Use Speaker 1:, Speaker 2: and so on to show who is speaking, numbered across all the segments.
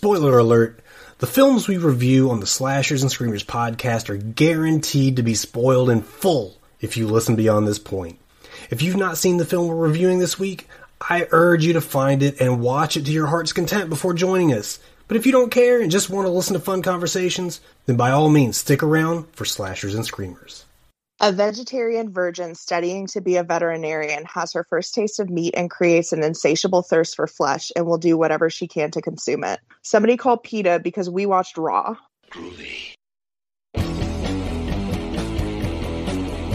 Speaker 1: Spoiler alert, the films we review on the Slashers and Screamers podcast are guaranteed to be spoiled in full if you listen beyond this point. If you've not seen the film we're reviewing this week, I urge you to find it and watch it to your heart's content before joining us. But if you don't care and just want to listen to fun conversations, then by all means stick around for Slashers and Screamers.
Speaker 2: A vegetarian virgin studying to be a veterinarian has her first taste of meat and creates an insatiable thirst for flesh and will do whatever she can to consume it. Somebody call PETA because we watched Raw.
Speaker 3: Groovy.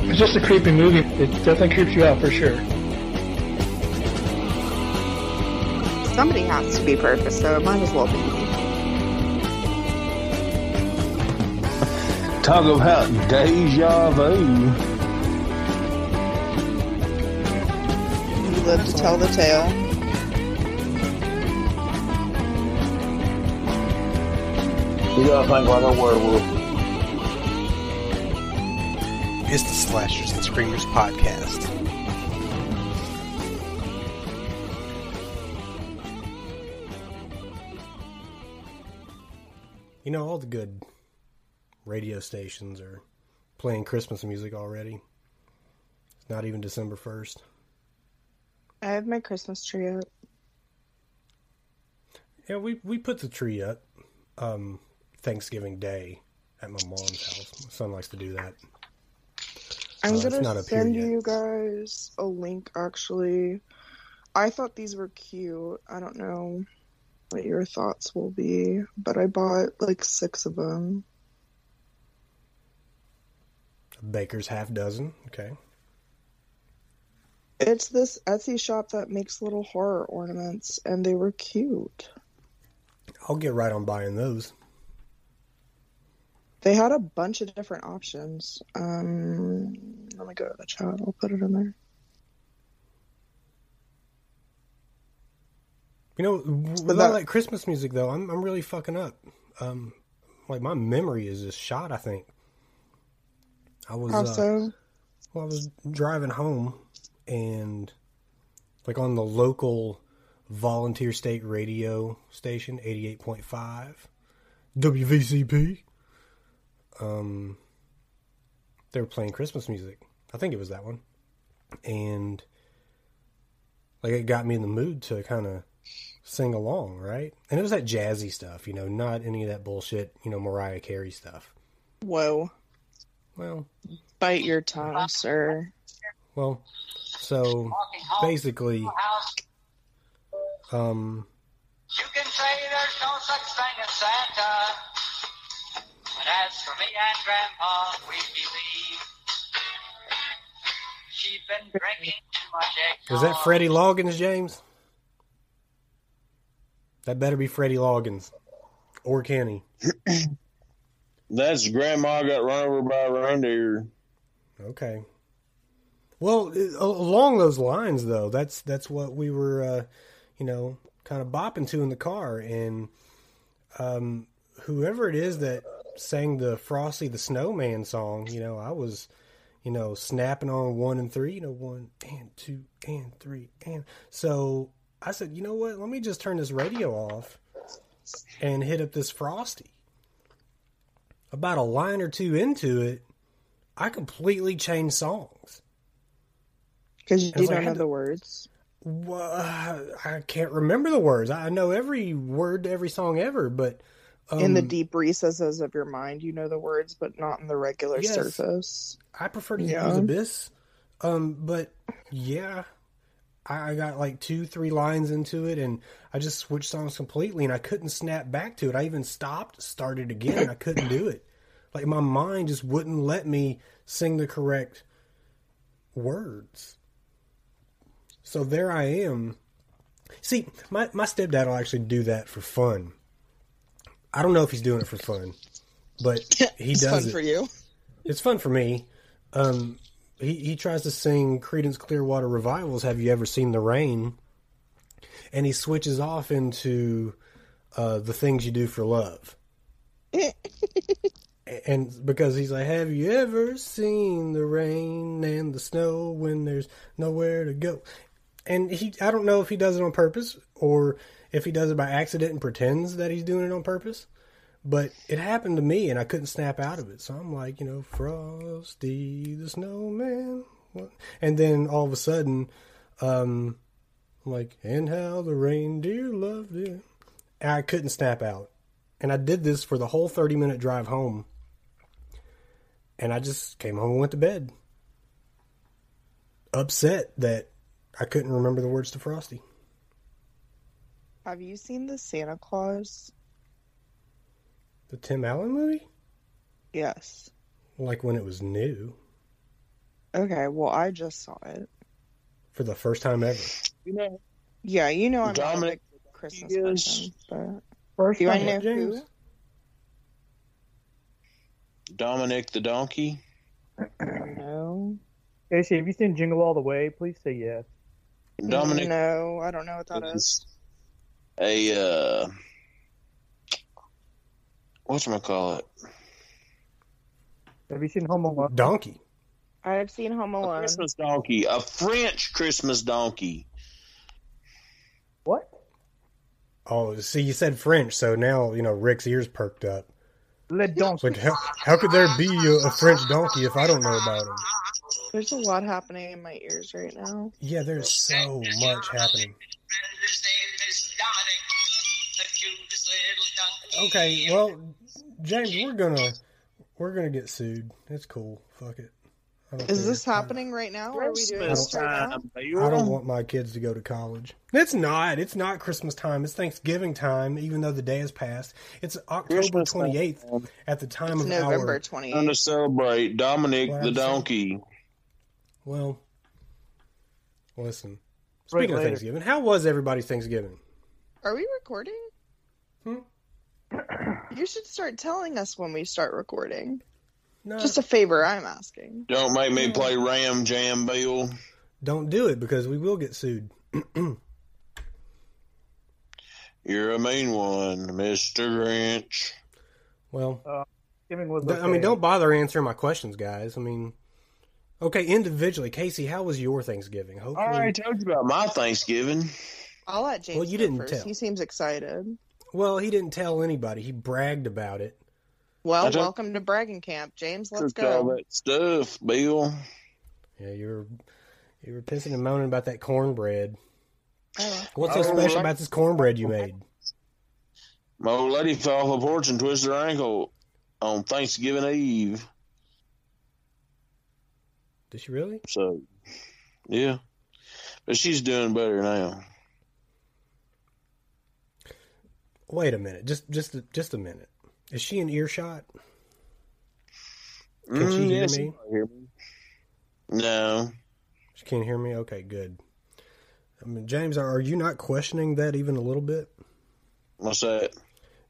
Speaker 4: It's just a creepy movie. It definitely creeps you out for sure.
Speaker 2: Somebody has to be perfect, so it might as well be.
Speaker 5: Talk about deja vu.
Speaker 2: You live to tell the tale.
Speaker 5: You gotta think like a werewolf.
Speaker 1: It's the Slashers and Screamers podcast. You know, all the good radio stations are playing Christmas music already. It's not even December 1st.
Speaker 2: I have my Christmas tree up.
Speaker 1: Yeah, we, we put the tree up um, Thanksgiving Day at my mom's house. My son likes to do that.
Speaker 2: I'm
Speaker 1: Uh,
Speaker 2: gonna
Speaker 1: not up here
Speaker 2: send you guys a link actually. I thought these were cute. I don't know what your thoughts will be, but I bought like six of them.
Speaker 1: Baker's half dozen. Okay.
Speaker 2: It's this Etsy shop that makes little horror ornaments, and they were cute.
Speaker 1: I'll get right on buying those.
Speaker 2: They had a bunch of different options. Um, let me go to the chat. I'll put it in there.
Speaker 1: You know, with
Speaker 2: that-
Speaker 1: that Christmas music though, I'm I'm really fucking up. Um, like my memory is just shot. I think I was uh,
Speaker 2: Also,
Speaker 1: well, I was driving home and like on the local volunteer state radio station, eighty eight point five, WVCP. Um, they were playing Christmas music. I think it was that one, and like it got me in the mood to kind of sing along, right? And it was that jazzy stuff, you know, not any of that bullshit, you know, Mariah Carey stuff.
Speaker 2: whoa,
Speaker 1: Well,
Speaker 2: bite your tongue, sir.
Speaker 1: well, so basically, um,
Speaker 3: You can say there's no such thing as Santa. But as for me and Grandpa, we believe she's been drinking too much eggnog.
Speaker 1: is that Freddie Loggins, James? That better be Freddie Loggins or Kenny.
Speaker 5: That's grandma got run over by a reindeer.
Speaker 1: Okay. Well, along those lines, though, that's that's what we were, uh, you know, kind of bopping to in the car, and um, whoever it is that sang the Frosty the Snowman song, you know, I was, you know, snapping on one and three, you know, one and two and three, and so I said, you know what? Let me just turn this radio off and hit up this Frosty. About a line or two into it, I completely changed songs.
Speaker 2: Because you
Speaker 1: It's like
Speaker 2: don't know the words.
Speaker 1: Well, I can't remember the words. I know every word to every song ever, but um,
Speaker 2: in the deep recesses of your mind, you know the words, but not in the regular
Speaker 1: Yes.
Speaker 2: surface.
Speaker 1: I prefer to
Speaker 2: Yeah.
Speaker 1: use Abyss. Um, but yeah, I, I got like two, three lines into it, and I just switched songs completely, and I couldn't snap back to it. I even stopped, started again, I couldn't do it. Like my mind just wouldn't let me sing the correct words. So there I am. See, my my stepdad will actually do that for fun. I don't know if he's doing it for fun, but he
Speaker 2: It's
Speaker 1: does It's
Speaker 2: fun
Speaker 1: it
Speaker 2: for you.
Speaker 1: it's fun for me. Um, he he tries to sing Creedence Clearwater Revivals. Have you ever seen the rain? And he switches off into uh, the things you do for love. and because he's like, "Have you ever seen the rain and the snow when there's nowhere to go?" And he, I don't know if he does it on purpose or if he does it by accident and pretends that he's doing it on purpose. But it happened to me, and I couldn't snap out of it. So I'm like, you know, Frosty the Snowman. And then all of a sudden, um, I'm like, and how the reindeer loved it. I couldn't snap out. And I did this for the whole 30 minute drive home. And I just came home and went to bed. Upset that I couldn't remember the words to Frosty.
Speaker 2: Have you seen the Santa Claus?
Speaker 1: The Tim Allen movie?
Speaker 2: Yes.
Speaker 1: Like when it was new.
Speaker 2: Okay, well, I just saw it.
Speaker 1: For the first time ever.
Speaker 5: You know,
Speaker 2: Yeah, you know I'm not a Christmas person, but
Speaker 4: First
Speaker 2: do I
Speaker 4: time,
Speaker 2: know
Speaker 1: James?
Speaker 2: who?
Speaker 5: Dominic the donkey.
Speaker 2: No.
Speaker 4: Casey, have you seen Jingle All the Way? Please say yes.
Speaker 5: Dominic
Speaker 2: No, I don't know what that is.
Speaker 5: is a uh, what's I call it?
Speaker 4: Have you seen Home Alone?
Speaker 1: Donkey.
Speaker 2: I've seen Home
Speaker 5: A
Speaker 2: Alone.
Speaker 5: Christmas donkey, a French Christmas donkey.
Speaker 4: What?
Speaker 1: Oh, see, you said French, so now, you know, Rick's ears perked up.
Speaker 4: Le Donkey.
Speaker 1: like, how, how could there be a, a French donkey if I don't know about him?
Speaker 2: There's a lot happening in my ears right now.
Speaker 1: Yeah, there's so much happening.
Speaker 3: His name is Dominic, the cutest little donkey.
Speaker 1: Okay, well, James, we're gonna we're gonna get sued. It's cool. Fuck it. I don't
Speaker 2: Is
Speaker 1: care.
Speaker 2: this happening right now? Are we doing this right now?
Speaker 5: time,
Speaker 1: I don't want my kids to go to college. It's not. It's not Christmas time. It's Thanksgiving time, even though the day has passed. It's October
Speaker 5: Christmas time.
Speaker 1: twenty eighth at the time
Speaker 2: It's
Speaker 1: of
Speaker 2: November
Speaker 1: our.
Speaker 2: 28th.
Speaker 5: Time to celebrate Dominic
Speaker 1: What
Speaker 5: the donkey.
Speaker 1: Well, listen.
Speaker 4: Right
Speaker 1: Speaking of
Speaker 4: later.
Speaker 1: Thanksgiving, how was everybody's Thanksgiving?
Speaker 2: Are we recording?
Speaker 1: Hmm?
Speaker 2: You should start telling us when we start recording.
Speaker 1: No,
Speaker 2: Just a favor I'm asking.
Speaker 5: Don't make me play Ram Jam Bill.
Speaker 1: don't do it because we will get sued.
Speaker 5: You're a mean one, Mr. Grinch.
Speaker 1: Well, uh,
Speaker 4: Thanksgiving was
Speaker 1: th- I mean, don't bother answering my questions, guys. I mean, okay, individually, Casey, how was your Thanksgiving?
Speaker 5: I
Speaker 1: Hopefully,
Speaker 5: already told you about my Thanksgiving.
Speaker 2: I'll let James
Speaker 1: Well, you didn't
Speaker 2: first.
Speaker 1: tell.
Speaker 2: He seems excited.
Speaker 1: well, he didn't tell anybody. He bragged about it.
Speaker 2: Well,
Speaker 5: I don't-
Speaker 2: welcome to bragging camp, James. Let's
Speaker 5: go. all
Speaker 2: go.
Speaker 5: that stuff, Bill.
Speaker 1: Yeah, you were you were pissing and moaning about that cornbread.
Speaker 2: Oh.
Speaker 1: What's so
Speaker 5: Oh,
Speaker 1: special
Speaker 5: right.
Speaker 1: about this cornbread you made?
Speaker 5: My old lady fell off the porch and twisted her ankle on Thanksgiving Eve.
Speaker 1: Did she really?
Speaker 5: So, yeah. But she's doing better now.
Speaker 1: Wait a minute, just just just a minute. Is she in earshot? Can she
Speaker 5: Mm,
Speaker 1: hear
Speaker 5: yeah,
Speaker 1: me?
Speaker 5: hear me. No.
Speaker 1: She can't hear me. Okay, good. I mean, James, are you not questioning that even a little bit?
Speaker 5: What's that?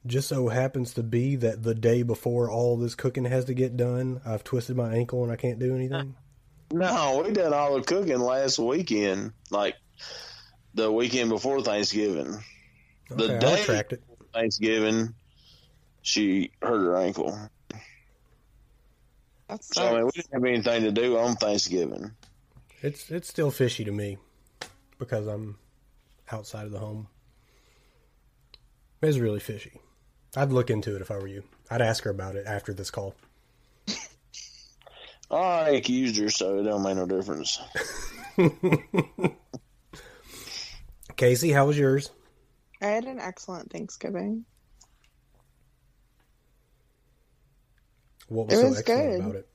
Speaker 1: Just so happens to be that the day before all this cooking has to get done, I've twisted my ankle and I can't do anything.
Speaker 5: No, we done all the cooking last weekend, like the weekend before Thanksgiving. The
Speaker 1: Okay, I'll
Speaker 5: day-. Thanksgiving, she hurt her ankle.
Speaker 2: That's
Speaker 5: So I mean, we didn't have anything to do on Thanksgiving.
Speaker 1: It's it's still fishy to me because I'm outside of the home. It's really fishy. I'd look into it if I were you. I'd ask her about it after this call.
Speaker 5: I accused her, so it don't make no difference.
Speaker 1: Casey, how was yours?
Speaker 2: I had an excellent Thanksgiving.
Speaker 1: What was,
Speaker 2: It
Speaker 1: so
Speaker 2: was
Speaker 1: excellent
Speaker 2: good.
Speaker 1: about it?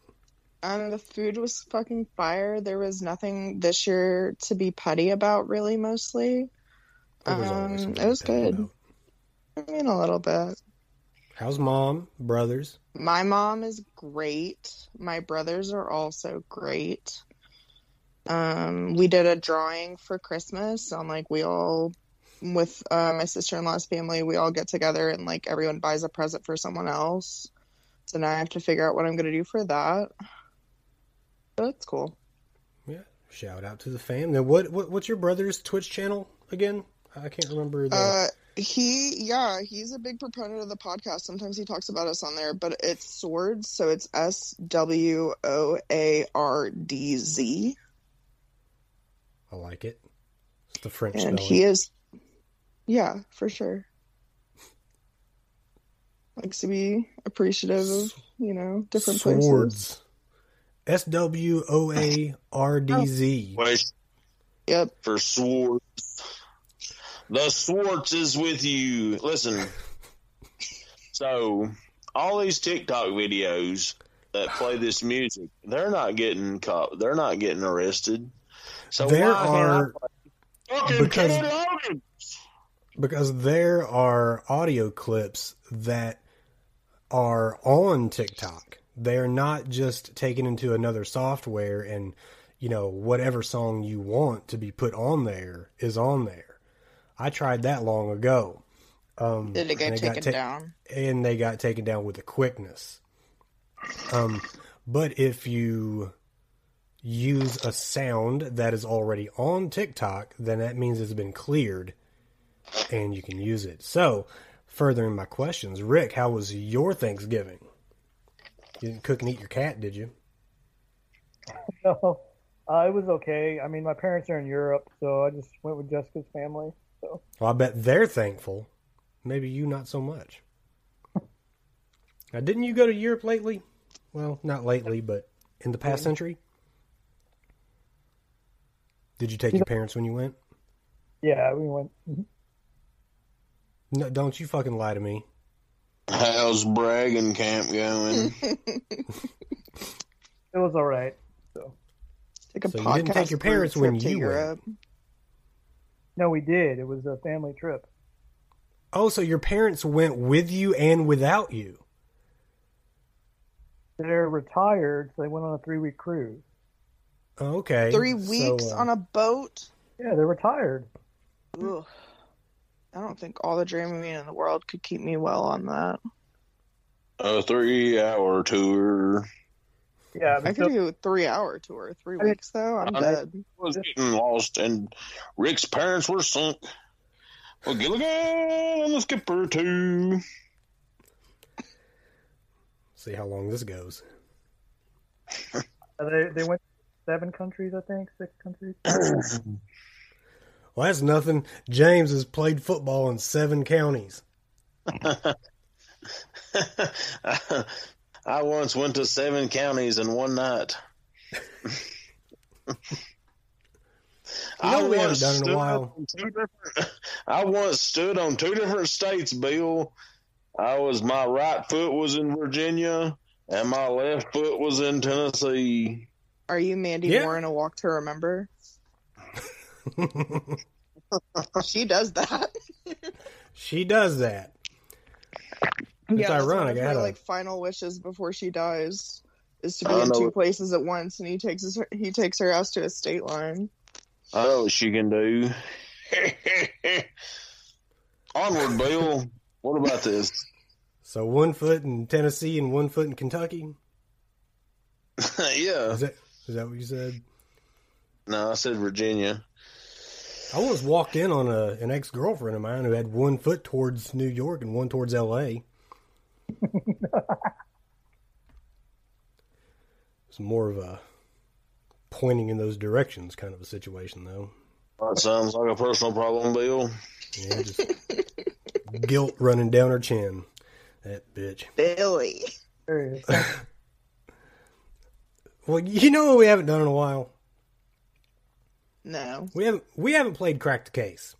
Speaker 2: Um, the food was fucking fire. There was nothing this year to be putty about, really. Mostly, Um, it was good.
Speaker 1: about.
Speaker 2: I mean, a little bit.
Speaker 1: How's mom, brothers?
Speaker 2: My mom is great. My brothers are also great. Um, we did a drawing for Christmas on like we all with uh, my sister in law's family. We all get together and like everyone buys a present for someone else. So now I have to figure out what I'm gonna do for that. But that's cool.
Speaker 1: Yeah. Shout out to the fam. Now, what, what what's your brother's Twitch channel again? I can't remember the.
Speaker 2: Uh, he, yeah, he's a big proponent of the podcast. Sometimes he talks about us on there, but it's Swords, so it's S W O A R D Z,
Speaker 1: I like it. It's the French
Speaker 2: and
Speaker 1: spelling.
Speaker 2: he is, Yeah, for sure. Likes to be appreciative of, you know, different places.
Speaker 1: Swords. S W O A R D Z.
Speaker 5: Oh.
Speaker 2: Yep.
Speaker 5: for Swartz. The Swartz is with you. Listen. So, all these TikTok videos that play this music, they're not getting caught. They're not getting arrested. So
Speaker 1: There
Speaker 5: why
Speaker 1: are
Speaker 5: can't I play fucking
Speaker 1: because- because there are audio clips that are on TikTok. They're not just taken into another software and you know whatever song you want to be put on there is on there. I tried that long ago. Um,
Speaker 2: Did it get
Speaker 1: got
Speaker 2: taken
Speaker 1: ta-
Speaker 2: down?
Speaker 1: and they got taken down with a quickness. Um, but if you use a sound that is already on TikTok, then that means it's been cleared and you can use it. So, furthering my questions, Rick, how was your Thanksgiving? You didn't cook and eat your cat, did you?
Speaker 4: No, uh, it was okay. I mean, my parents are in Europe, so I just went with Jessica's family. So
Speaker 1: Well, I bet they're thankful. Maybe you not so much. Now, didn't you go to Europe lately? Well, not lately, but in the past century. Did you take your parents when you went?
Speaker 4: yeah, we went.
Speaker 1: No, don't you fucking lie to me.
Speaker 5: How's bragging camp going?
Speaker 4: It was all right. So
Speaker 2: Take a
Speaker 1: So you
Speaker 2: podcast
Speaker 1: didn't take your parents
Speaker 2: trip
Speaker 1: when
Speaker 2: to
Speaker 1: you went.
Speaker 4: No, we did. It was a family trip.
Speaker 1: Oh, so your parents went with you and without you?
Speaker 4: They're retired, so they went on a three-week cruise.
Speaker 1: Okay.
Speaker 2: Three
Speaker 1: So,
Speaker 2: weeks
Speaker 1: uh,
Speaker 2: on a boat.
Speaker 4: Yeah, they're retired.
Speaker 2: Ugh. I don't think all the Dramamine in the world could keep me well on that.
Speaker 5: A three hour tour.
Speaker 4: Yeah,
Speaker 2: I
Speaker 4: but
Speaker 2: could
Speaker 4: so-
Speaker 2: do a three hour tour. Three
Speaker 4: I mean-
Speaker 2: weeks though, I'm
Speaker 5: I-
Speaker 2: dead.
Speaker 5: was getting lost, and Rick's parents were sunk. Well, Gilligan and the skipper too.
Speaker 1: See how long this goes.
Speaker 4: Uh, they they went seven countries, I think, six countries.
Speaker 1: Well, that's nothing. James has played football in seven counties.
Speaker 5: I once went to seven counties in one night.
Speaker 1: You know what we haven't done in a while?
Speaker 5: on two different- I once stood on two different states, Bill. I was my right foot was in Virginia, and my left foot was in Tennessee.
Speaker 2: Are you Mandy
Speaker 1: Yeah.
Speaker 2: Moore in A Walk to Remember? she does that.
Speaker 1: she does that. It's
Speaker 2: that's one
Speaker 1: ironic.
Speaker 2: of
Speaker 1: I
Speaker 2: her
Speaker 1: had a-
Speaker 2: like final wishes before she dies is to be in
Speaker 5: know
Speaker 2: two places at once, and he takes his, he takes her ass to a state line.
Speaker 5: I know what she can do. Onward, Bill. What about this?
Speaker 1: So one foot in Tennessee and one foot in Kentucky.
Speaker 5: yeah.
Speaker 1: Is that is that what you said?
Speaker 5: No, I said Virginia.
Speaker 1: I once walked in on a an ex girlfriend of mine who had one foot towards New York and one towards L.A. it's more of a pointing in those directions kind of a situation, though.
Speaker 5: That sounds like a personal problem, Bill.
Speaker 1: Yeah, just guilt running down her chin. That bitch.
Speaker 2: Billy.
Speaker 4: There he is.
Speaker 1: Well, you know what we haven't done in a while.
Speaker 2: No.
Speaker 1: We haven't we haven't played Crack the Case.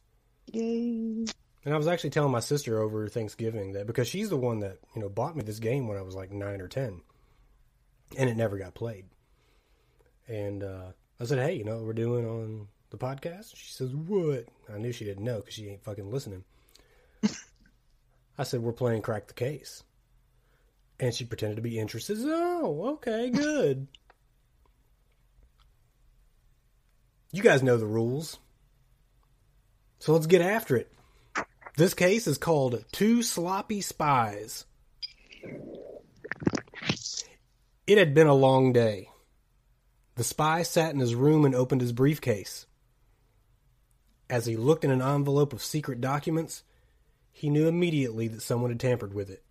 Speaker 2: Yay.
Speaker 1: And I was actually telling my sister over Thanksgiving that because she's the one that you know bought me this game when I was like nine or ten, and it never got played. And uh, I said, "Hey, you know what we're doing on the podcast?" She says, "What?" I knew she didn't know because she ain't fucking listening. I said, "We're playing Crack the Case," and she pretended to be interested. Oh, okay, good. You guys know the rules, so let's get after it. This case is called Two Sloppy Spies. It had been a long day. The spy sat in his room and opened his briefcase. As he looked in an envelope of secret documents, he knew immediately that someone had tampered with it.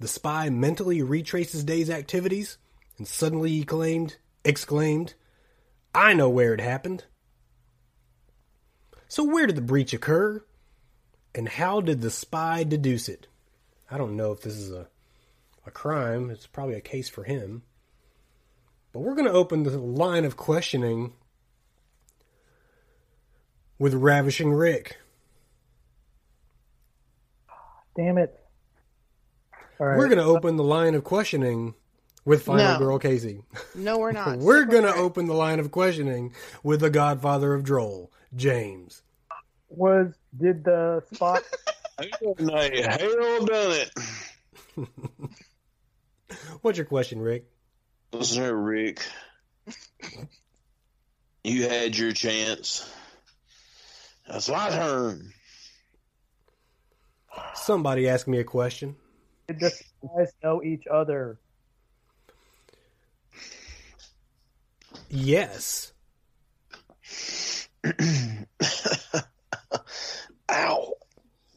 Speaker 1: The spy mentally retraced his day's activities and suddenly he claimed, exclaimed, I know where it happened. So, where did the breach occur? And how did the spy deduce it? I don't know if this is a, a crime. It's probably a case for him. But we're going to open the line of questioning with Ravishing Rick.
Speaker 4: Damn it. All right.
Speaker 1: We're going to open the line of questioning with Final
Speaker 2: No.
Speaker 1: Girl Casey.
Speaker 2: No, we're not.
Speaker 1: We're going to open the line of questioning with the godfather of Droll, James.
Speaker 4: was did the spot
Speaker 5: Hell, nay, hell done it.
Speaker 1: What's your question, Rick?
Speaker 5: Listen here, Rick. You had your chance. That's my turn.
Speaker 1: Somebody asked me a question.
Speaker 4: did the spies know each other?
Speaker 1: Yes.
Speaker 5: Ow.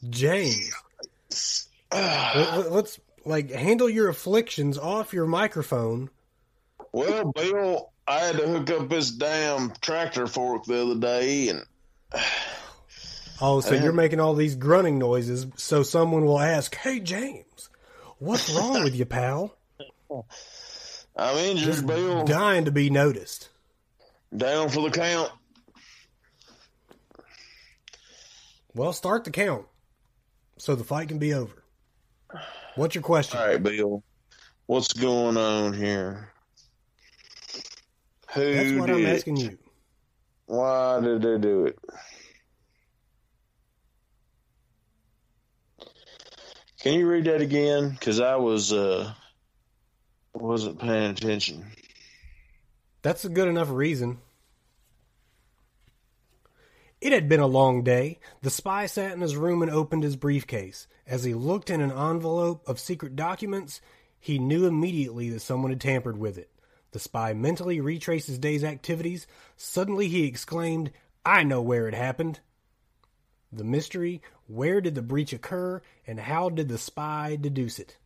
Speaker 1: James. Let- let- Let's like handle your afflictions off your microphone.
Speaker 5: Well, Bill, I had to hook up this damn tractor fork the other day, and
Speaker 1: Oh, so you're making all these grunting noises so someone will ask, "Hey, James, what's wrong with you, pal?"
Speaker 5: I'm injured,
Speaker 1: Just
Speaker 5: Bill.
Speaker 1: dying to be noticed.
Speaker 5: Down for the count.
Speaker 1: Well, start the count so the fight can be over. What's your question?
Speaker 5: All right, Bill. What's going on here? Who
Speaker 1: That's what
Speaker 5: did
Speaker 1: I'm
Speaker 5: it?
Speaker 1: asking you.
Speaker 5: Why did they do it? Can you read that again? Because I was uh wasn't paying attention.
Speaker 1: That's a good enough reason. It had been a long day. The spy sat in his room and opened his briefcase. As he looked in an envelope of secret documents, he knew immediately that someone had tampered with it. The spy mentally retraced his day's activities. Suddenly he exclaimed, I know where it happened. The mystery where did the breach occur, and how did the spy deduce it?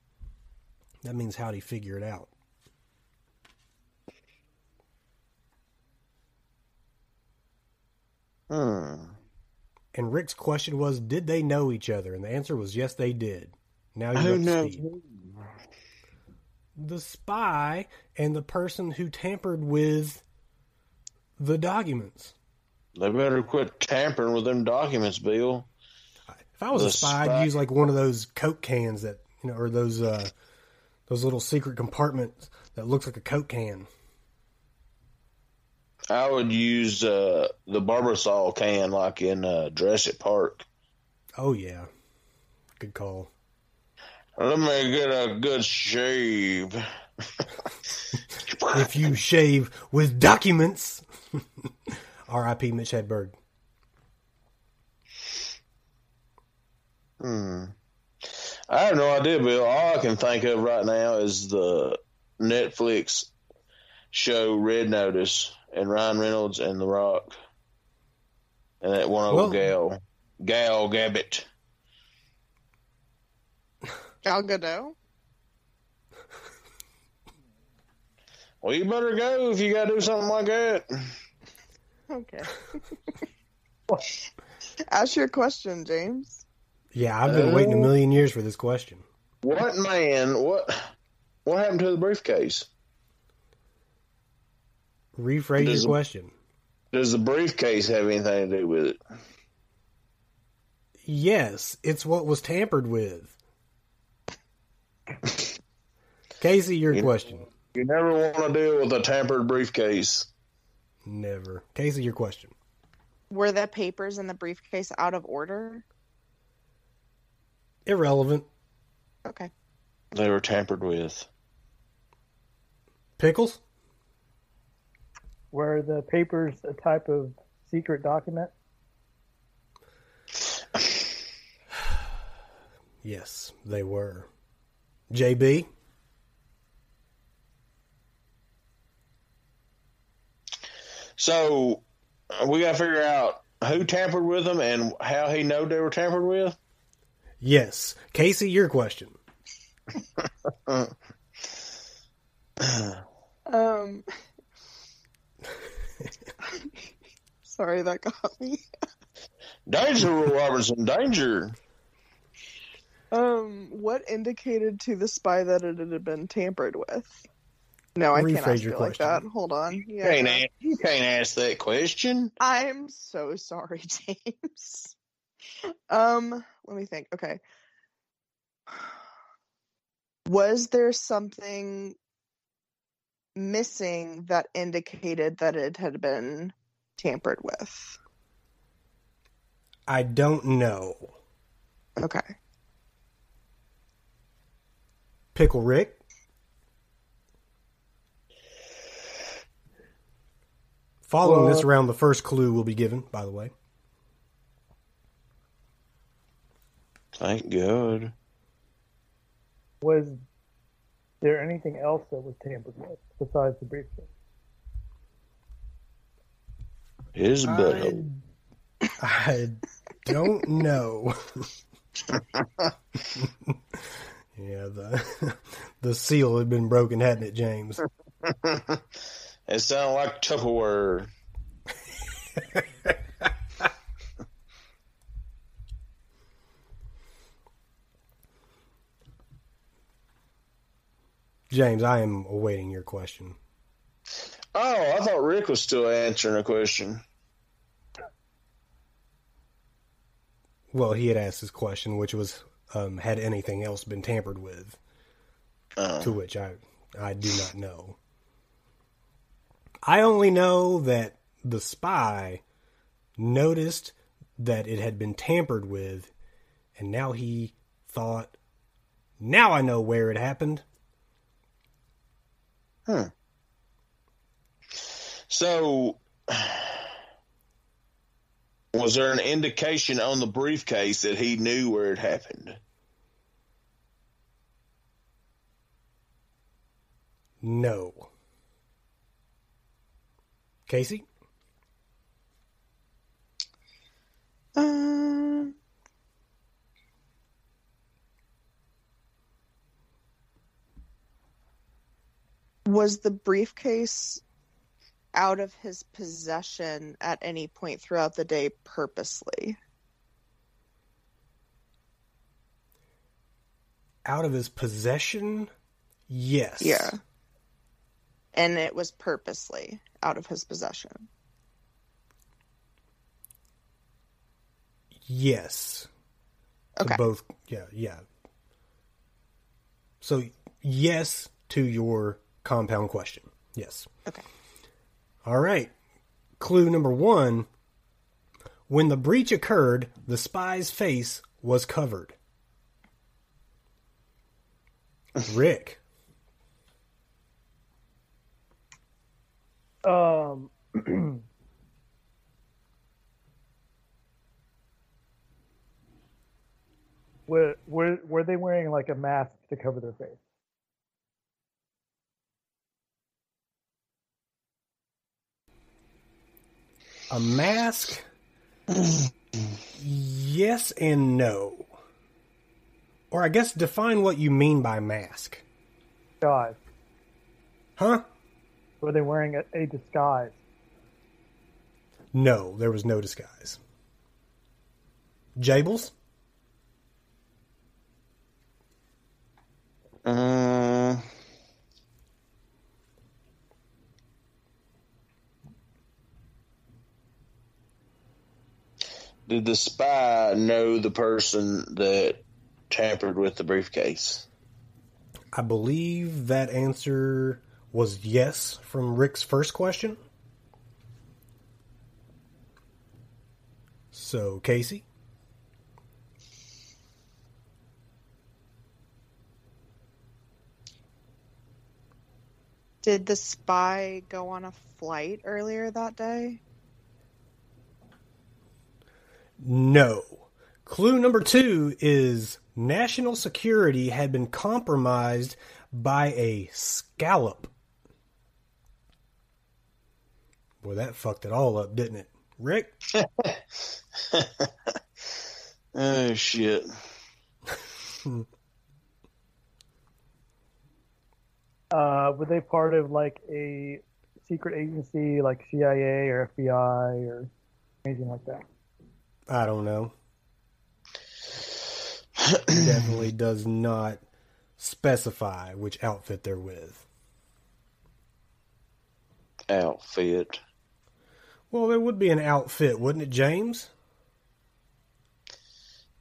Speaker 1: That means how'd he figure it out?
Speaker 5: Hmm.
Speaker 1: And Rick's question was, did they know each other? And the answer was yes, they did. Now you're
Speaker 5: Who
Speaker 1: up to
Speaker 5: knows?
Speaker 1: speed. The spy and the person who tampered with the documents.
Speaker 5: They better quit tampering with them documents, Bill.
Speaker 1: If I was a
Speaker 5: The
Speaker 1: spy, I'd use like one of those Coke cans that you know, or those uh, those little secret compartments that looks like a Coke can.
Speaker 5: I would use uh, the Barbasol can like in uh, Jurassic Park.
Speaker 1: Oh yeah, good call.
Speaker 5: Let me get a good shave.
Speaker 1: If you shave with documents, R.I.P. Mitch Hedberg.
Speaker 5: Hmm. I have no idea, Bill. All I can think of right now is the Netflix show Red Notice and Ryan Reynolds and The Rock. And that one old
Speaker 1: Well-
Speaker 5: gal, Gal Gabbett.
Speaker 2: Gal Gadot.
Speaker 5: Well, you better go if you got to do something like that.
Speaker 2: Okay. Ask your question, James.
Speaker 1: Yeah, I've been waiting a oh. million years for this question.
Speaker 5: What man? What? What happened to the briefcase?
Speaker 1: Rephrase
Speaker 5: Does-
Speaker 1: your question.
Speaker 5: Does the briefcase have anything to do with it?
Speaker 1: Yes, it's what was tampered with. Casey, your
Speaker 5: You-
Speaker 1: question.
Speaker 5: You never want to deal with a tampered briefcase.
Speaker 1: Never. Casey, your question.
Speaker 2: Were the papers in the briefcase out of order?
Speaker 1: Irrelevant.
Speaker 2: Okay.
Speaker 5: They were tampered with.
Speaker 1: Pickles?
Speaker 4: Were the papers a type of secret document?
Speaker 1: Yes, they were. JB?
Speaker 5: So we got to figure out who tampered with them and how he know they were tampered with.
Speaker 1: Yes. Casey, your question.
Speaker 2: Um. Sorry, that got me.
Speaker 5: Danger, Will Robinson, danger.
Speaker 2: Um, what indicated to the spy that it had been tampered with? No, I can't
Speaker 1: Rephrase
Speaker 2: ask
Speaker 1: your
Speaker 2: it like that. Hold on.
Speaker 5: You can't, a- you can't ask that question.
Speaker 2: I'm so sorry, James. Um, let me think. Okay. Was there something missing that indicated that it had been tampered with?
Speaker 1: I don't know.
Speaker 2: Okay.
Speaker 1: Pickle Rick. Following this
Speaker 4: Well-
Speaker 1: round, the first clue will be given, by the way.
Speaker 5: Thank God.
Speaker 4: Was there anything else that was tampered with besides the briefcase?
Speaker 5: His butthole.
Speaker 1: I don't know. yeah, the the seal had been broken, hadn't it, James?
Speaker 5: it sounded like Tupperware.
Speaker 1: James, I am awaiting your question.
Speaker 5: Oh, I thought Rick was still answering a question.
Speaker 1: Well, he had asked his question, which was, um, had anything else been tampered with?
Speaker 5: Oh.
Speaker 1: To which I, I do not know. I only know that the spy noticed that it had been tampered with, and now he thought, now I know where it happened.
Speaker 5: Hmm. So, was there an indication on the briefcase that he knew where it happened?
Speaker 1: No. Casey?
Speaker 2: Um, was the briefcase out of his possession at any point throughout the day purposely?
Speaker 1: Out of his possession? Yes.
Speaker 2: Yeah. And it was purposely out of his possession.
Speaker 1: Yes.
Speaker 2: Okay.
Speaker 1: both yeah, yeah. So yes to your compound question. Yes.
Speaker 2: Okay.
Speaker 1: All right. Clue number 1. When the breach occurred, the spy's face was covered. Rick.
Speaker 4: Um, were, were were they wearing like a mask to cover their face?
Speaker 1: A mask? yes and no. Or I guess define what you mean by mask.
Speaker 4: Guys,
Speaker 1: Huh?
Speaker 4: were they wearing a, a disguise?
Speaker 1: No, there was no disguise. Jables?
Speaker 5: Uh, did the spy know the person that tampered with the briefcase?
Speaker 1: I believe that answer was yes from Rick's first question. So, Casey?
Speaker 2: Did the spy go on a flight earlier that day?
Speaker 1: No. Clue number two is national security had been compromised by a scallop. Boy, that fucked it all up, didn't it? Rick?
Speaker 5: oh shit!
Speaker 4: Uh, were they part of like a secret agency like CIA or FBI or anything like that?
Speaker 1: I don't know. Definitely does not specify which outfit they're with.
Speaker 5: Outfit.
Speaker 1: Well, there would be an outfit, wouldn't it, James?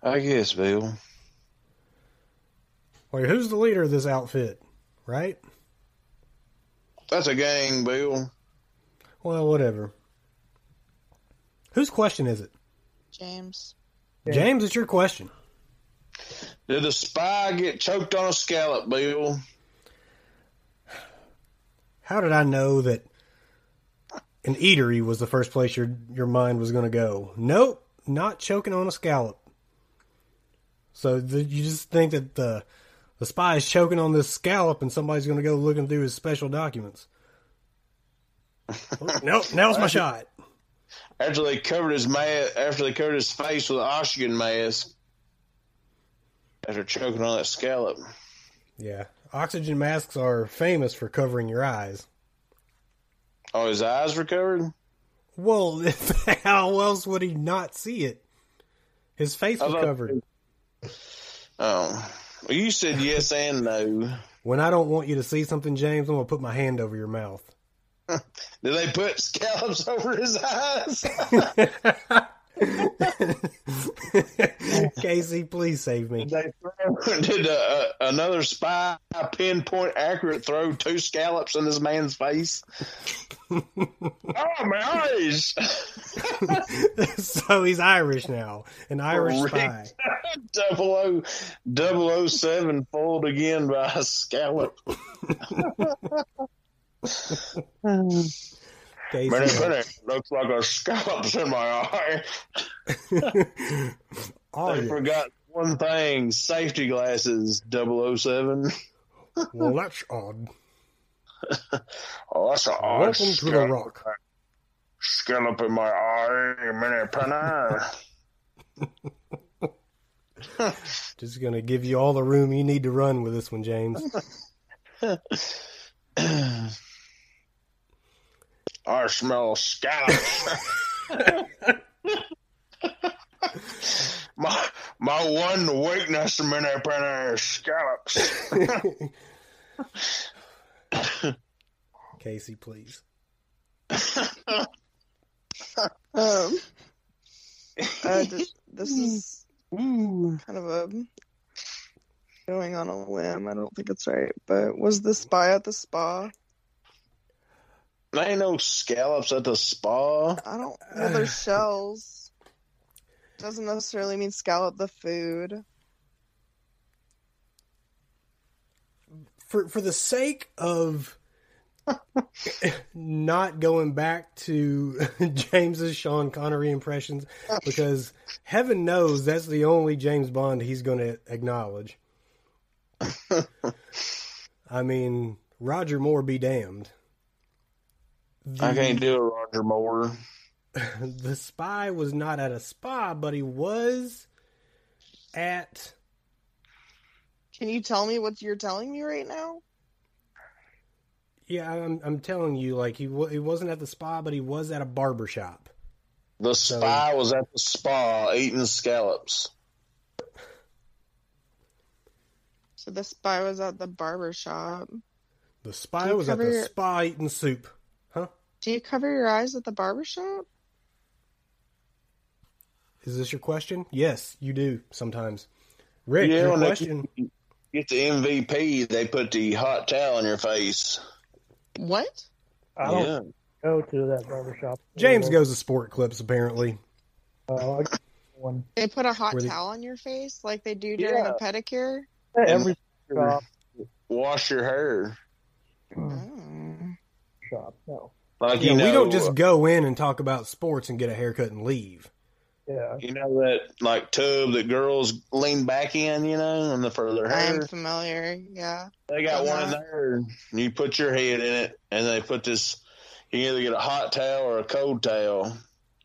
Speaker 5: I guess, Bill.
Speaker 1: Wait, who's the leader of this outfit? Right?
Speaker 5: That's a gang, Bill.
Speaker 1: Well, whatever. Whose question is it?
Speaker 2: James.
Speaker 4: Yeah.
Speaker 1: James, it's your question.
Speaker 5: Did the spy get choked on a scallop, Bill?
Speaker 1: How did I know that an eatery was the first place your your mind was going to go? Nope, not choking on a scallop. So th- you just think that the the spy is choking on this scallop, and somebody's going to go looking through his special documents. nope, now's my shot.
Speaker 5: After they covered his ma- after they covered his face with an oxygen mask. After choking on that scallop.
Speaker 1: Yeah, oxygen masks are famous for covering your eyes.
Speaker 5: Oh, his eyes were covered?
Speaker 1: Well, how else would he not see it? His face was covered.
Speaker 5: Oh. Well, you said yes and no.
Speaker 1: When I don't want you to see something, James, I'm gonna put my hand over your mouth.
Speaker 5: Did they put scallops over his eyes?
Speaker 1: Casey, please save me.
Speaker 5: Did they throw, did uh, uh, another spy pinpoint accurate throw two scallops in this man's face? oh, my eyes!
Speaker 1: so he's Irish now, an Irish spy.
Speaker 5: double O, double O seven fooled again by a scallop.
Speaker 1: Casey,
Speaker 5: Minute, minute, looks like a scallop's in my eye.
Speaker 1: are
Speaker 5: I
Speaker 1: you?
Speaker 5: forgot one thing: safety glasses. 007.
Speaker 1: Well, that's odd.
Speaker 5: Oh, that's an odd
Speaker 1: Welcome to the
Speaker 5: scallop,
Speaker 1: Rock.
Speaker 5: scallop in my eye. Moneypenny.
Speaker 1: Just gonna give you all the room you need to run with this one, James.
Speaker 5: I smell scallops. my my one weakness, Moneypenny, is scallops.
Speaker 1: Casey, please.
Speaker 2: Um, uh, th- this is kind of a going on a limb. I don't think it's right, but was the spy at the spa?
Speaker 5: There ain't no scallops at the spa.
Speaker 2: I don't. Well, there's shells. Doesn't necessarily mean scallop the food.
Speaker 1: For for the sake of not going back to James's Sean Connery impressions, because heaven knows that's the only James Bond he's going to acknowledge. I mean, Roger Moore be damned. The,
Speaker 5: I can't do it, Roger Moore.
Speaker 1: the spy was not at a spa, but he was at.
Speaker 2: Can you tell me what you're telling me right now?
Speaker 1: Yeah, I'm, I'm telling you, like he wa- he wasn't at the spa, but he was at a barber shop.
Speaker 5: The spy was at the spa eating scallops.
Speaker 2: So the spy was at the barber shop.
Speaker 1: The spy
Speaker 2: Do you
Speaker 1: was at the
Speaker 2: your-
Speaker 1: spa eating soup.
Speaker 2: Do you cover your eyes at the barber shop?
Speaker 1: Is this your question? Yes, you do sometimes. Rick,
Speaker 5: Yeah,
Speaker 1: your
Speaker 5: when they-
Speaker 1: question.
Speaker 5: Get the MVP, they put the hot towel on your face.
Speaker 2: What?
Speaker 4: I don't
Speaker 5: Yeah.
Speaker 4: go to that barbershop.
Speaker 1: James goes to sport clips apparently.
Speaker 4: Uh, one.
Speaker 2: They put a hot
Speaker 1: Were they-
Speaker 2: towel on your face like they do during
Speaker 5: Yeah.
Speaker 2: a pedicure?
Speaker 4: Every shop.
Speaker 5: Wash your hair.
Speaker 2: Oh.
Speaker 4: shop. No.
Speaker 5: Like
Speaker 1: Yeah,
Speaker 5: you know,
Speaker 1: we don't just go in and talk about sports and get a haircut and leave.
Speaker 4: Yeah.
Speaker 5: you know that like tub that girls lean back in, you know, and the further their hair.
Speaker 2: I'm familiar, yeah.
Speaker 5: They got one in
Speaker 2: Uh-huh.
Speaker 5: there. and You put your head in it, and they put this. You can either get a hot towel or a cold towel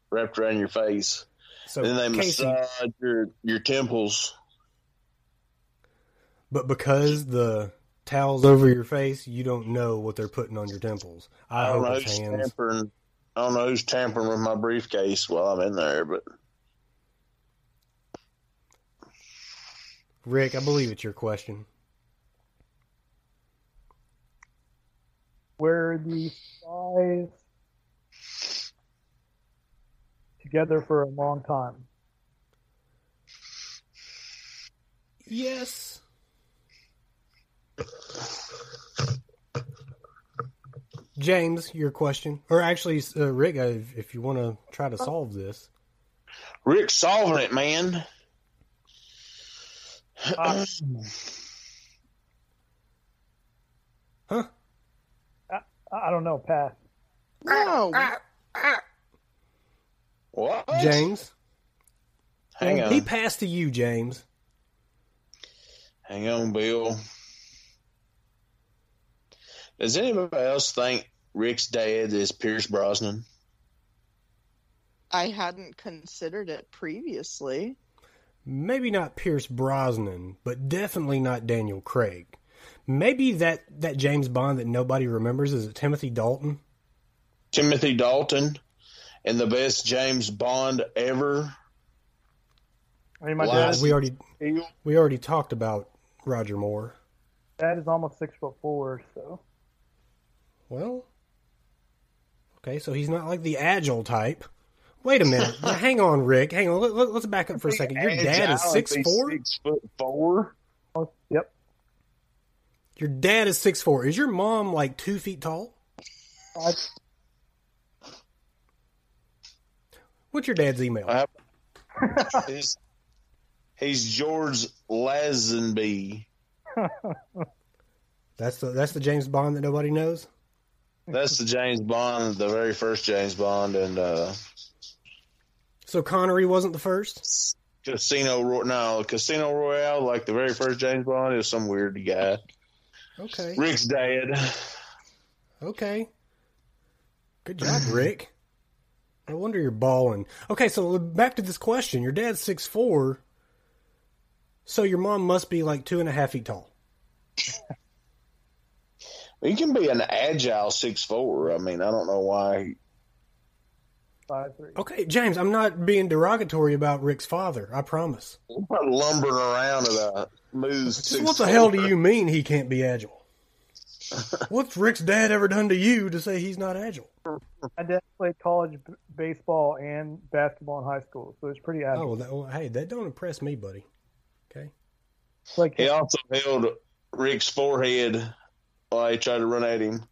Speaker 5: wrapped around your face.
Speaker 1: So
Speaker 5: then they
Speaker 1: Casey,
Speaker 5: massage your your temples.
Speaker 1: but because the towels over your face, you don't know what they're putting on your temples. I,
Speaker 5: I don't know who's
Speaker 1: hands.
Speaker 5: tampering. I don't know who's tampering with my briefcase while I'm in there, but
Speaker 1: Rick, I believe it's your question.
Speaker 4: Were the five together for a long time.
Speaker 1: Yes. James, your question, or actually, uh, Rick, uh, if, if you want to try to solve this,
Speaker 5: Rick's solving it, man.
Speaker 4: Uh,
Speaker 1: huh?
Speaker 4: I, I don't know. Pat.
Speaker 2: No.
Speaker 5: what?
Speaker 1: James,
Speaker 5: Hang on.
Speaker 1: he passed to you, James.
Speaker 5: Hang on, Bill. Does anybody else think Rick's dad is Pierce Brosnan?
Speaker 2: I hadn't considered it previously.
Speaker 1: Maybe not Pierce Brosnan, but definitely not Daniel Craig. Maybe that, that James Bond that nobody remembers is it Timothy Dalton?
Speaker 5: Timothy Dalton and the best James Bond ever.
Speaker 4: I mean, my dad,
Speaker 1: We already we already talked about Roger Moore.
Speaker 4: dad is almost six foot four, so
Speaker 1: Well, okay, so he's not like the agile type. Wait a minute. Hang on, Rick. Hang on. Let, let, us back up for a second. Your dad is six four.
Speaker 5: Six foot four.
Speaker 4: oh, yep.
Speaker 1: Your dad is six four. Is your mom like two feet tall?
Speaker 4: I,
Speaker 1: What's your dad's email?
Speaker 5: I- he's, he's George Lazenby.
Speaker 1: That's the that's the James Bond that nobody knows.
Speaker 5: That's the James Bond, the very first James Bond, and uh,
Speaker 1: So Connery wasn't the first.
Speaker 5: Casino Ro- no Casino Royale, like the very first James Bond, is some weird guy.
Speaker 1: Okay.
Speaker 5: Rick's dad.
Speaker 1: Okay. Good job, Rick. No wonder you're balling. Okay, so back to this question. Your dad's six four. So your mom must be like two and a half feet tall.
Speaker 5: He can be an agile six four. I mean, I don't know why.
Speaker 4: five three.
Speaker 1: Okay, James, I'm not being derogatory about Rick's father. I promise.
Speaker 5: He's not lumbering around at a smooth six.
Speaker 1: what the hell do you mean he can't be agile? What's Rick's dad ever done to you to say he's not agile?
Speaker 4: My dad played college b- baseball and basketball in high school, so it's pretty
Speaker 1: Oh, that, well, hey, that don't impress me, buddy. Okay.
Speaker 4: Like
Speaker 5: He also held Rick's forehead while he tried to run at him,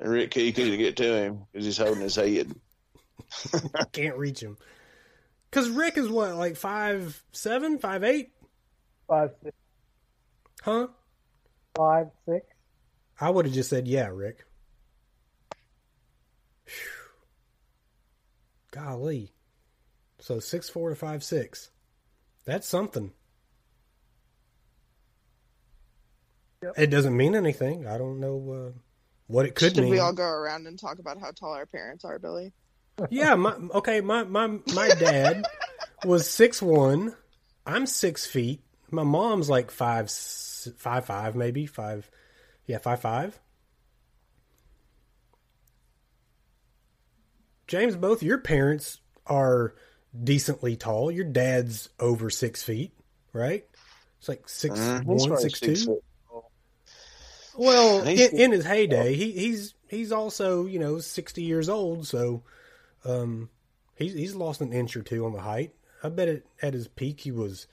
Speaker 5: and Rick he couldn't get to him because he's holding his head.
Speaker 1: I can't reach him. Because Rick is what, like five seven, five eight?
Speaker 4: five six,
Speaker 1: Huh?
Speaker 4: five six.
Speaker 1: I would have just said, yeah, Rick. Phew. Golly. So six four to five six. That's something.
Speaker 4: Yep.
Speaker 1: It doesn't mean anything. I don't know uh, what it could
Speaker 2: Should
Speaker 1: mean.
Speaker 2: we all go around and talk about how tall our parents are, Billy?
Speaker 1: Yeah, my okay, my my my dad was six one. I'm six feet. My mom's like five s- five five maybe five. Yeah, five five. James, both your parents are decently tall. Your dad's over six feet, right? It's like six.
Speaker 5: He's
Speaker 1: one,
Speaker 5: probably
Speaker 1: six
Speaker 5: six
Speaker 1: two.
Speaker 5: foot.
Speaker 1: Well, in, in his heyday, he, he's he's also you know sixty years old, so um, he's he's lost an inch or two on the height. I bet it, at his peak he was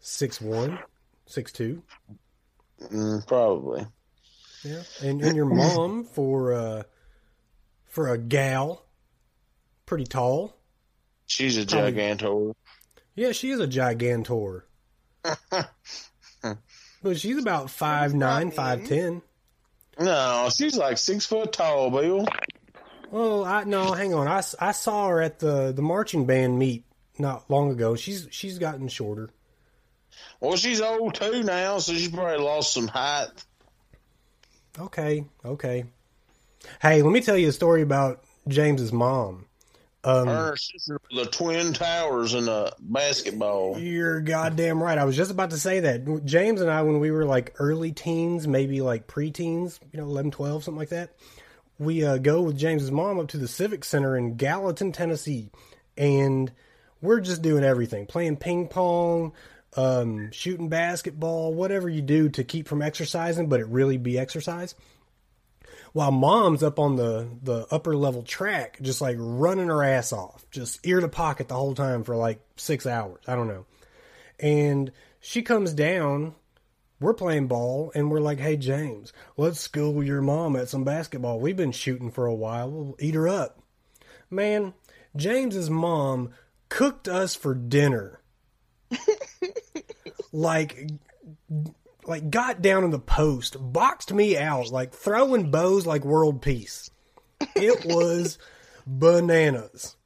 Speaker 1: six one, six two.
Speaker 5: Mm, probably.
Speaker 1: Yeah, and and your mom for uh, for a gal, pretty tall.
Speaker 5: She's a
Speaker 1: Probably-
Speaker 5: gigantor.
Speaker 1: Yeah, she is a gigantor. but she's about five nine, five ten.
Speaker 5: No, she's like six foot tall, Bill.
Speaker 1: Well, I no, hang on. I, I saw her at the the marching band meet not long ago. She's she's gotten shorter.
Speaker 5: Well, she's old too now, so she probably lost some height.
Speaker 1: Okay, okay. Hey, let me tell you a story about James's mom. Um,
Speaker 5: Her sister, the twin towers in the basketball.
Speaker 1: You're goddamn right. I was just about to say that. James and I, when we were like early teens, maybe like preteens, you know, 11, 12, something like that, we uh, go with James's mom up to the Civic Center in Gallatin, Tennessee. And we're just doing everything playing ping pong, um, shooting basketball, whatever you do to keep from exercising, but it really be exercise. While mom's up on the, the upper level track, just like running her ass off, just ear to pocket the whole time for like six hours. I don't know. And she comes down, we're playing ball, and we're like, hey, James, let's school your mom at some basketball. We've been shooting for a while. We'll eat her up. Man, James's mom cooked us for dinner. like like got down in the post, boxed me out, like throwing bows like world peace. It was bananas.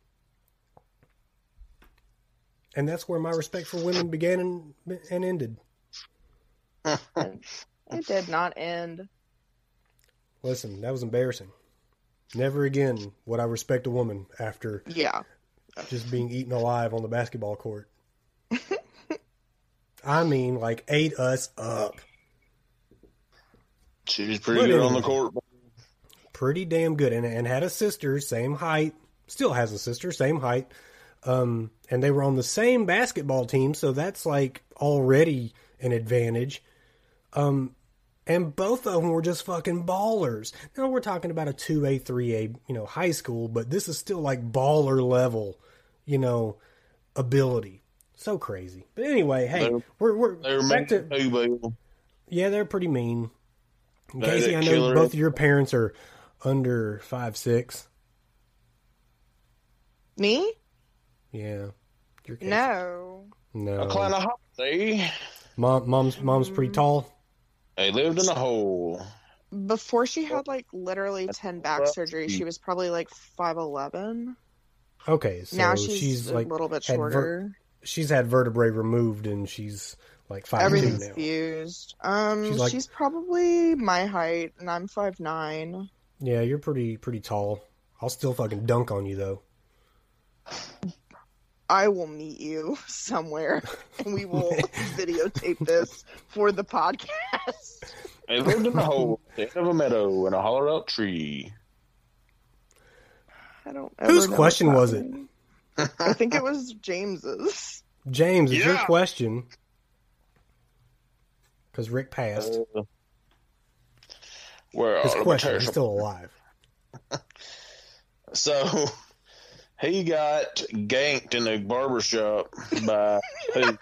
Speaker 1: And that's where my respect for women began and, and ended.
Speaker 2: It did not end.
Speaker 1: Listen, that was embarrassing. Never again would I respect a woman after
Speaker 2: Yeah.
Speaker 1: just being eaten alive on the basketball court. I mean, like ate us up.
Speaker 5: She was pretty
Speaker 1: But
Speaker 5: good on the court.
Speaker 1: Pretty damn good, and, and had a sister, same height. Still has a sister, same height. Um, and they were on the same basketball team, so that's like already an advantage. Um, and both of them were just fucking ballers. Now we're talking about a two A, three A, you know, high school, but this is still like baller level, you know, ability. So crazy. But anyway, hey,
Speaker 5: They're-
Speaker 1: we're we're
Speaker 5: They were
Speaker 1: back
Speaker 5: meant
Speaker 1: to
Speaker 5: to do,
Speaker 1: yeah, they're pretty mean.
Speaker 5: They-
Speaker 1: Casey,
Speaker 5: they
Speaker 1: I know both of your parents are under five six.
Speaker 2: Me?
Speaker 1: Yeah, your Casey.
Speaker 2: No.
Speaker 1: no.
Speaker 5: A clan of holiday. Eh?
Speaker 1: Mom, mom's mom's pretty mm. tall.
Speaker 5: They lived in a hole.
Speaker 2: Before she had like literally 10 back surgeries, she was probably like 5'11.
Speaker 1: Okay, so
Speaker 2: now she's,
Speaker 1: she's
Speaker 2: a little bit
Speaker 1: had ver-
Speaker 2: shorter.
Speaker 1: She's had vertebrae removed and she's like five two
Speaker 2: Everything's
Speaker 1: now.
Speaker 2: fused. Um,
Speaker 1: She's
Speaker 2: she's, probably my height, and I'm five nine.
Speaker 1: Yeah, you're pretty pretty tall. I'll still fucking dunk on you though.
Speaker 2: I will meet you somewhere, and we will videotape this for the podcast.
Speaker 5: I lived in a hole at the end of a meadow in a hollowed out tree.
Speaker 2: I don't.
Speaker 1: Whose
Speaker 2: ever know
Speaker 1: question was it?
Speaker 2: Happening. I think it was James's.
Speaker 1: James, is your question. Because Rick passed.
Speaker 5: Uh, where
Speaker 1: His question,
Speaker 5: materials-
Speaker 1: he's still alive.
Speaker 5: So he got ganked in a barber shop by who?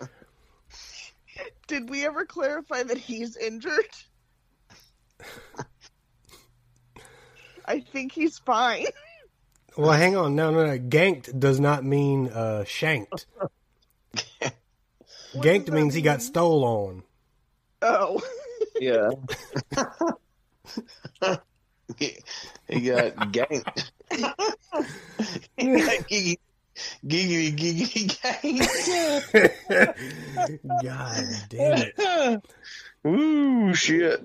Speaker 2: Did we ever clarify that he's injured? I think he's fine.
Speaker 1: Well, hang on. No, no, no. Ganked does not mean uh, shanked. Ganked
Speaker 2: does that
Speaker 1: means he got stole on.
Speaker 2: Oh,
Speaker 5: Yeah. he, he got ganked. giggity, giggity, giggity ganked.
Speaker 1: God damn it.
Speaker 5: Ooh, shit.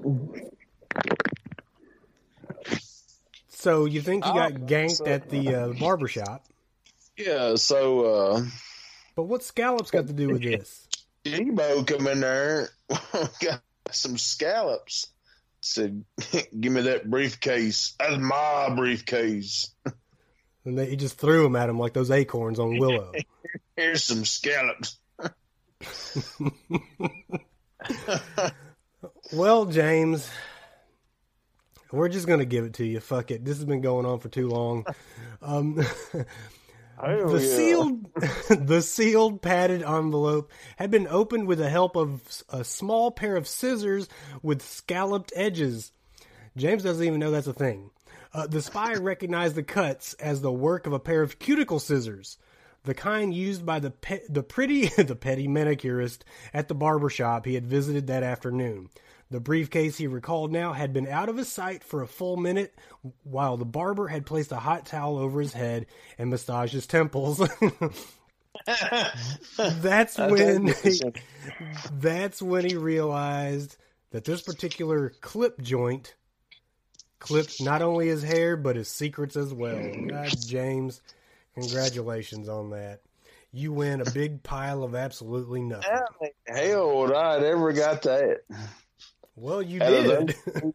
Speaker 1: So you think he got
Speaker 5: Oh,
Speaker 1: ganked
Speaker 5: so-
Speaker 1: at the uh, barber shop?
Speaker 5: Yeah, so uh
Speaker 1: But what scallops got to do with this?
Speaker 5: Deebo come in there, got some scallops. Said, "Give me that briefcase. That's my briefcase.
Speaker 1: And they, he just threw them at him like those acorns on Willow.
Speaker 5: Here's some scallops."
Speaker 1: well, James, we're just gonna give it to you. Fuck it. This has been going on for too long. Um, the
Speaker 5: yeah.
Speaker 1: sealed, the sealed padded envelope had been opened with the help of a small pair of scissors with scalloped edges. James doesn't even know that's a thing. Uh, the spy recognized the cuts as the work of a pair of cuticle scissors, the kind used by the pe- the pretty the petty manicurist at the barber shop he had visited that afternoon. The briefcase he recalled now had been out of his sight for a full minute while the barber had placed a hot towel over his head and massaged his temples. that's when he, that's when he realized that this particular clip joint clipped not only his hair but his secrets as well. God, James, congratulations on that. You win a big pile of absolutely nothing.
Speaker 5: Hell, would I ever got that?
Speaker 1: Well, you
Speaker 5: Out of
Speaker 1: did.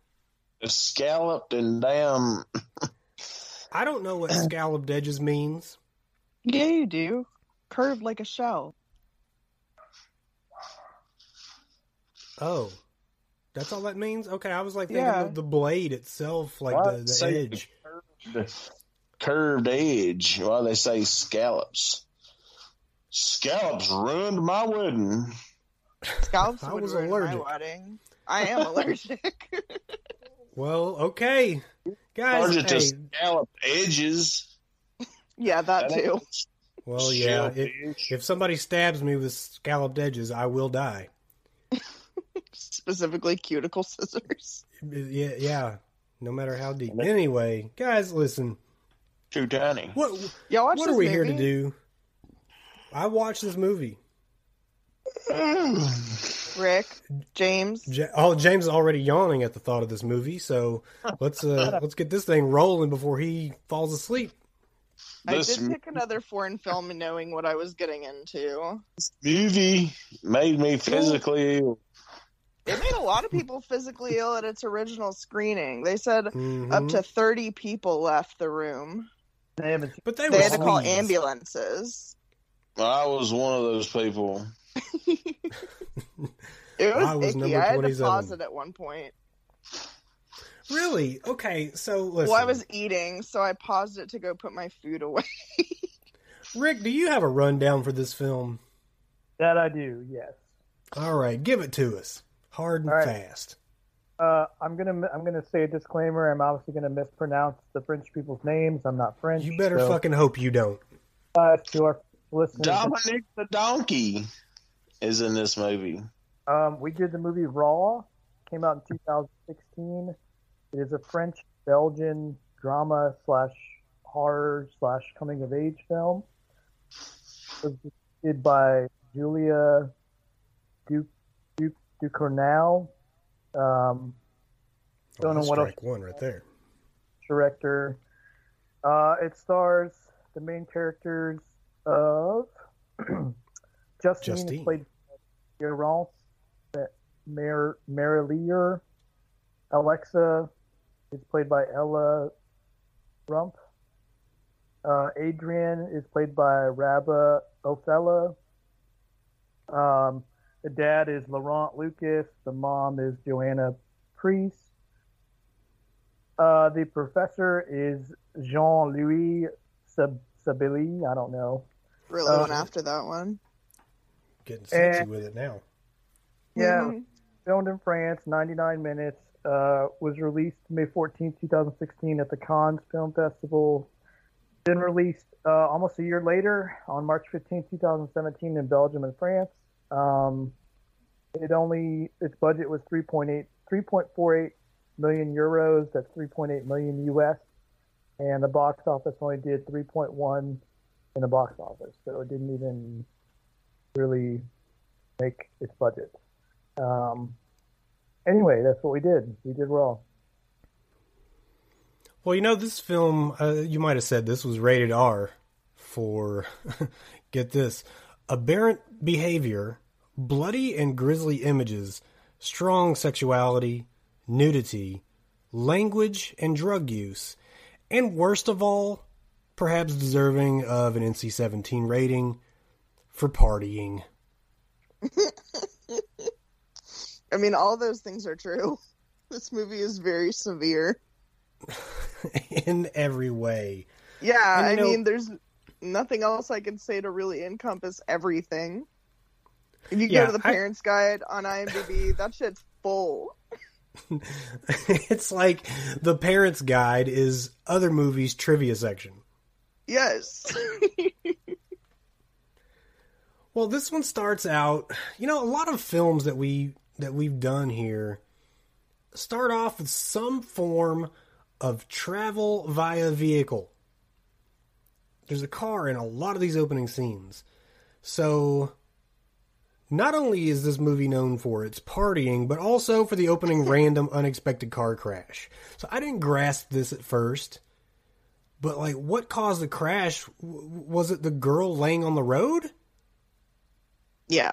Speaker 5: Scalloped and damn.
Speaker 1: I don't know what scalloped edges means.
Speaker 2: yeah, you do. Curved like a shell.
Speaker 1: Oh, that's all that means. Okay, I was like thinking
Speaker 2: Yeah.
Speaker 1: of the blade itself, like
Speaker 5: Why
Speaker 1: the, the edge.
Speaker 5: Curved, curved edge. Why they say scallops? Scallops ruined my wedding.
Speaker 2: Scallops
Speaker 1: I
Speaker 2: would
Speaker 1: was
Speaker 2: ruin
Speaker 1: allergic.
Speaker 2: my wedding. I am allergic.
Speaker 1: Well, okay, guys.
Speaker 5: Allergic to scallop edges.
Speaker 2: yeah, that
Speaker 5: That
Speaker 2: too.
Speaker 1: well, yeah. If, if somebody stabs me with scalloped edges, I will die.
Speaker 2: Specifically cuticle scissors.
Speaker 1: Yeah, yeah. No matter how deep. Anyway, guys, listen.
Speaker 5: Too tiny.
Speaker 1: What
Speaker 2: Y'all watch
Speaker 1: what are we here to do? I watched this movie.
Speaker 2: Rick, James.
Speaker 1: Ja- oh, James is already yawning at the thought of this movie, so let's uh, let's get this thing rolling before he falls asleep.
Speaker 2: I did pick another foreign film knowing what I was getting into.
Speaker 5: movie made me physically ill.
Speaker 2: It made a lot of people physically ill at its original screening. They said
Speaker 1: Mhm.
Speaker 2: up to 30 people left the room.
Speaker 4: They
Speaker 1: but they,
Speaker 2: They had to call ambulances.
Speaker 5: I was one of those people.
Speaker 2: It was,
Speaker 1: I was
Speaker 2: icky.
Speaker 1: number
Speaker 2: I had to pause it at one point.
Speaker 1: Really? Okay, so listen.
Speaker 2: Well, I was eating, so I paused it to go put my food away.
Speaker 1: Rick, do you have a rundown for this film?
Speaker 4: that. I do. Yes.
Speaker 1: All right, give it to us, hard and
Speaker 4: All right.
Speaker 1: fast.
Speaker 4: Uh, I'm gonna I'm gonna say a disclaimer. I'm obviously gonna mispronounce the French people's names. I'm not French.
Speaker 1: You better
Speaker 4: so,
Speaker 1: fucking hope you don't.
Speaker 4: uh, to our listeners.
Speaker 5: Dominic the Donkey is in this movie.
Speaker 4: Um, we did the movie Raw. Came out in 2016. It is a French Belgian drama slash horror slash coming of age film. It was directed by Julia Duke Duke Ducournau. Um,
Speaker 1: Oh,
Speaker 4: Don't know what else-
Speaker 1: strike one right there.
Speaker 4: director. Uh, it stars the main characters of Justine,
Speaker 1: Justine.
Speaker 4: played by Garance, Mer- Merlier. Alexa is played by Ella Rump. Uh, Adrian is played by Rabba Ofella. Um, the dad is Laurent Lucas. The mom is Joanna Priest. Uh, the professor is Jean Louis Sab- Sabili. I don't know.
Speaker 2: really
Speaker 4: Uh,
Speaker 2: went after that one.
Speaker 1: Getting sexy
Speaker 4: Eh.
Speaker 1: with it now.
Speaker 4: Yeah,
Speaker 2: Mhm.
Speaker 4: filmed in France, 99 minutes. Uh, was released May 14, 2016 at the Cannes Film Festival. Then released uh, almost a year later on March 15, 2017 in Belgium and France. Um, it only its budget was 3.8 3.48 million euros. That's 3.8 million US, and the box office only did 3.1 in the box office, so it didn't even really make its budget. Um, anyway, that's what we did. We did Raw.
Speaker 1: Well, you know, this film, uh, you might have said this was rated R for, get this, aberrant behavior, bloody and grisly images, strong sexuality, nudity, language, and drug use, and worst of all, perhaps deserving of an NC 17 rating for partying.
Speaker 2: I mean, all those things are true. This movie is very severe.
Speaker 1: in every way.
Speaker 2: Yeah,
Speaker 1: And,
Speaker 2: I
Speaker 1: know-
Speaker 2: mean, there's nothing else I can say to really encompass everything. If you
Speaker 1: Yeah,
Speaker 2: go to the
Speaker 1: I-
Speaker 2: Parents Guide on IMDb, that shit's full.
Speaker 1: it's like the parents' guide is other movies trivia section.
Speaker 2: Yes.
Speaker 1: Well, this one starts out, you know, a lot of films that we that we've done here start off with some form of travel via vehicle. There's a car in a lot of these opening scenes. So not only is this movie known for its partying, but also for the opening random unexpected car crash. So I didn't grasp this at first. But like what caused the crash? Was it the girl laying on the road?
Speaker 2: Yeah.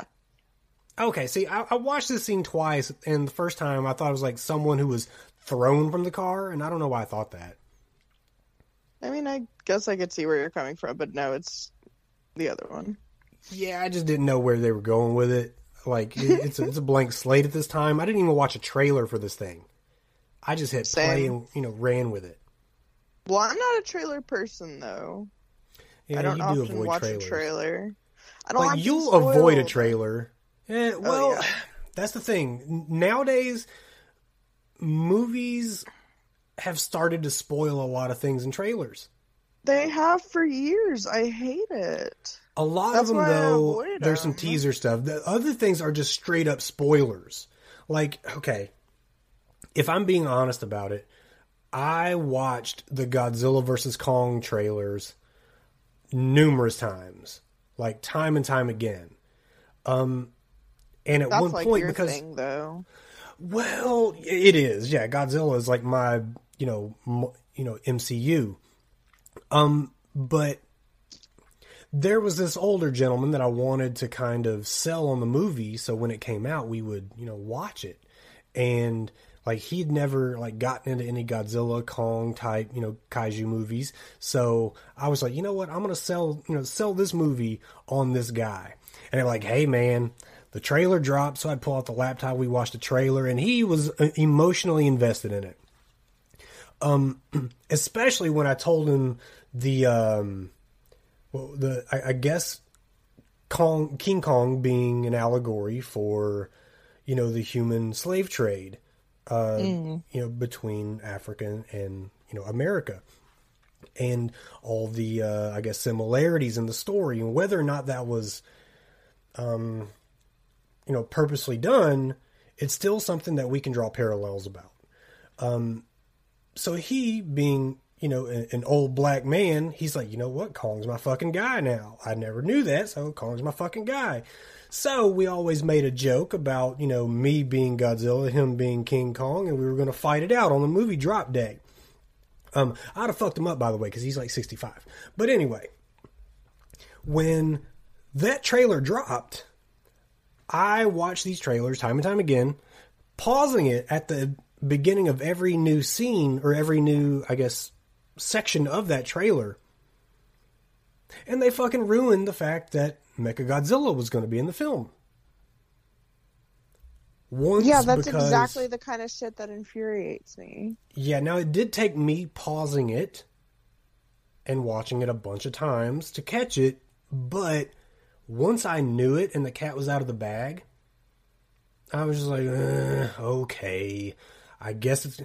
Speaker 1: Okay, see, I, I watched this scene twice, and the first time I thought it was like someone who was thrown from the car, and I don't know why I thought that.
Speaker 2: I mean, I guess I could see where you're coming from, but no, it's The other one.
Speaker 1: Yeah, I just didn't know where they were going with it. Like it, it's a, it's a blank slate at this time. I didn't even watch a trailer for this thing. I just hit play and you know ran with it.
Speaker 2: Well, I'm not a trailer person though.
Speaker 1: Yeah,
Speaker 2: I don't
Speaker 1: you
Speaker 2: often
Speaker 1: do avoid
Speaker 2: watch
Speaker 1: trailers.
Speaker 2: a trailer. I don't
Speaker 1: Like
Speaker 2: like
Speaker 1: you'll avoid a trailer. Eh, well,
Speaker 2: Oh, yeah.
Speaker 1: that's the thing. Nowadays, movies have started to spoil a lot of things in trailers.
Speaker 2: They have for years. I hate it.
Speaker 1: A lot
Speaker 2: That's
Speaker 1: of them, though, there's some teaser stuff. The other things are just straight up spoilers. Like, okay, if I'm being honest about it, I watched the Godzilla vs. Kong trailers numerous times, like time and time again. Um, and at
Speaker 2: That's
Speaker 1: one
Speaker 2: like
Speaker 1: point,
Speaker 2: your
Speaker 1: because
Speaker 2: thing, though.
Speaker 1: well, it is. Yeah, Godzilla is like my, you know, m- you know, MCU. Um, but there was this older gentleman that I wanted to kind of sell on the movie, so when it came out, we would, you know, watch it. And like he'd never like gotten into any Godzilla, Kong type, you know, kaiju movies. So I was like, you know what, I'm gonna sell, you know, sell this movie on this guy. And they're like, hey man, the trailer dropped, so I'd pull out the laptop, we watched the trailer, and he was uh, emotionally invested in it. Um, especially when I told him the um, well, the I, I guess Kong King Kong being an allegory for you know the human slave trade, uh, you know between Africa and you know America, and all the uh, I guess similarities in the story, and whether or not that was, um, you know, purposely done, it's still something that we can draw parallels about. Um, so he being you know an, an old black man he's like you know what? Kong's my fucking guy now. I never knew that so kong's my fucking guy so we always made a joke about you know me being godzilla him being king kong and we were going to fight it out on the movie drop day um i'd have fucked him up by the way because he's like 65 but anyway when that trailer dropped i watched these trailers time and time again pausing it at the beginning of every new scene or every new, I guess, section of that trailer. And they fucking ruined the fact that Mechagodzilla was going to be in the film. Once
Speaker 2: Yeah, that's
Speaker 1: because,
Speaker 2: exactly the kind of shit that infuriates me.
Speaker 1: Yeah, now it did take me pausing it and watching it a bunch of times to catch it, but once I knew it and the cat was out of the bag, I was just like, eh, okay, I guess it's.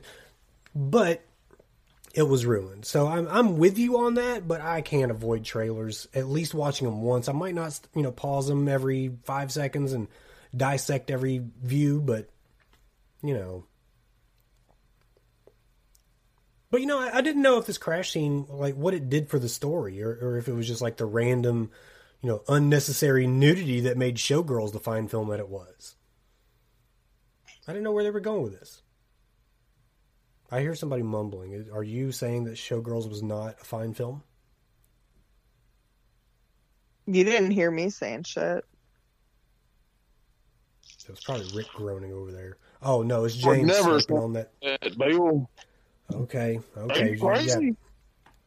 Speaker 1: But it was ruined. So I'm I'm with you on that, but I can't avoid trailers. At least watching them once. I might not, you know, pause them every five seconds and dissect every view, but you know. But you know, I, I didn't know if this crash scene, like what it did for the story, or, or if it was just like the random, you know, unnecessary nudity that made Showgirls the fine film that it was. I didn't know where they were going with this. I hear somebody mumbling. Are you saying that Showgirls was not a fine film?
Speaker 2: You didn't hear me saying shit.
Speaker 1: It was probably Rick groaning over there. Oh no, it's James
Speaker 5: never
Speaker 1: on that.
Speaker 5: That
Speaker 1: Okay,
Speaker 5: are
Speaker 1: okay.
Speaker 5: you crazy?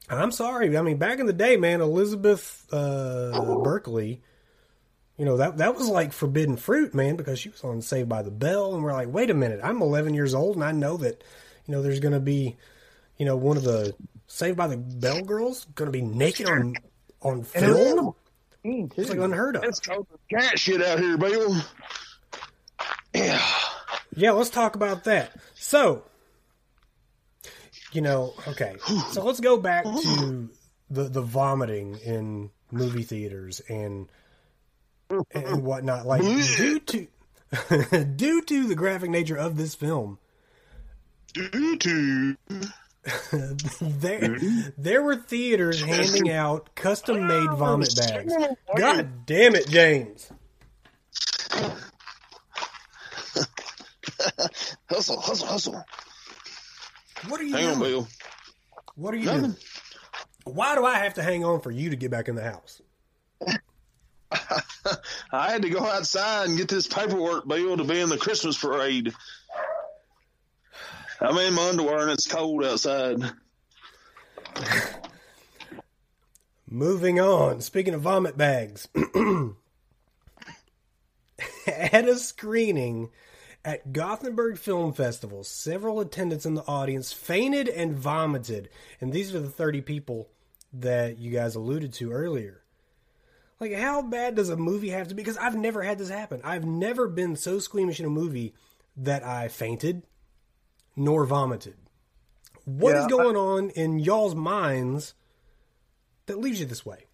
Speaker 1: yeah. I'm sorry. I mean, back in the day, man, Elizabeth uh, Berkley, you know that that was like forbidden fruit, man, because she was on Saved by the Bell, and we're like, wait a minute, I'm 11 years old, and I know that, you know, there's going to be, you know, one of the Saved by the Bell girls going to be naked on on film.
Speaker 4: Mean.
Speaker 1: It's like unheard of.
Speaker 5: It's called cat shit out here, Bill. Yeah.
Speaker 1: Yeah, let's talk about that. So, you know, okay. So let's go back to the the vomiting in movie theaters and and whatnot. Like due to due to the graphic nature of this film,
Speaker 5: Doo doo.
Speaker 1: there there were theaters handing out custom made vomit bags. God damn it, James!
Speaker 5: Hustle, hustle, hustle.
Speaker 1: What are you
Speaker 5: Hang on,
Speaker 1: doing?
Speaker 5: Bill.
Speaker 1: What are you
Speaker 5: Nothing.
Speaker 1: doing? Why do I have to hang on for you to get back in the house?
Speaker 5: I had to go outside and get this paperwork, Bill, to be in the Christmas parade. I'm in my underwear and it's cold outside.
Speaker 1: Moving on. Speaking of vomit bags, at a screening at Gothenburg Film Festival, several attendants in the audience fainted and vomited. And these are the 30 people that you guys alluded to earlier. Like, how bad does a movie have to be? Because I've never had this happen. I've never been so squeamish in a movie that I fainted nor vomited. What is
Speaker 4: Yeah,
Speaker 1: going on in y'all's minds that leaves you this way?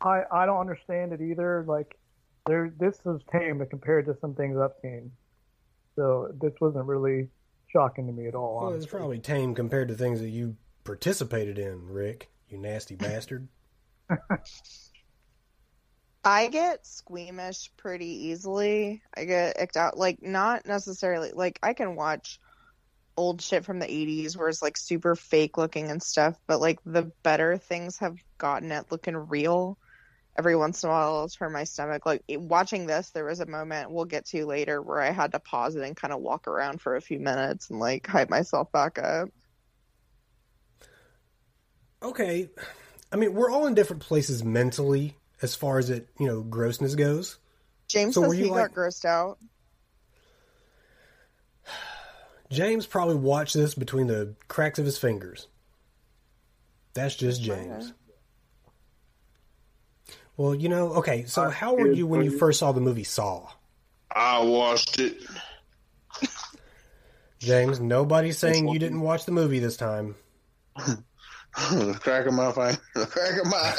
Speaker 4: I I don't understand it either. Like, there this is tame compared to some things I've seen. So this wasn't really shocking to me at all.
Speaker 1: Well, it's probably tame compared to things that you participated in, Rick. You nasty bastard.
Speaker 2: I get squeamish pretty easily. I get icked out. Like, not necessarily, like, I can watch old shit from the 80s where it's like super fake looking and stuff, but like the better things have gotten at looking real. Every once in a while, I'll turn my stomach. Like, watching this, there was a moment we'll get to later where I had to pause it and kind of walk around for a few minutes and like hype myself back up.
Speaker 1: Okay, I mean we're all in different places mentally as far as it you know grossness goes.
Speaker 2: James
Speaker 1: So were
Speaker 2: says
Speaker 1: you
Speaker 2: he
Speaker 1: like-
Speaker 2: got grossed out.
Speaker 1: James probably watched this between the cracks of his fingers. That's just James. Well, you know, okay. So how were you when you first saw the movie Saw?
Speaker 5: I watched it.
Speaker 1: James, nobody's saying you didn't watch the movie this time.
Speaker 5: the crack of my finger, the crack of my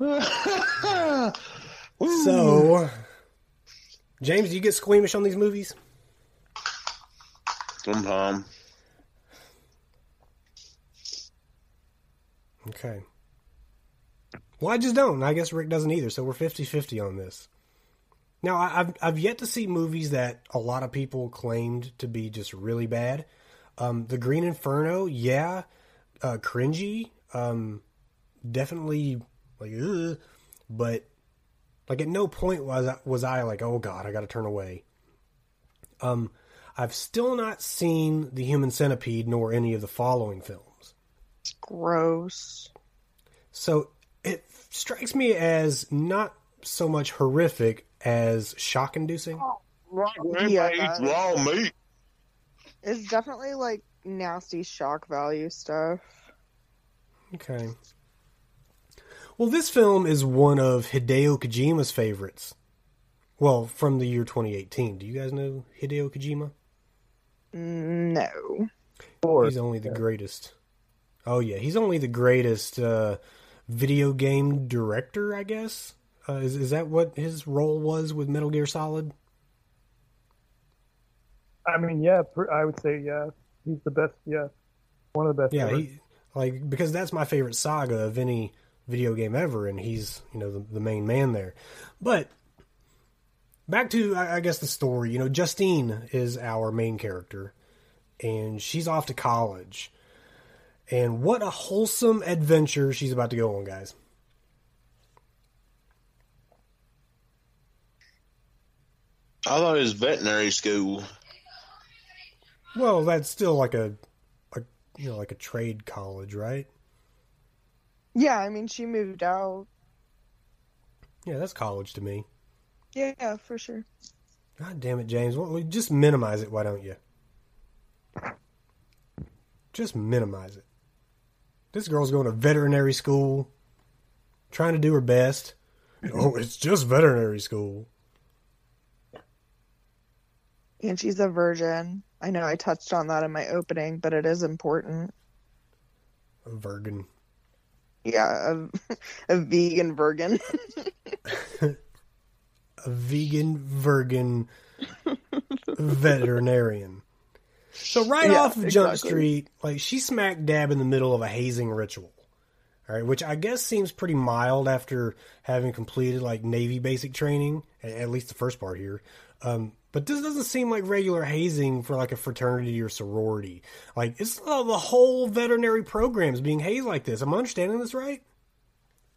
Speaker 5: hand.
Speaker 1: So, James, do you get squeamish on these movies?
Speaker 5: Sometime.
Speaker 1: Okay. Well, I just don't. I guess Rick doesn't either, so we're 50-50 on this. Now, I've I've yet to see movies that a lot of people claimed to be just really bad. Um, the Green Inferno, yeah, uh, cringy, um, definitely like, ugh, but like at no point was I, was I like, oh god, I got to turn away. Um, I've still not seen the Human Centipede nor any of the following films.
Speaker 2: Gross.
Speaker 1: So it strikes me as not so much horrific as shock inducing.
Speaker 2: Yeah.
Speaker 5: Eat raw meat.
Speaker 2: It's definitely like nasty shock value stuff.
Speaker 1: Okay. Well, this film is one of Hideo Kojima's favorites. Well, from the year 2018. Do you guys know Hideo Kojima?
Speaker 2: No.
Speaker 1: He's only the greatest. Oh yeah, he's only the greatest uh, video game director, I guess. Uh, is is that what his role was with Metal Gear Solid?
Speaker 4: I mean, yeah, I would say yeah. He's the best. Yeah, one of the best.
Speaker 1: Yeah, he like because that's my favorite saga of any video game ever, and he's you know the, the main man there. But back to I, I guess the story. You know, Justine is our main character, and she's off to college. And what a wholesome adventure she's about to go on, guys.
Speaker 5: I thought it was veterinary school.
Speaker 1: Well, that's still like a, a you know like a trade college, right?
Speaker 2: Yeah, I mean, she moved out.
Speaker 1: Yeah, that's college to me.
Speaker 2: Yeah, for sure.
Speaker 1: God damn it, James. Well, just minimize it, why don't you? Just minimize it. This girl's going to veterinary school, trying to do her best. Oh, it's just veterinary school.
Speaker 2: And she's a virgin. I know I touched on that in my opening, but it is important.
Speaker 1: A virgin.
Speaker 2: Yeah, a, a vegan virgin.
Speaker 1: A vegan, virgin veterinarian. So right
Speaker 2: Yeah,
Speaker 1: off of Jump. Street, like she's smack dab in the middle of a hazing ritual. All right, which I guess seems pretty mild after having completed like Navy basic training, at least the first part here. Um, but this doesn't seem like regular hazing for like a fraternity or sorority. Like it's uh, the whole veterinary program is being hazed like this. Am I understanding this right?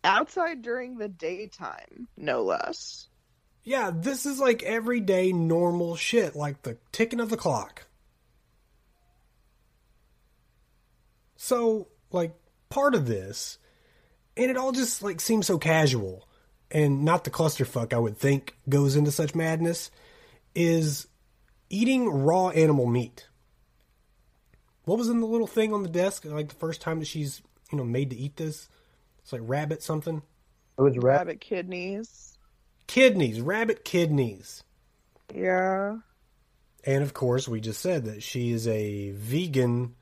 Speaker 2: Outside during the daytime, no less.
Speaker 1: Yeah, this is like everyday normal shit, like the ticking of the clock. So, like, part of this, and it all just like seems so casual and not the clusterfuck I would think goes into such madness, is eating raw animal meat. What was in the little thing on the desk? Like the first time that she's you know made to eat this, it's like rabbit something.
Speaker 4: It was rat.
Speaker 2: Rabbit kidneys.
Speaker 1: Kidneys, rabbit kidneys.
Speaker 2: Yeah.
Speaker 1: And of course, we just said that she is a vegan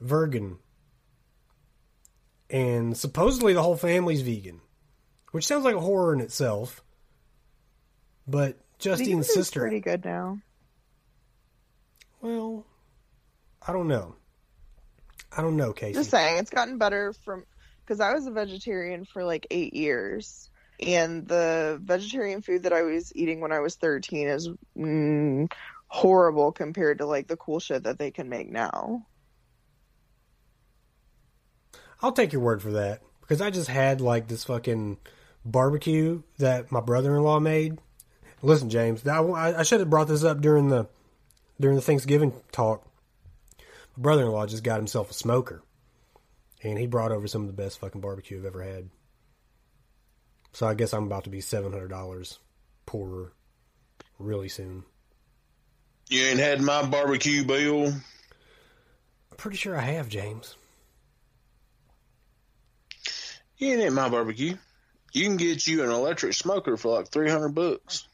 Speaker 1: virgin. And supposedly the whole family's vegan, which sounds like a horror in itself. But Justine's
Speaker 2: Vegan is
Speaker 1: sister,
Speaker 2: pretty good now.
Speaker 1: well, I don't know. I don't know, Casey.
Speaker 2: Just saying, it's gotten better from because I was a vegetarian for like eight years, and the vegetarian food that I was eating when I was thirteen is mm, horrible compared to like the cool shit that they can make now.
Speaker 1: I'll take your word for that because I just had like this fucking barbecue that my brother-in-law made. Listen, James, I, I should have brought this up during the during the Thanksgiving talk. My brother-in-law just got himself a smoker, and he brought over some of the best fucking barbecue I've ever had. So I guess I'm about to be seven hundred dollars poorer really soon.
Speaker 5: You ain't had my barbecue, Bill.
Speaker 1: I'm pretty sure I have, James.
Speaker 5: You ain't had my barbecue. You can get you an electric smoker for like three hundred bucks.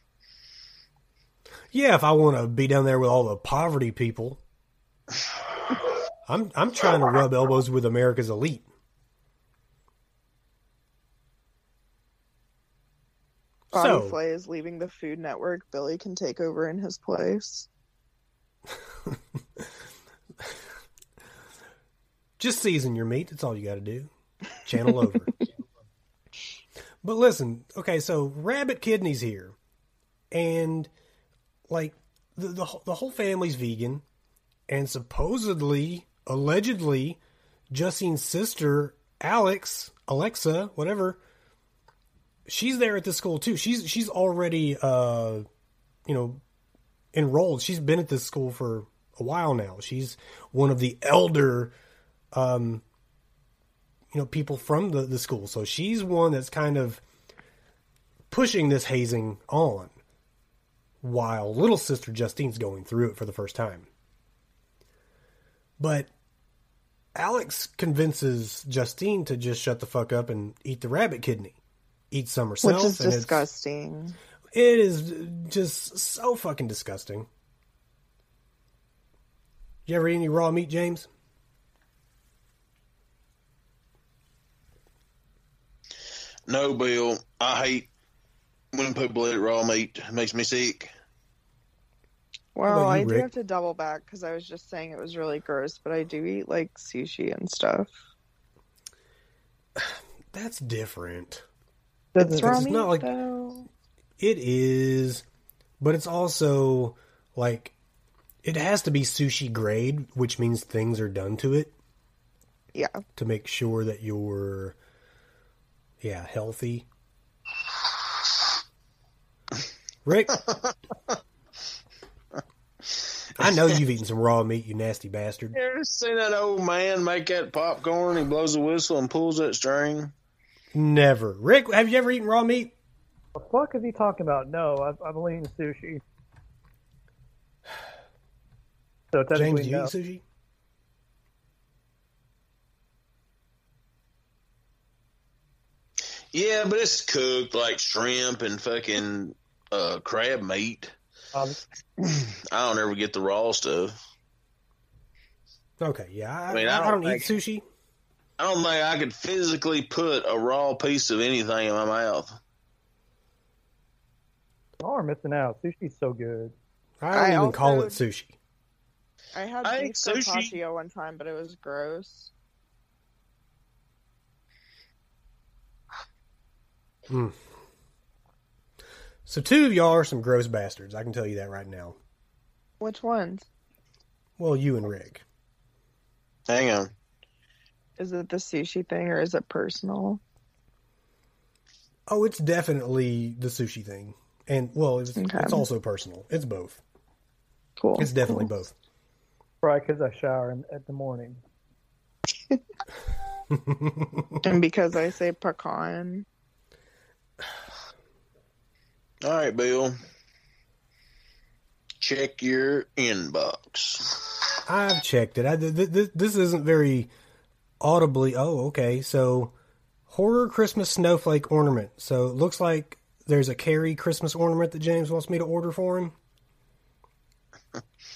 Speaker 1: Yeah, if I want to be down there with all the poverty people, I'm I'm trying to rub elbows with America's elite.
Speaker 2: Bobby
Speaker 1: So-
Speaker 2: Flay is leaving the Food Network. Billy can take over in his place.
Speaker 1: Just season your meat. That's all you got to do. Channel over. but listen, okay, so rabbit kidneys here, and like the the whole- the whole family's vegan, and supposedly, allegedly, Justine's sister Alex, Alexa, whatever, she's there at the school too. She's she's already uh, you know, enrolled. She's been at this school for a while now. She's one of the elder um, you know, people from the, the school. So she's one that's kind of pushing this hazing on while little sister Justine's going through it for the first time. But Alex convinces Justine to just shut the fuck up and eat the rabbit kidney. Eat some herself.
Speaker 2: Which is
Speaker 1: and it's-
Speaker 2: disgusting.
Speaker 1: It is just so fucking disgusting. You ever eat any raw meat, James?
Speaker 5: No, Bill. I hate when people eat raw meat. It makes me sick.
Speaker 2: Well,
Speaker 1: about you,
Speaker 2: I do
Speaker 1: Rick?
Speaker 2: have to double back because I was just saying it was really gross, but I do eat like sushi and stuff.
Speaker 1: That's different.
Speaker 4: Doesn't
Speaker 2: It's raw
Speaker 1: it's
Speaker 2: meat,
Speaker 1: not like-
Speaker 2: though.
Speaker 1: It is, but it's also like it has to be sushi grade, which means things are done to it
Speaker 2: Yeah.
Speaker 1: to make sure that you're yeah, healthy. Rick I know you've eaten some raw meat, you nasty bastard.
Speaker 5: You ever seen that old man make that popcorn? He blows a whistle and pulls that string.
Speaker 1: Never. Rick, have you ever eaten raw meat?
Speaker 4: The fuck is he talking about? No, I've, I've only eaten sushi. So
Speaker 1: James,
Speaker 4: technically,
Speaker 1: do you
Speaker 4: no.
Speaker 1: eat sushi?
Speaker 5: Yeah, but it's cooked like shrimp and fucking uh, crab meat.
Speaker 4: Um,
Speaker 5: I don't ever get the raw stuff.
Speaker 1: Okay, yeah. I,
Speaker 5: I mean,
Speaker 1: I,
Speaker 5: I
Speaker 1: don't,
Speaker 5: don't
Speaker 1: eat sushi.
Speaker 5: I don't think I could physically put a raw piece of anything in my mouth.
Speaker 4: y'all are missing out. Sushi's so good.
Speaker 1: I don't
Speaker 2: I
Speaker 1: even call it sushi.
Speaker 2: I had
Speaker 5: I
Speaker 2: beef
Speaker 5: ate sushi.
Speaker 2: one time, but it was gross.
Speaker 1: So two of y'all are some gross bastards. I can tell you that right now.
Speaker 2: Which ones?
Speaker 1: Well, you and Rick.
Speaker 5: Hang on.
Speaker 2: Is it the sushi thing or is it personal?
Speaker 1: Oh, it's definitely the sushi thing, and well, it's,
Speaker 2: Okay.
Speaker 1: it's also personal. It's both.
Speaker 2: Cool.
Speaker 1: It's definitely
Speaker 2: cool.
Speaker 1: both.
Speaker 4: Right, because I shower in, at the morning.
Speaker 2: and because I say pecan.
Speaker 5: All right, Bill. Check your inbox.
Speaker 1: I've checked it. I, th- th- this isn't very audibly. Oh, okay. So, horror Christmas snowflake ornament. So it looks like there's a Carrie Christmas ornament that James wants me to order for him.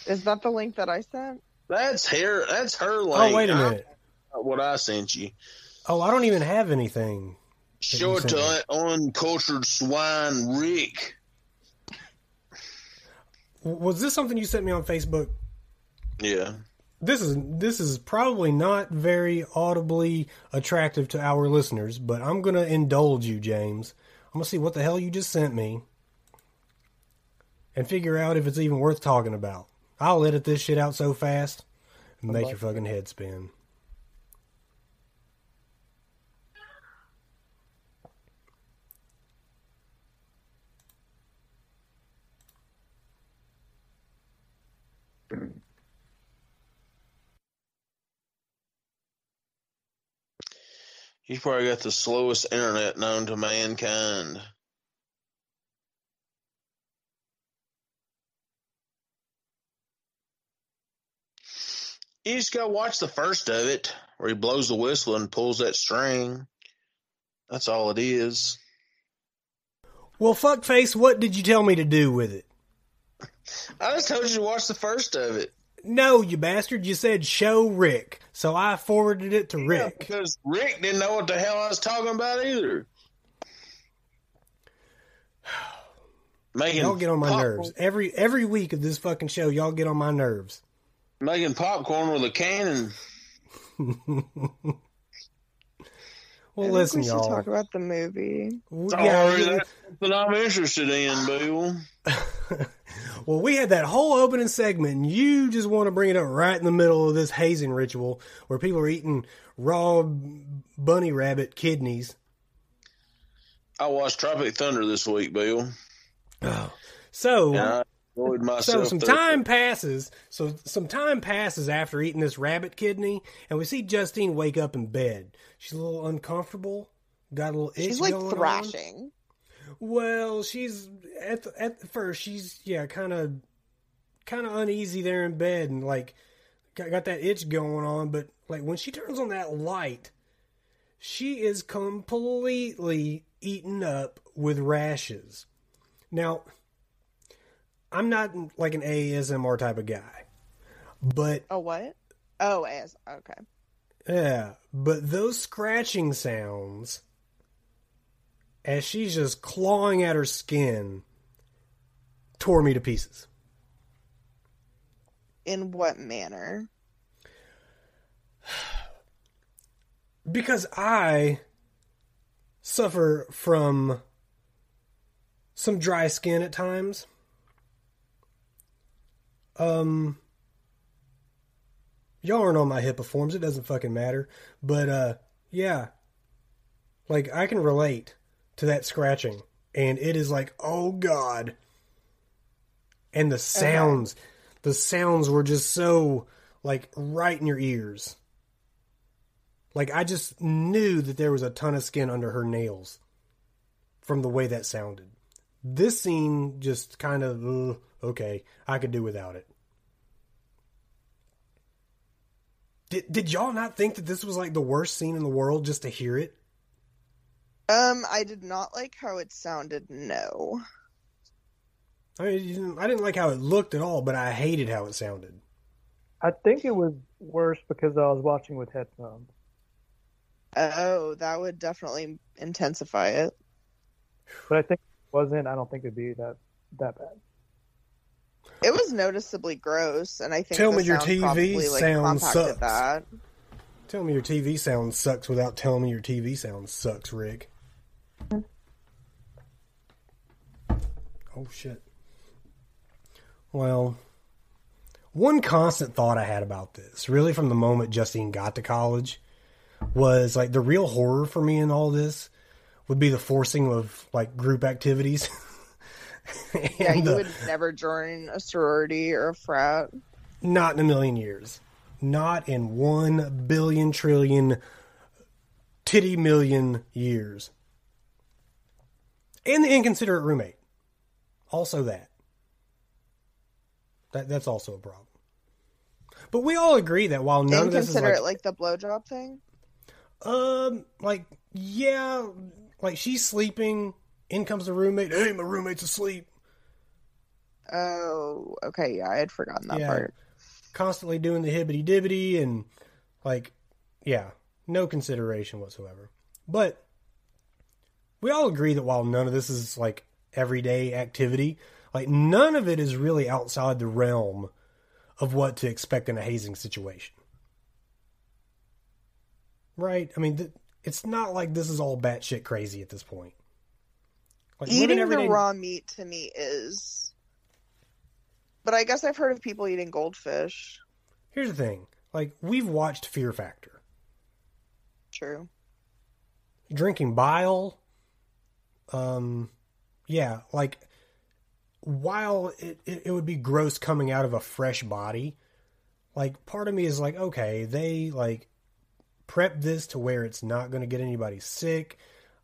Speaker 2: Is that the link that I sent?
Speaker 5: That's her. That's her link.
Speaker 1: Oh, wait a minute.
Speaker 5: what I sent you.
Speaker 1: Oh, I don't even have anything.
Speaker 5: Show it to that uncultured swine Rick.
Speaker 1: Was this something you sent me on Facebook?
Speaker 5: Yeah.
Speaker 1: This is this is probably not very audibly attractive to our listeners, but I'm gonna indulge you, James. I'm gonna see what the hell you just sent me, and figure out if it's even worth talking about. I'll edit this shit out so fast, and make your fucking head spin.
Speaker 5: He's probably got the slowest internet known to mankind. You just gotta watch the first of it, where he blows the whistle and pulls that string. That's all it is.
Speaker 1: Well, fuckface, what did you tell me to do with it?
Speaker 5: I just told you to watch the first of it.
Speaker 1: No, you bastard. You said show Rick, so I forwarded it to
Speaker 5: Yeah,
Speaker 1: Rick.
Speaker 5: because Rick didn't know what the hell I was talking about either. Making
Speaker 1: Y'all get on my
Speaker 5: pop-
Speaker 1: nerves every every week of this fucking show. Y'all get on my nerves.
Speaker 5: Making popcorn with a cannon.
Speaker 1: Well,
Speaker 2: I think
Speaker 1: listen,
Speaker 2: we should
Speaker 1: y'all.
Speaker 2: talk about the movie.
Speaker 1: W-
Speaker 5: Sorry,
Speaker 1: yeah,
Speaker 5: that's what I'm interested in, Bill.
Speaker 1: well, we had that whole opening segment, and you just want to bring it up right in the middle of this hazing ritual where people are eating raw bunny rabbit kidneys.
Speaker 5: I watched Tropic Thunder this week, Bill.
Speaker 1: Oh, So,
Speaker 5: And I enjoyed
Speaker 1: so some
Speaker 5: there.
Speaker 1: time passes. So some time passes after eating this rabbit kidney, and we see Justine wake up in bed. She's a little uncomfortable. Got a little itch
Speaker 2: She's like
Speaker 1: going on. Well, she's at the, at first. She's yeah, kind of kind of uneasy there in bed, and like got, got that itch going on. But like when she turns on that light, she is completely eaten up with rashes. Now, I'm not like an ASMR type of guy, but
Speaker 2: Oh, what? Oh, as okay.
Speaker 1: yeah, but those scratching sounds as she's just clawing at her skin tore me to pieces.
Speaker 2: In what manner?
Speaker 1: Because I suffer from some dry skin at times. Um y'all aren't on my hippiforms, it doesn't fucking matter. But uh yeah. Like I can relate to that scratching. And it is like, oh God. And the sounds the sounds were just so like right in your ears. Like I just knew that there was a ton of skin under her nails from the way that sounded. This scene just kind of uh, okay, I could do without it. Did did y'all not think that this was like the worst scene in the world just to hear it?
Speaker 2: Um, I did not like how it sounded. No.
Speaker 1: I mean, I didn't like how it looked at all, but I hated how it sounded.
Speaker 4: I think it was worse because I was watching with headphones.
Speaker 2: Oh, that would definitely intensify it.
Speaker 4: But I think it wasn't. I don't think it'd be that that bad.
Speaker 2: It was noticeably gross, and I think
Speaker 1: Tell
Speaker 2: the
Speaker 1: me your
Speaker 2: sound
Speaker 1: TV
Speaker 2: probably, like,
Speaker 1: sound
Speaker 2: compacted
Speaker 1: sucks.
Speaker 2: That.
Speaker 1: Tell me your TV sound sucks without telling me your TV sound sucks, Rick. Oh shit. Well, one constant thought I had about this, really from the moment Justine got to college, was like the real horror for me in all this would be the forcing of like group activities.
Speaker 2: Yeah, you
Speaker 1: the-
Speaker 2: would never join a sorority or a frat.
Speaker 1: Not in a million years. Not in one billion trillion titty million years. And the inconsiderate roommate. Also that. That that's also a problem. But we all agree that while none of this is
Speaker 2: Inconsiderate,
Speaker 1: like,
Speaker 2: like the blowjob thing.
Speaker 1: um, like yeah, like she's sleeping. In comes the roommate. Hey, my roommate's asleep.
Speaker 2: Oh, okay. Yeah, I had forgotten that
Speaker 1: Yeah.
Speaker 2: part.
Speaker 1: Constantly doing the hibbity dibbity and like, yeah, no consideration whatsoever. But we all agree that while none of this is like everyday activity, like none of it is really outside the realm of what to expect in a hazing situation. Right? I mean, th- it's not like this is all batshit crazy at this point. Like
Speaker 2: Eating the raw meat to me is. But I guess I've heard of people eating goldfish.
Speaker 1: Here's the thing: like we've watched Fear Factor,
Speaker 2: True.
Speaker 1: drinking bile. Um, yeah, like while it, it, would be gross coming out of a fresh body, like part of me is like, okay, they like prep this to where it's not going to get anybody sick.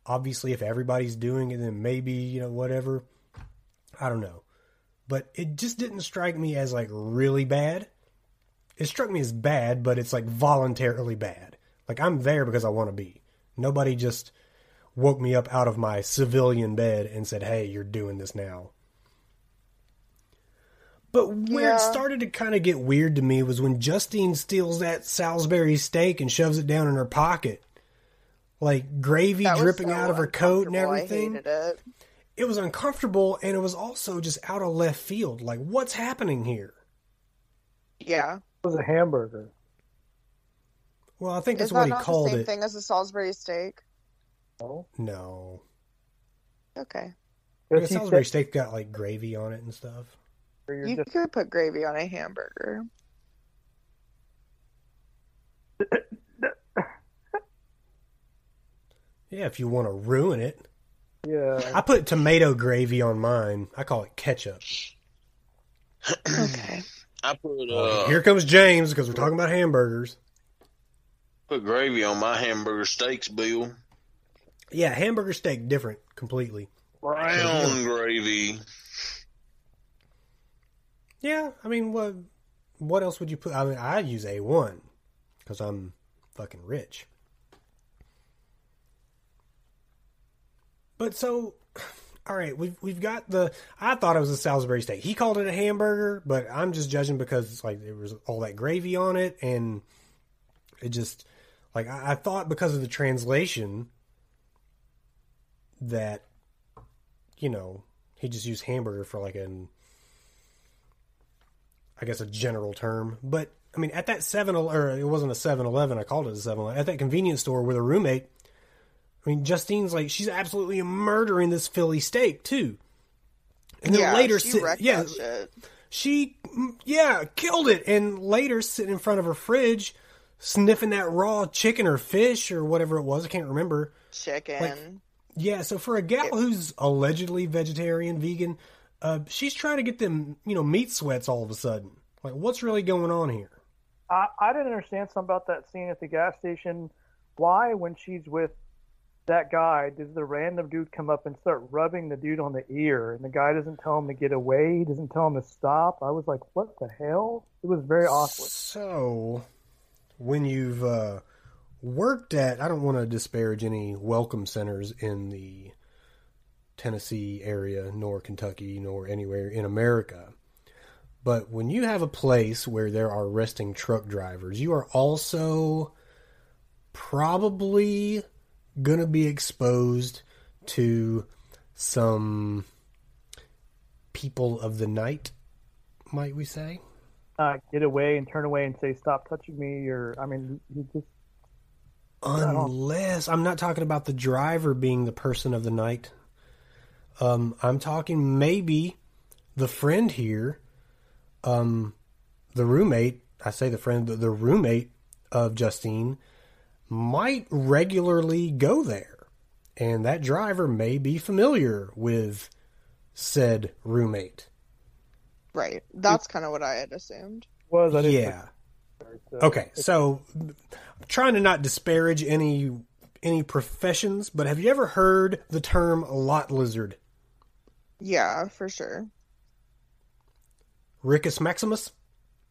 Speaker 1: Obviously, if everybody's doing it, then maybe you know whatever. I don't know, but it just didn't strike me as like really bad. It struck me as bad, but it's like voluntarily bad. Like I'm there because I want to be. Nobody just woke me up out of my civilian bed and said, "Hey, you're doing this now." But where
Speaker 2: Yeah.
Speaker 1: it started to kind of get weird to me was when Justine steals that Salisbury steak and shoves it down in her pocket. Like gravy
Speaker 2: That
Speaker 1: dripping
Speaker 2: so
Speaker 1: out of her coat and everything.
Speaker 2: I hated it.
Speaker 1: It was uncomfortable and it was also just out of left field. Like, what's happening here?
Speaker 2: Yeah.
Speaker 4: It was a hamburger.
Speaker 1: Well, I think that's
Speaker 2: Is
Speaker 1: what
Speaker 2: that
Speaker 1: he
Speaker 2: not the same
Speaker 1: it.
Speaker 2: thing as a Salisbury steak?
Speaker 4: No.
Speaker 1: No.
Speaker 2: Okay.
Speaker 1: The
Speaker 4: Yes, he
Speaker 1: Salisbury
Speaker 4: said-
Speaker 1: steak got like gravy on it and stuff.
Speaker 4: you're
Speaker 2: You
Speaker 4: just-
Speaker 2: could put gravy on a hamburger.
Speaker 1: Yeah, if you want to ruin it.
Speaker 4: yeah.
Speaker 1: I put tomato gravy on mine. I call it ketchup.
Speaker 2: Okay.
Speaker 5: I put uh,
Speaker 1: Here comes James because we're talking about hamburgers.
Speaker 5: put gravy on my hamburger steaks, Bill.
Speaker 1: Yeah, hamburger steak different completely.
Speaker 5: Brown gravy.
Speaker 1: Yeah, I mean, what what else would you put? I mean, I use A one because I'm fucking rich. But so, all right, we've we've got the. I thought it was a Salisbury steak. He called it a hamburger, but I'm just judging because it's like there was all that gravy on it, and it just like I, I thought because of the translation that you know he just used hamburger for like an I guess a general term. But I mean, at that seven or it wasn't a Seven Eleven. I called it a Seven Eleven. At that convenience store with a roommate. I mean, Justine's like she's absolutely murdering this Philly steak too. And then
Speaker 2: yeah,
Speaker 1: later,
Speaker 2: she
Speaker 1: sit- yeah, she yeah killed it. And later, sitting in front of her fridge, sniffing that raw chicken or fish or whatever it was. I can't remember.
Speaker 2: Chicken.
Speaker 1: Yeah, so for a gal who's allegedly vegetarian, vegan, uh, she's trying to get them, you know, meat sweats all of a sudden. Like, what's really going on here?
Speaker 4: I, I didn't understand something about that scene at the gas station. Why, when she's with that guy, does the random dude come up and start rubbing the dude on the ear, and the guy doesn't tell him to get away, he doesn't tell him to stop? I was like, what the hell? It was very awkward.
Speaker 1: So, when you've uh, worked at, I don't want to disparage any welcome centers in the Tennessee area, nor Kentucky, nor anywhere in America. But when you have a place where there are resting truck drivers, you are also probably going to be exposed to some people of the night, might we say?
Speaker 4: Uh, get away and turn away and say, stop touching me, or, I mean, you just,
Speaker 1: Unless I'm not talking about the driver being the person of the night. Um, I'm talking maybe the friend here, um, the roommate. I say the friend, the, the roommate of Justine might regularly go there, and that driver may be familiar with said roommate.
Speaker 2: Right. That's kind of what I had assumed.
Speaker 4: was, I didn't
Speaker 1: Yeah. Okay, so I'm trying to not disparage any any professions, but have you ever heard the term lot lizard?
Speaker 2: Yeah, for sure.
Speaker 1: Rickus Maximus?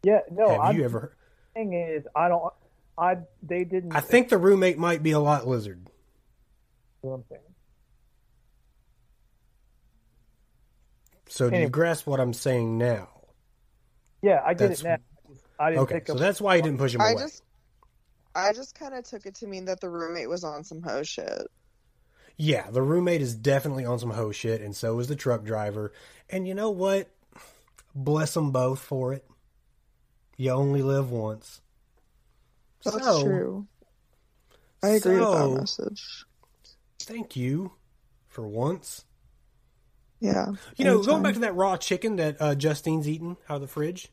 Speaker 4: Yeah, no.
Speaker 1: have
Speaker 4: I'm
Speaker 1: you ever heard?
Speaker 4: thing is, I don't. I they didn't.
Speaker 1: I think the roommate might be a lot lizard.
Speaker 4: what I'm saying.
Speaker 1: So do you grasp what I'm saying now?
Speaker 4: Yeah, I get
Speaker 1: That's-
Speaker 4: it now. I didn't
Speaker 1: Okay,
Speaker 4: pick
Speaker 1: so that's why you didn't push him
Speaker 2: I
Speaker 1: away.
Speaker 2: just I just kind of took it to mean that the roommate was on some hoe shit.
Speaker 1: Yeah, the roommate is definitely on some hoe shit, and so is the truck driver. And you know what? Bless them both for it. You only live once.
Speaker 2: That's
Speaker 1: so,
Speaker 2: true. I agree with that message.
Speaker 1: Thank you for once.
Speaker 2: Yeah.
Speaker 1: You know,
Speaker 2: anytime.
Speaker 1: going back to that raw chicken that uh, Justine's eating out of the fridge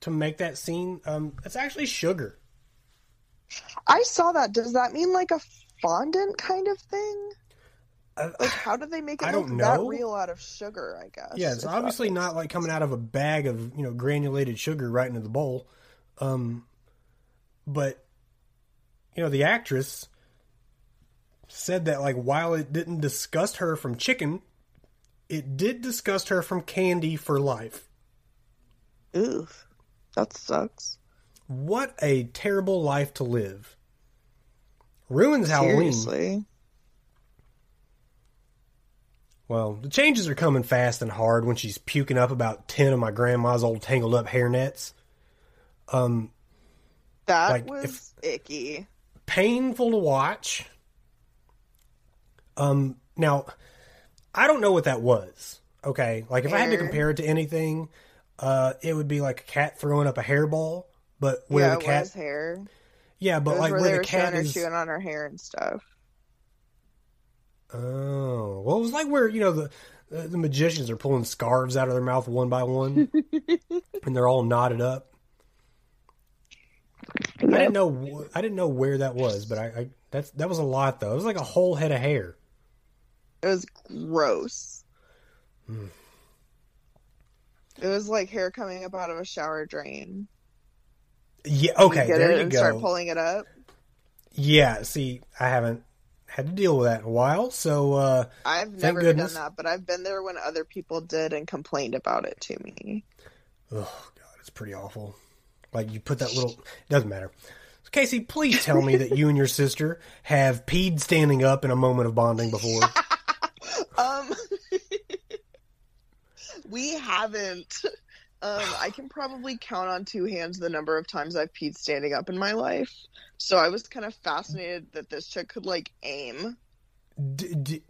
Speaker 1: to make that scene, um, it's actually sugar.
Speaker 2: I saw that. Does that mean like a fondant kind of thing? Like, how do they make it look
Speaker 1: don't
Speaker 2: that real out of sugar? I guess.
Speaker 1: Yeah, it's obviously not like coming out of a bag of you know granulated sugar right into the bowl. Um, but you know the actress said that like while it didn't disgust her from chicken, it did disgust her from candy for life.
Speaker 2: Oof, that sucks.
Speaker 1: What a terrible life to live. Ruins Halloween.
Speaker 2: Seriously.
Speaker 1: Well, the changes are coming fast and hard when she's puking up about ten of my grandma's old tangled up hair nets. Um,
Speaker 2: That
Speaker 1: Like,
Speaker 2: was icky.
Speaker 1: painful to watch. Um, now, I don't know what that was. Okay, like if I had to compare it to anything, uh, it would be like a cat throwing up a hairball, but where
Speaker 2: yeah,
Speaker 1: the cat,
Speaker 2: hair.
Speaker 1: yeah, but like
Speaker 2: where
Speaker 1: where the cat is.
Speaker 2: chewing on her hair and stuff.
Speaker 1: Oh, well, it was like where you know the the, magicians are pulling scarves out of their mouth one by one, and they're all knotted up. I didn't know I didn't know where that was, but I, I that's that was a lot though. It was like a whole head of hair.
Speaker 2: It was gross.
Speaker 1: Hmm.
Speaker 2: It was like hair coming up out of a shower drain.
Speaker 1: Yeah,
Speaker 2: You
Speaker 1: okay,
Speaker 2: get
Speaker 1: there you go.
Speaker 2: start pulling it up.
Speaker 1: Yeah, see, I haven't had to deal with that in a while, so uh
Speaker 2: I've never
Speaker 1: goodness.
Speaker 2: done that, but I've been there when other people did and complained about it to me.
Speaker 1: oh god, it's pretty awful. Like you put that little it doesn't matter. Casey, please tell me that you and your sister have peed standing up in a moment of bonding before.
Speaker 2: Um, we haven't. Um, I can probably count on two hands the number of times I've peed standing up in my life. So I was kind of fascinated that this chick could like aim.
Speaker 1: D- d-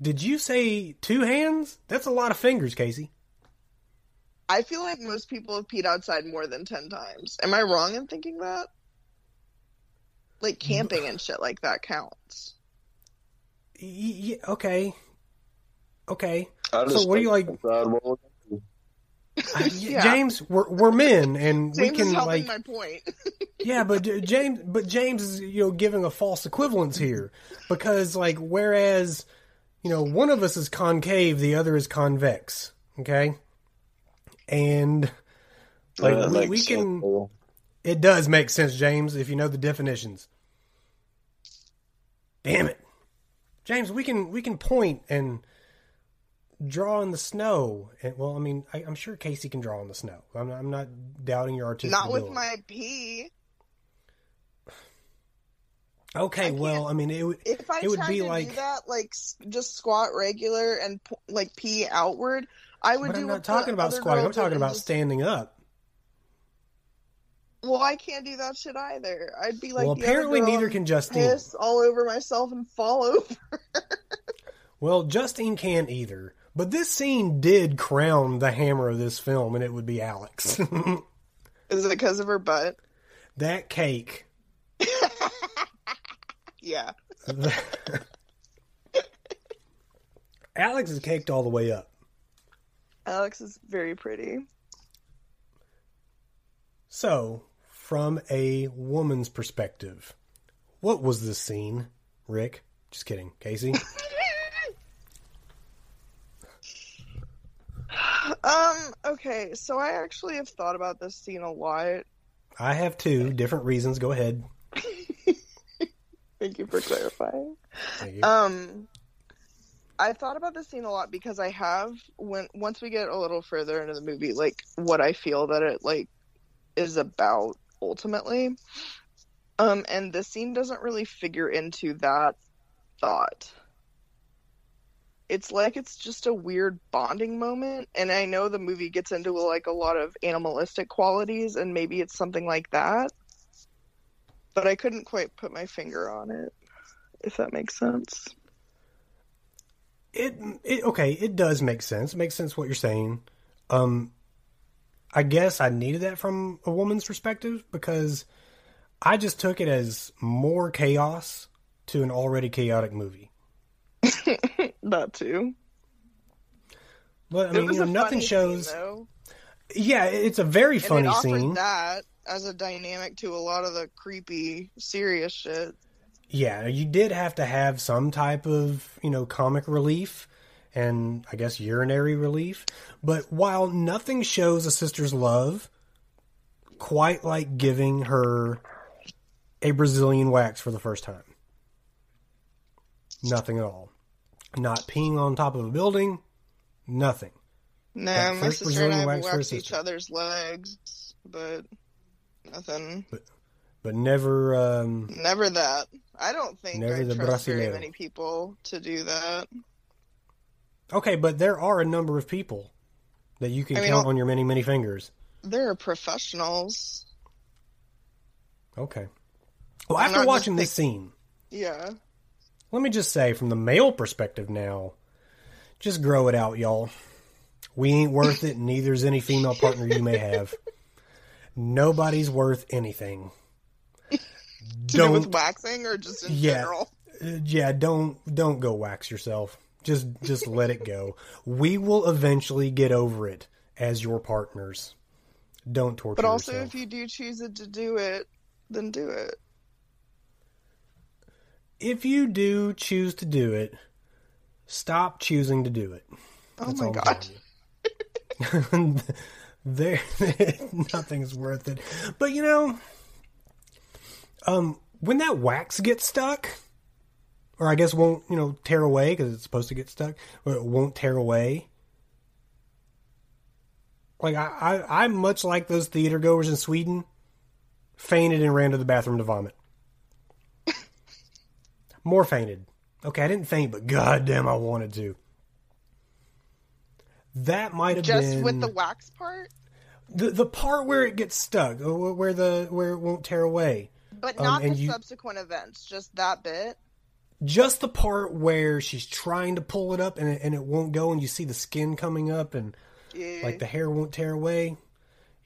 Speaker 1: did you say two hands? That's a lot of fingers, Casey.
Speaker 2: I feel like most people have peed outside more than 10 times. Am I wrong in thinking that? Like camping and shit like that counts.
Speaker 1: Y- y- okay. Okay.
Speaker 5: I
Speaker 1: So what do you like-
Speaker 5: inside wall.
Speaker 1: I-
Speaker 2: Yeah.
Speaker 1: James, we're, we're men and we can
Speaker 2: is helping
Speaker 1: like
Speaker 2: my point.
Speaker 1: Yeah, but uh, James, but James is you know giving a false equivalence here because like whereas you know one of us is concave, the other is convex. Okay, and like
Speaker 5: That
Speaker 1: we, we
Speaker 5: sense,
Speaker 1: can.
Speaker 5: Bill.
Speaker 1: It does make sense, James, if you know the definitions. Damn it, James, we can we can point and draw in the snow. And well, I mean, I, I'm sure Casey can draw in the snow. I'm not, I'm not doubting your artistic.
Speaker 2: Not with
Speaker 1: ability.
Speaker 2: my pee.
Speaker 1: Okay,
Speaker 2: I
Speaker 1: well, I mean, it would
Speaker 2: If I
Speaker 1: it would be
Speaker 2: to
Speaker 1: like.
Speaker 2: do that, like just squat regular and like pee outward, I would
Speaker 1: But
Speaker 2: do.
Speaker 1: I'm not talking about squatting. I'm talking about
Speaker 2: just-
Speaker 1: standing up.
Speaker 2: Well, I can't do that shit either. I'd be like.
Speaker 1: well, apparently neither can Justine.
Speaker 2: Piss all over myself and fall over.
Speaker 1: Well, Justine can't either. But this scene did crown the hammer of this film, and it would be Alex.
Speaker 2: Is it because of her butt?
Speaker 1: that cake.
Speaker 2: Yeah.
Speaker 1: Alex is caked all the way up.
Speaker 2: Alex is very pretty.
Speaker 1: So, from a woman's perspective, what was this scene, Rick? Just kidding, Casey.
Speaker 2: Um, okay, so I actually have thought about this scene a lot.
Speaker 1: I have two different reasons. Go ahead.
Speaker 2: Thank you for clarifying.
Speaker 1: Thank you.
Speaker 2: Um, I thought about this scene a lot because I have when once we get a little further into the movie, like what I feel that it like is about ultimately. Um, and the scene doesn't really figure into that thought. It's like it's just a weird bonding moment, and I know the movie gets into like a lot of animalistic qualities, and maybe it's something like that. But I couldn't quite put my finger on it, if that makes sense.
Speaker 1: it, it okay it does make sense it makes sense what you're saying um i guess i needed that from a woman's perspective because i just took it as more chaos to an already chaotic movie
Speaker 2: that too.
Speaker 1: but i
Speaker 2: it
Speaker 1: mean
Speaker 2: was
Speaker 1: you know,
Speaker 2: a
Speaker 1: nothing
Speaker 2: funny
Speaker 1: shows
Speaker 2: scene,
Speaker 1: yeah it's a very
Speaker 2: and
Speaker 1: funny
Speaker 2: it
Speaker 1: scene.
Speaker 2: that as a dynamic to a lot of the creepy, serious shit.
Speaker 1: yeah you did have to have some type of you know comic relief and i guess urinary relief. But while nothing shows a sister's love quite like giving her a brazilian wax for the first time. Nothing at all not peeing on top of a building nothing
Speaker 2: Nah,
Speaker 1: That
Speaker 2: my sister and I
Speaker 1: Brazilian
Speaker 2: have
Speaker 1: wax for a
Speaker 2: waxed each other's legs, but nothing.
Speaker 1: but never um
Speaker 2: Never that. I don't think
Speaker 1: Never
Speaker 2: I
Speaker 1: the
Speaker 2: trust very
Speaker 1: brasileiro.
Speaker 2: many people to do that.
Speaker 1: okay but there are a number of people that you can
Speaker 2: I mean,
Speaker 1: count on your many many fingers
Speaker 2: There are professionals.
Speaker 1: Okay. Well,
Speaker 2: I'm
Speaker 1: after watching this scene,
Speaker 2: Yeah.
Speaker 1: Let me just say from the male perspective now, just grow it out, y'all. We ain't worth it, and neither's any female partner you may have. Nobody's worth anything.
Speaker 2: To do with
Speaker 1: Don't,
Speaker 2: waxing or just in
Speaker 1: Yeah.
Speaker 2: general?
Speaker 1: uh, yeah, don't don't go wax yourself. Just just let it go. We will eventually get over it as your partners. Don't torture
Speaker 2: But also,
Speaker 1: yourself.
Speaker 2: if you do choose to do it, then do it.
Speaker 1: If you do choose to do it, stop choosing to do it.
Speaker 2: Oh my god.
Speaker 1: there, nothing's worth it. But you know, um, when that wax gets stuck, or I guess won't you know tear away because it's supposed to get stuck, or it won't tear away. Like I, I, I'm much like those theater goers in Sweden, fainted and ran to the bathroom to vomit. More fainted. Okay, I didn't faint, but goddamn, I wanted to. That might have
Speaker 2: Just
Speaker 1: been
Speaker 2: with the wax part?
Speaker 1: the the part where it gets stuck, where the where it won't tear away.
Speaker 2: But
Speaker 1: Um,
Speaker 2: not
Speaker 1: and
Speaker 2: the
Speaker 1: you-
Speaker 2: subsequent events, just that bit.
Speaker 1: Just the part where she's trying to pull it up and it, and it won't go, and you see the skin coming up, and
Speaker 2: Yeah.
Speaker 1: like the hair won't tear away.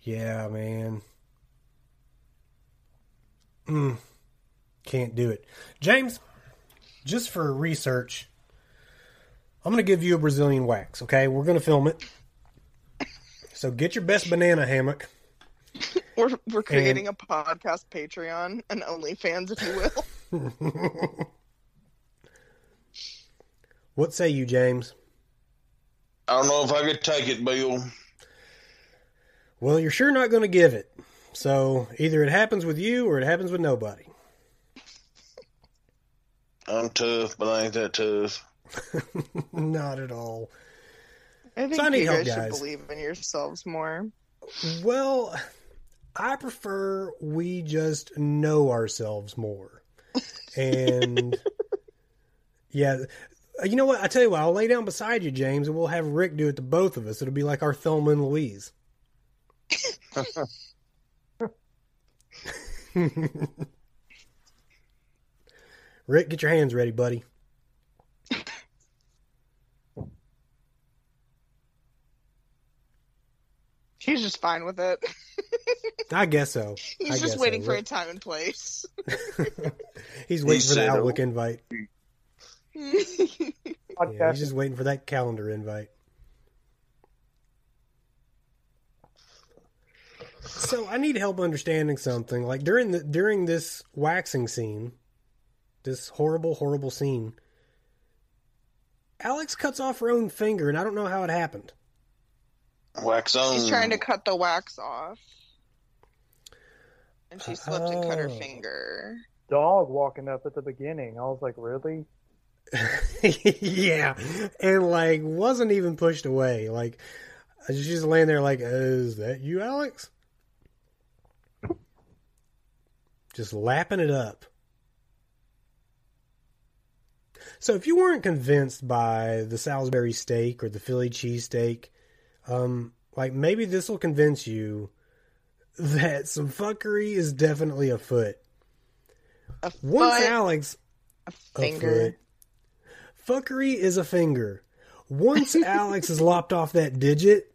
Speaker 1: Yeah, man. Mm, can't do it, James. Just for research, I'm going to give you a Brazilian wax. Okay, we're going to film it. So get your best banana hammock.
Speaker 2: We're we're creating a podcast Patreon and OnlyFans, if you will.
Speaker 1: What say you, James?
Speaker 5: I don't know if I could take it, Bill.
Speaker 1: Well, you're sure not going to give it. So either it happens with you or it happens with nobody.
Speaker 5: I'm tough, but I ain't that tough.
Speaker 1: not at all.
Speaker 2: I think
Speaker 1: I need
Speaker 2: you
Speaker 1: help,
Speaker 2: guys
Speaker 1: guys.
Speaker 2: should believe in yourselves more.
Speaker 1: Well, I prefer we just know ourselves more. And yeah, you know what? I tell you what, I'll lay down beside you, James, and we'll have Rick do it to both of us. It'll be like our Thelma and Louise. Rick, get your hands ready, buddy.
Speaker 2: He's just fine with it.
Speaker 1: I guess so.
Speaker 2: He's
Speaker 1: guess
Speaker 2: just
Speaker 1: so.
Speaker 2: waiting for a time and place.
Speaker 1: He's waiting for the
Speaker 5: said,
Speaker 1: Outlook
Speaker 5: "Oh."
Speaker 1: invite. Yeah, he's just waiting for that calendar invite. So I need help understanding something. Like during the during this waxing scene, this horrible, horrible scene, Alex cuts off her own finger, and I don't know how it happened.
Speaker 5: Wax on.
Speaker 2: She's trying to cut the wax off. And she slipped and cut her
Speaker 1: Oh.
Speaker 2: finger.
Speaker 4: dog walking up at the beginning. I was like, really?
Speaker 1: yeah, and like wasn't even pushed away. Like she's just laying there, like, "Is that you, Alex?" Just lapping it up. So, if you weren't convinced by the Salisbury steak or the Philly cheesesteak, um, like maybe this will convince you that some fuckery is definitely afoot.
Speaker 2: A foot, Once
Speaker 1: Alex
Speaker 2: a
Speaker 1: a
Speaker 2: finger.
Speaker 1: foot. Fuckery is a finger. Once Alex has lopped off that digit,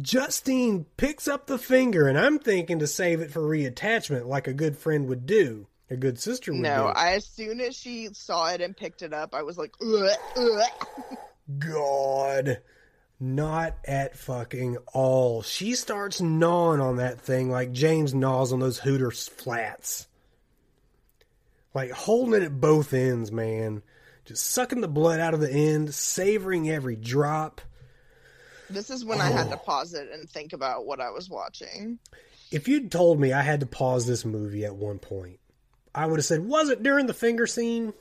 Speaker 1: Justine picks up the finger, and I'm thinking to save it for reattachment, like a good friend would do, a good sister would
Speaker 2: No,
Speaker 1: do.
Speaker 2: I as soon as she saw it and picked it up, I was like, ugh, ugh.
Speaker 1: God, not at fucking all. She starts gnawing on that thing like James gnaws on those Hooters flats. Like holding it at both ends, man. Just sucking the blood out of the end, savoring every drop.
Speaker 2: This is when I had to
Speaker 1: Oh.
Speaker 2: pause it and think about what I was watching.
Speaker 1: If you'd told me I had to pause this movie at one point, I would have said, Was it during the finger scene?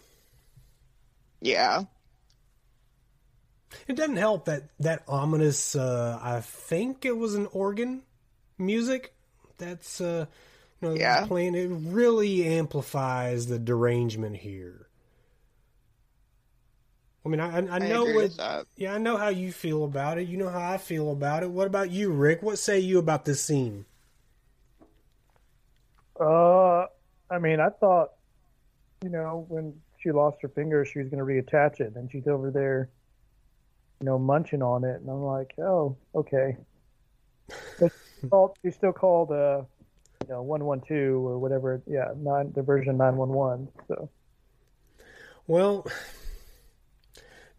Speaker 2: Yeah.
Speaker 1: It doesn't help that that ominous. Uh, I think it was an organ music. That's uh, you know
Speaker 2: Yeah.
Speaker 1: playing. It really amplifies the derangement here. I mean, I, I, I
Speaker 2: I
Speaker 1: know
Speaker 2: agree
Speaker 1: what.
Speaker 2: with that.
Speaker 1: Yeah, I know how you feel about it. You know how I feel about it. What about you, Rick? What say you about this scene?
Speaker 4: Uh, I mean, I thought, you know, when she lost her finger, she was going to reattach it, and she's over there, you know, munching on it, and I'm like, oh, okay. But called, she's still called, uh, you know, one one two or whatever. Yeah, nine the version nine one one. So
Speaker 1: Well,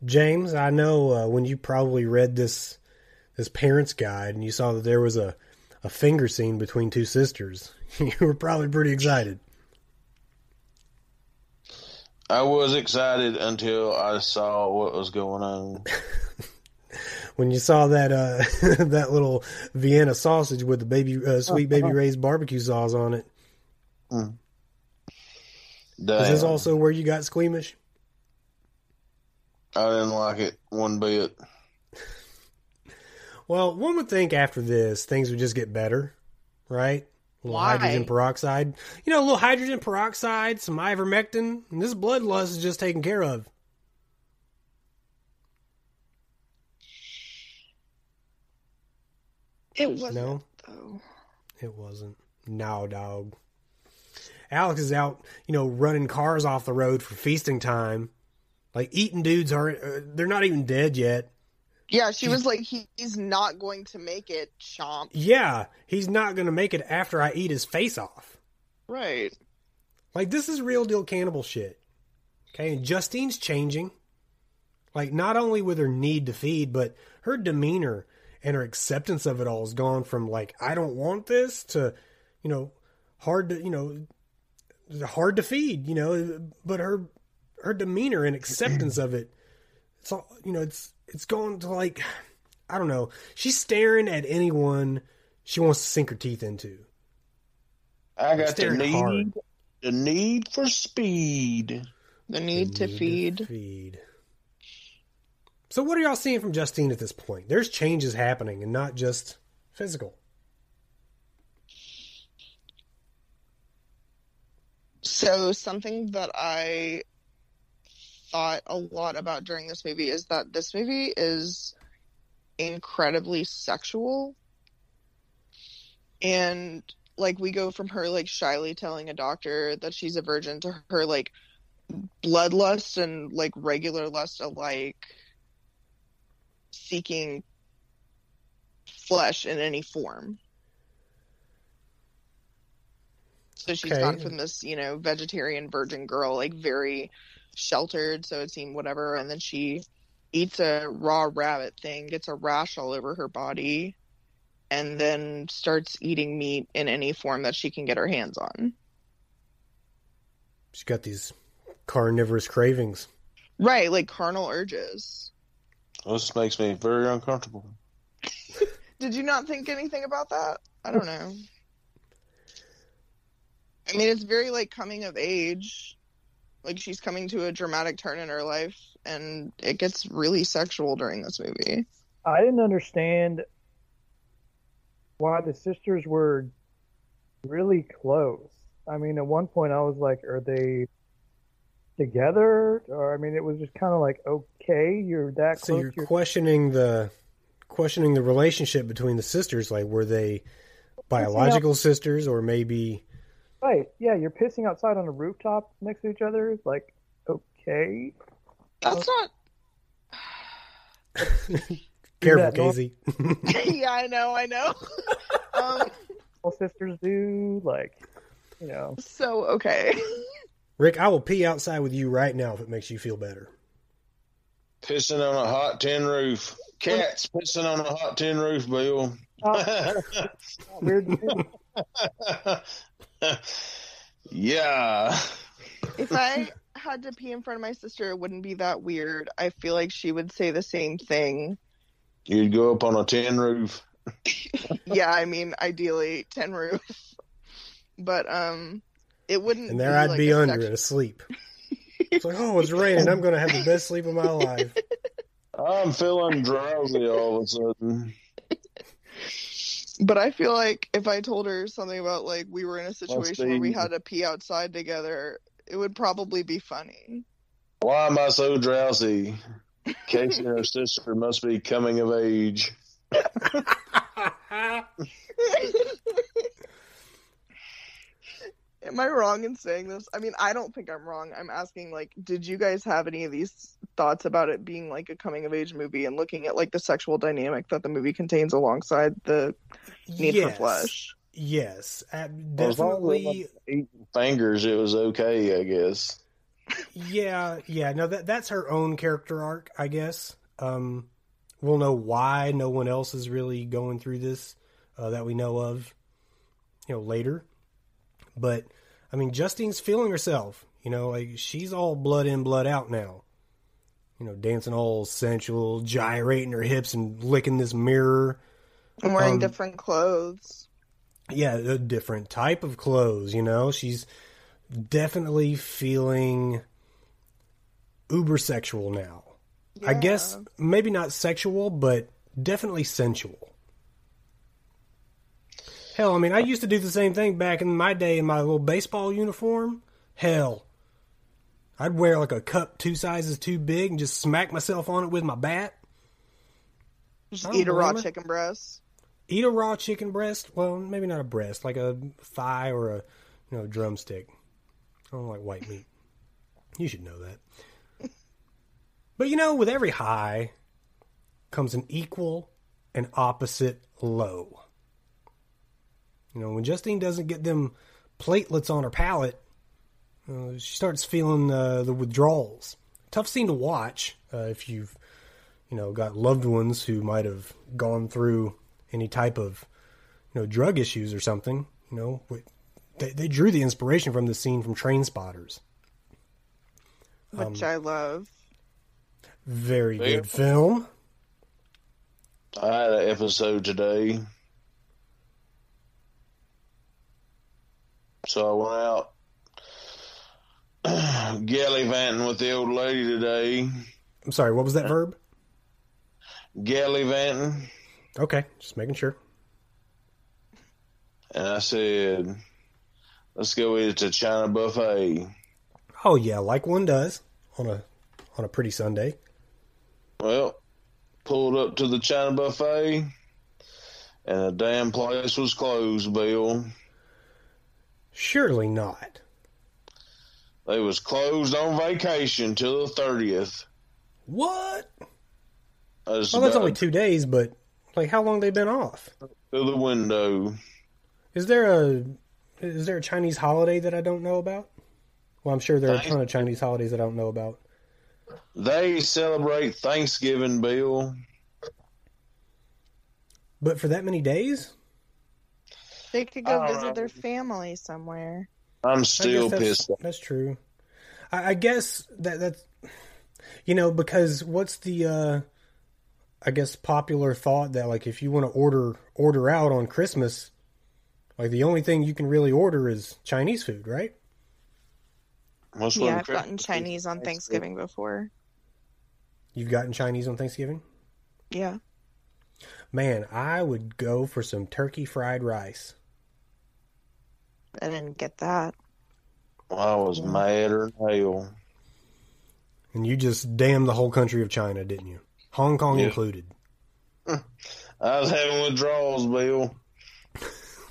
Speaker 1: James, I know uh, when you probably read this this parents guide and you saw that there was a a finger scene between two sisters, you were probably pretty excited.
Speaker 5: I was excited until I saw what was going on.
Speaker 1: When you saw that uh, that little Vienna sausage with the baby uh, sweet baby Ray's barbecue sauce on it, is this also where you got squeamish?
Speaker 5: I didn't like it one bit.
Speaker 1: Well, one would think after this things would just get better, right? A little
Speaker 2: Why?
Speaker 1: hydrogen peroxide. You know, a little hydrogen peroxide, some ivermectin, and this bloodlust is just taken care of.
Speaker 2: It wasn't
Speaker 1: No,
Speaker 2: though.
Speaker 1: it wasn't. No, dog. Alex is out, you know, running cars off the road for feasting time. Like eating dudes aren't, uh, they're not even dead yet.
Speaker 2: Yeah, she was like, he, he's not going to make it, chomp.
Speaker 1: Yeah, he's not going to make it after I eat his face off.
Speaker 2: Right.
Speaker 1: Like this is real deal cannibal shit. Okay, and Justine's changing. Like not only with her need to feed, but her demeanor and her acceptance of it all has gone from like I don't want this to, you know, hard to you know, hard to feed. You know, but her her demeanor and acceptance of it, it's all you know. It's it's going to like I don't know. She's staring at anyone she wants to sink her teeth into.
Speaker 5: I got the need,
Speaker 1: hard.
Speaker 5: the need for speed.
Speaker 2: The need to
Speaker 1: Need
Speaker 2: feed.
Speaker 1: feed. So, what are y'all seeing from Justine at this point? There's changes happening, and not just physical.
Speaker 2: So something that I thought a lot about during this movie is that this movie is incredibly sexual. And like we go from her like shyly telling a doctor that she's a virgin to her like bloodlust and like regular lust alike seeking flesh in any form. So she's
Speaker 1: Okay.
Speaker 2: gone from this, you know, vegetarian virgin girl, like very sheltered, so it seemed whatever, and then she eats a raw rabbit thing, gets a rash all over her body, and then starts eating meat in any form that she can get her hands on.
Speaker 1: She's got these carnivorous cravings.
Speaker 2: Right, like carnal urges.
Speaker 5: This makes me very uncomfortable.
Speaker 2: Did you not think anything about that? I don't know. I mean, it's very like coming of age. Like she's coming to a dramatic turn in her life, and it gets really sexual during this movie.
Speaker 4: I didn't understand why the sisters were really close. I mean, at one point I was like, are they together? Or I mean, it was just kind of like, okay, you're that
Speaker 1: So
Speaker 4: close.
Speaker 1: you're
Speaker 4: you're-
Speaker 1: questioning the questioning the relationship between the sisters. Like, were they biological sisters, or maybe?
Speaker 4: Right? Yeah, you're pissing outside on a rooftop next to each other. Like, okay,
Speaker 2: That's not.
Speaker 1: Careful,
Speaker 4: that
Speaker 1: Casey.
Speaker 2: yeah, I know, I know. um,
Speaker 4: all sisters do. Like, you know,
Speaker 2: so okay.
Speaker 1: Rick, I will pee outside with you right now if it makes you feel better.
Speaker 5: Pissing on a hot tin roof. Cats pissing on a hot tin roof, Bill.
Speaker 4: not weird. To me.
Speaker 5: yeah.
Speaker 2: If I had to pee in front of my sister, it wouldn't be that weird. I feel like she would say the same thing.
Speaker 5: You'd go up on a tin roof.
Speaker 2: yeah, I mean, ideally tin roof, but um, it wouldn't.
Speaker 1: And there
Speaker 2: be
Speaker 1: I'd
Speaker 2: like
Speaker 1: be under
Speaker 2: sex-
Speaker 1: it asleep. It's like, oh, it's raining. I'm going to have the best sleep of my life.
Speaker 5: I'm feeling drowsy all of a sudden.
Speaker 2: But I feel like if I told her something about like we were in a situation where we had to pee outside together, it would probably be funny.
Speaker 5: Why am I so drowsy? Casey and her sister must be coming of age.
Speaker 2: Am I wrong in saying this? I mean, I don't think I'm wrong. I'm asking like, did you guys have any of these thoughts about it being like a coming of age movie and looking at like the sexual dynamic that the movie contains alongside the need for flesh?
Speaker 1: Yes, uh,
Speaker 5: As long as
Speaker 1: definitely.
Speaker 5: it fingers, it was okay, I guess.
Speaker 1: Yeah, yeah. No, that that's her own character arc, I guess. Um, we'll know why no one else is really going through this uh, that we know of, you know, later. But I mean, Justine's feeling herself. You know, like she's all blood in, blood out now. You know, dancing all sensual, gyrating her hips and licking this mirror.
Speaker 2: And wearing
Speaker 1: Um,
Speaker 2: different clothes.
Speaker 1: yeah, a different type of clothes, you know. She's definitely feeling uber sexual now. I guess maybe not sexual, but definitely sensual. Hell, I mean, I used to do the same thing back in my day in my little baseball uniform. Hell, I'd wear like a cup two sizes too big and just smack myself on it with my bat.
Speaker 2: Just eat a raw
Speaker 1: her.
Speaker 2: chicken breast.
Speaker 1: eat a raw chicken breast. Well, maybe not a breast, like a thigh or a you know drumstick. I don't like white meat. You should know that. But you know, with every high comes an equal and opposite low. You know, when Justine doesn't get them platelets on her palate, uh, she starts feeling uh, the withdrawals. Tough scene to watch uh, if you've, you know, got loved ones who might have gone through any type of, you know, drug issues or something. You know, they, they drew the inspiration from the scene from Train Spotters.
Speaker 2: Which
Speaker 1: Um,
Speaker 2: I love.
Speaker 1: Very good film.
Speaker 5: I had an episode today. So I went out gallivanting with the old lady today.
Speaker 1: I'm sorry, what was that verb?
Speaker 5: Gallivanting.
Speaker 1: Okay, just making sure.
Speaker 5: And I said, let's go eat at the China buffet.
Speaker 1: Oh yeah, like one does on a on a pretty Sunday.
Speaker 5: Well, pulled up to the China buffet, and the damn place was closed, Bill.
Speaker 1: Surely not.
Speaker 5: They was closed on vacation till the thirtieth.
Speaker 1: What? Well, that's only two days, but like, how long they been off?
Speaker 5: through the window.
Speaker 1: Is there a is there a Chinese holiday that I don't know about? Well, I'm sure there are a ton of Chinese holidays I don't know about.
Speaker 5: They celebrate Thanksgiving, Bill.
Speaker 1: But for that many days,
Speaker 2: They could go visit
Speaker 5: know.
Speaker 2: their family somewhere.
Speaker 5: I'm still
Speaker 1: that's,
Speaker 5: pissed. off.
Speaker 1: That's true. I, I guess that that's you know because what's the uh I guess popular thought that like if you want to order order out on Christmas Like the only thing you can really order is Chinese food, right?
Speaker 5: What's
Speaker 2: Yeah,
Speaker 5: one
Speaker 2: I've gotten Chinese on Thanksgiving before.
Speaker 1: You've gotten Chinese on Thanksgiving?
Speaker 2: Yeah.
Speaker 1: Man, I would go for some turkey fried rice.
Speaker 2: I didn't get that.
Speaker 5: I was madder than hell.
Speaker 1: And you just damned the whole country of China, didn't you? Hong Kong
Speaker 5: Yeah.
Speaker 1: included.
Speaker 5: I was having withdrawals, Bill.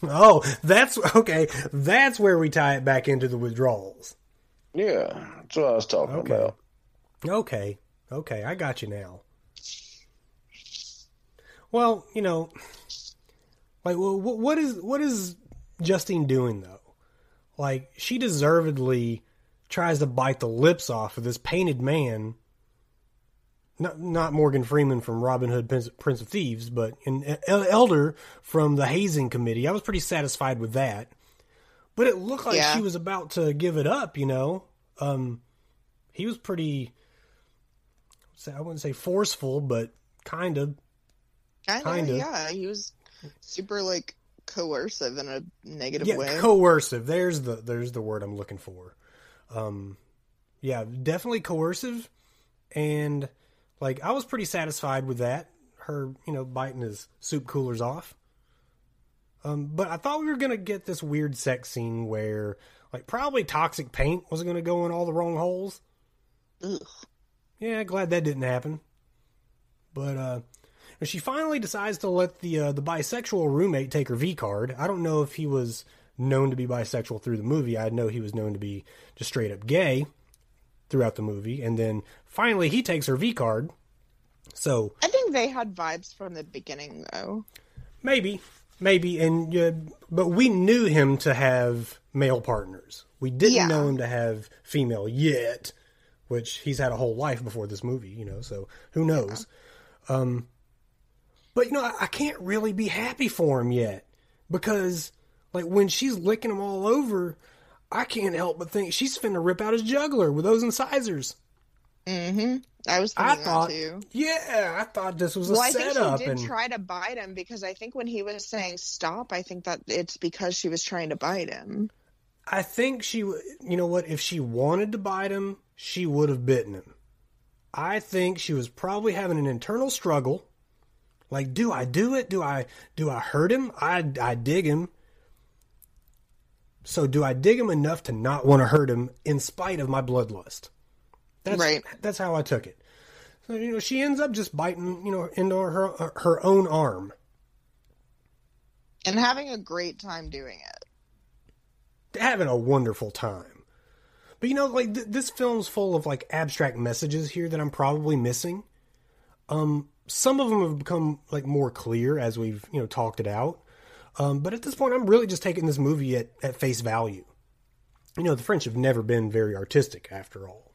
Speaker 1: Oh, that's okay. That's where we tie it back into the withdrawals.
Speaker 5: Yeah, that's what I was talking
Speaker 1: Okay.
Speaker 5: about.
Speaker 1: Okay. Okay, I got you now. Well, you know, like, well, what is what is Justine doing though? Like, she deservedly tries to bite the lips off of this painted man. Not not Morgan Freeman from Robin Hood, Prince, Prince of Thieves, but an elder from the hazing committee. I was pretty satisfied with that. But it looked like
Speaker 2: Yeah.
Speaker 1: she was about to give it up. You know, um, he was pretty. I wouldn't say forceful, but.
Speaker 2: Kinda,
Speaker 1: Kinda.
Speaker 2: yeah. He was super like coercive in a negative
Speaker 1: yeah,
Speaker 2: way.
Speaker 1: coercive. There's the there's the word I'm looking for. Um, yeah, definitely coercive, and like I was pretty satisfied with that. Her, you know, biting his soup coolers off. Um, but I thought we were gonna get this weird sex scene where, like, probably toxic paint was gonna go in all the wrong holes.
Speaker 2: Ugh.
Speaker 1: Yeah, glad that didn't happen. But uh she finally decides to let the uh, the bisexual roommate take her V card. I don't know if he was known to be bisexual through the movie. I know he was known to be just straight up gay throughout the movie, and then finally he takes her V card. So
Speaker 2: I think they had vibes from the beginning though.
Speaker 1: maybe, maybe, and uh, but we knew him to have male partners. We didn't
Speaker 2: Yeah.
Speaker 1: know him to have female yet, which he's had a whole life before this movie, you know. So who knows? Um, but you know, I, I can't really be happy for him yet because, like, when she's licking him all over, I can't help but think she's finna rip out his jugular with those incisors.
Speaker 2: Mm-hmm. I was
Speaker 1: I thought,
Speaker 2: that too.
Speaker 1: yeah, I thought this was a
Speaker 2: Well, I think she did
Speaker 1: and
Speaker 2: try to bite him because I think when he was saying stop, I think that it's because she was trying to bite him.
Speaker 1: I think she, you know what? If she wanted to bite him, she would have bitten him. I think she was probably having an internal struggle. Like, do I do it? Do I do I hurt him? I I dig him. So do I dig him enough to not want to hurt him in spite of my bloodlust? That's,
Speaker 2: Right.
Speaker 1: That's how I took it. So you know, she ends up just biting, you know, into her her own arm.
Speaker 2: And having a great time doing it.
Speaker 1: having a wonderful time. But you know, like th- this film's full of like abstract messages here that I'm probably missing. Um, some of them have become like more clear as we've you know talked it out. Um, but at this point, I'm really just taking this movie at, at face value. You know, the French have never been very artistic, after all.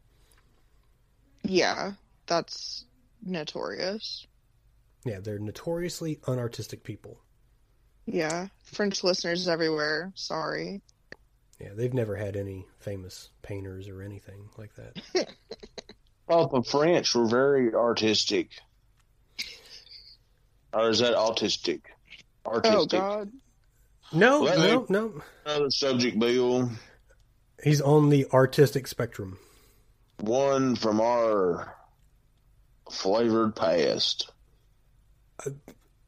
Speaker 2: Yeah, that's notorious.
Speaker 1: Yeah, they're notoriously unartistic people.
Speaker 2: Yeah, French listeners everywhere. Sorry.
Speaker 1: Yeah, they've never had any famous painters or anything like that.
Speaker 5: well, the French were very artistic. Or is that autistic? Oh, artistic.
Speaker 2: Oh God.
Speaker 1: No,
Speaker 5: Well,
Speaker 1: no, no.
Speaker 5: Another subject, Bill.
Speaker 1: He's on the artistic spectrum.
Speaker 5: One from our flavored past.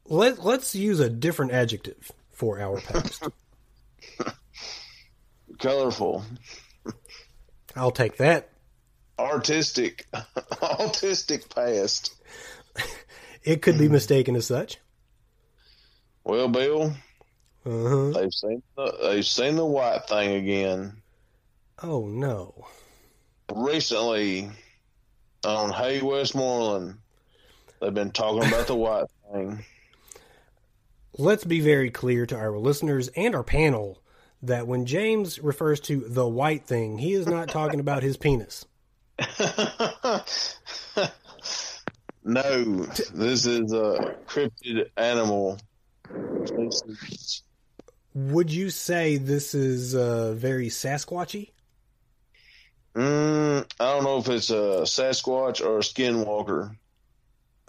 Speaker 1: Let Let's use a different adjective for our past.
Speaker 5: Colorful.
Speaker 1: I'll take that.
Speaker 5: Artistic. Autistic past.
Speaker 1: It could be mistaken as such.
Speaker 5: Well, Bill,
Speaker 1: Uh-huh.
Speaker 5: they've seen the, they've seen the white thing again.
Speaker 1: Oh no.
Speaker 5: Recently on Hey Westmoreland, they've been talking about the white thing.
Speaker 1: Let's be very clear to our listeners and our panel that when James refers to the white thing, he is not talking about his penis.
Speaker 5: no, this is a cryptid animal.
Speaker 1: Would you say this is uh, very Sasquatchy?
Speaker 5: Mm, I don't know if it's a Sasquatch or a Skinwalker.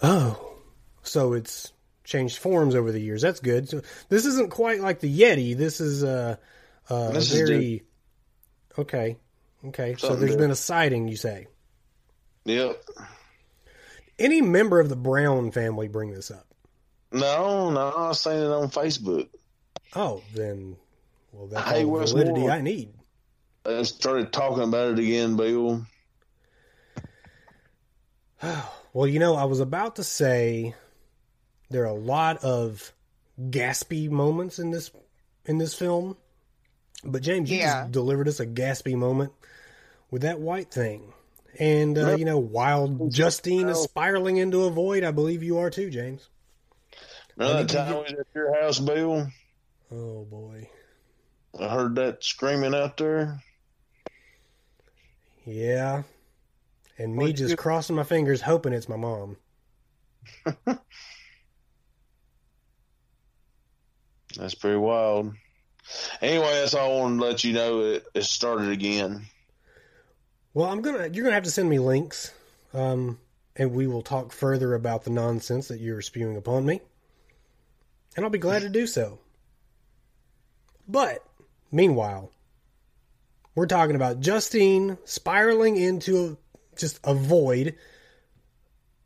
Speaker 1: Oh, so it's changed forms over the years. That's good. So this isn't quite like the Yeti. This is a, uh
Speaker 5: This is
Speaker 1: very okay. Okay, so
Speaker 5: Something
Speaker 1: there's
Speaker 5: different.
Speaker 1: been a sighting. You say
Speaker 5: Yep.
Speaker 1: Any member of the Brown family bring this up?
Speaker 5: No, no, I seen it on Facebook.
Speaker 1: Oh, then well, that's
Speaker 5: Hey,
Speaker 1: all the
Speaker 5: Wes
Speaker 1: validity
Speaker 5: Moore.
Speaker 1: I need.
Speaker 5: I started talking about it again, Bill.
Speaker 1: Well, you know, I was about to say there are a lot of gaspy moments in this in this film, but James, you
Speaker 2: Yeah.
Speaker 1: just delivered us a gaspy moment with that white thing, and uh, you know, while Justine is spiraling into a void, I believe you are too, James. When
Speaker 5: time we was at your house, Bill?
Speaker 1: Oh boy,
Speaker 5: I heard that screaming out there.
Speaker 1: yeah, and me
Speaker 4: What'd
Speaker 1: just
Speaker 4: do?
Speaker 1: crossing my fingers, hoping it's my mom.
Speaker 5: That's pretty wild. Anyway, that's all I wanted to let you know. It, it started again.
Speaker 1: Well, I'm gonna you're gonna have to send me links, um, and we will talk further about the nonsense that you're spewing upon me, and I'll be glad to do so. But meanwhile, we're talking about Justine spiraling into just a void.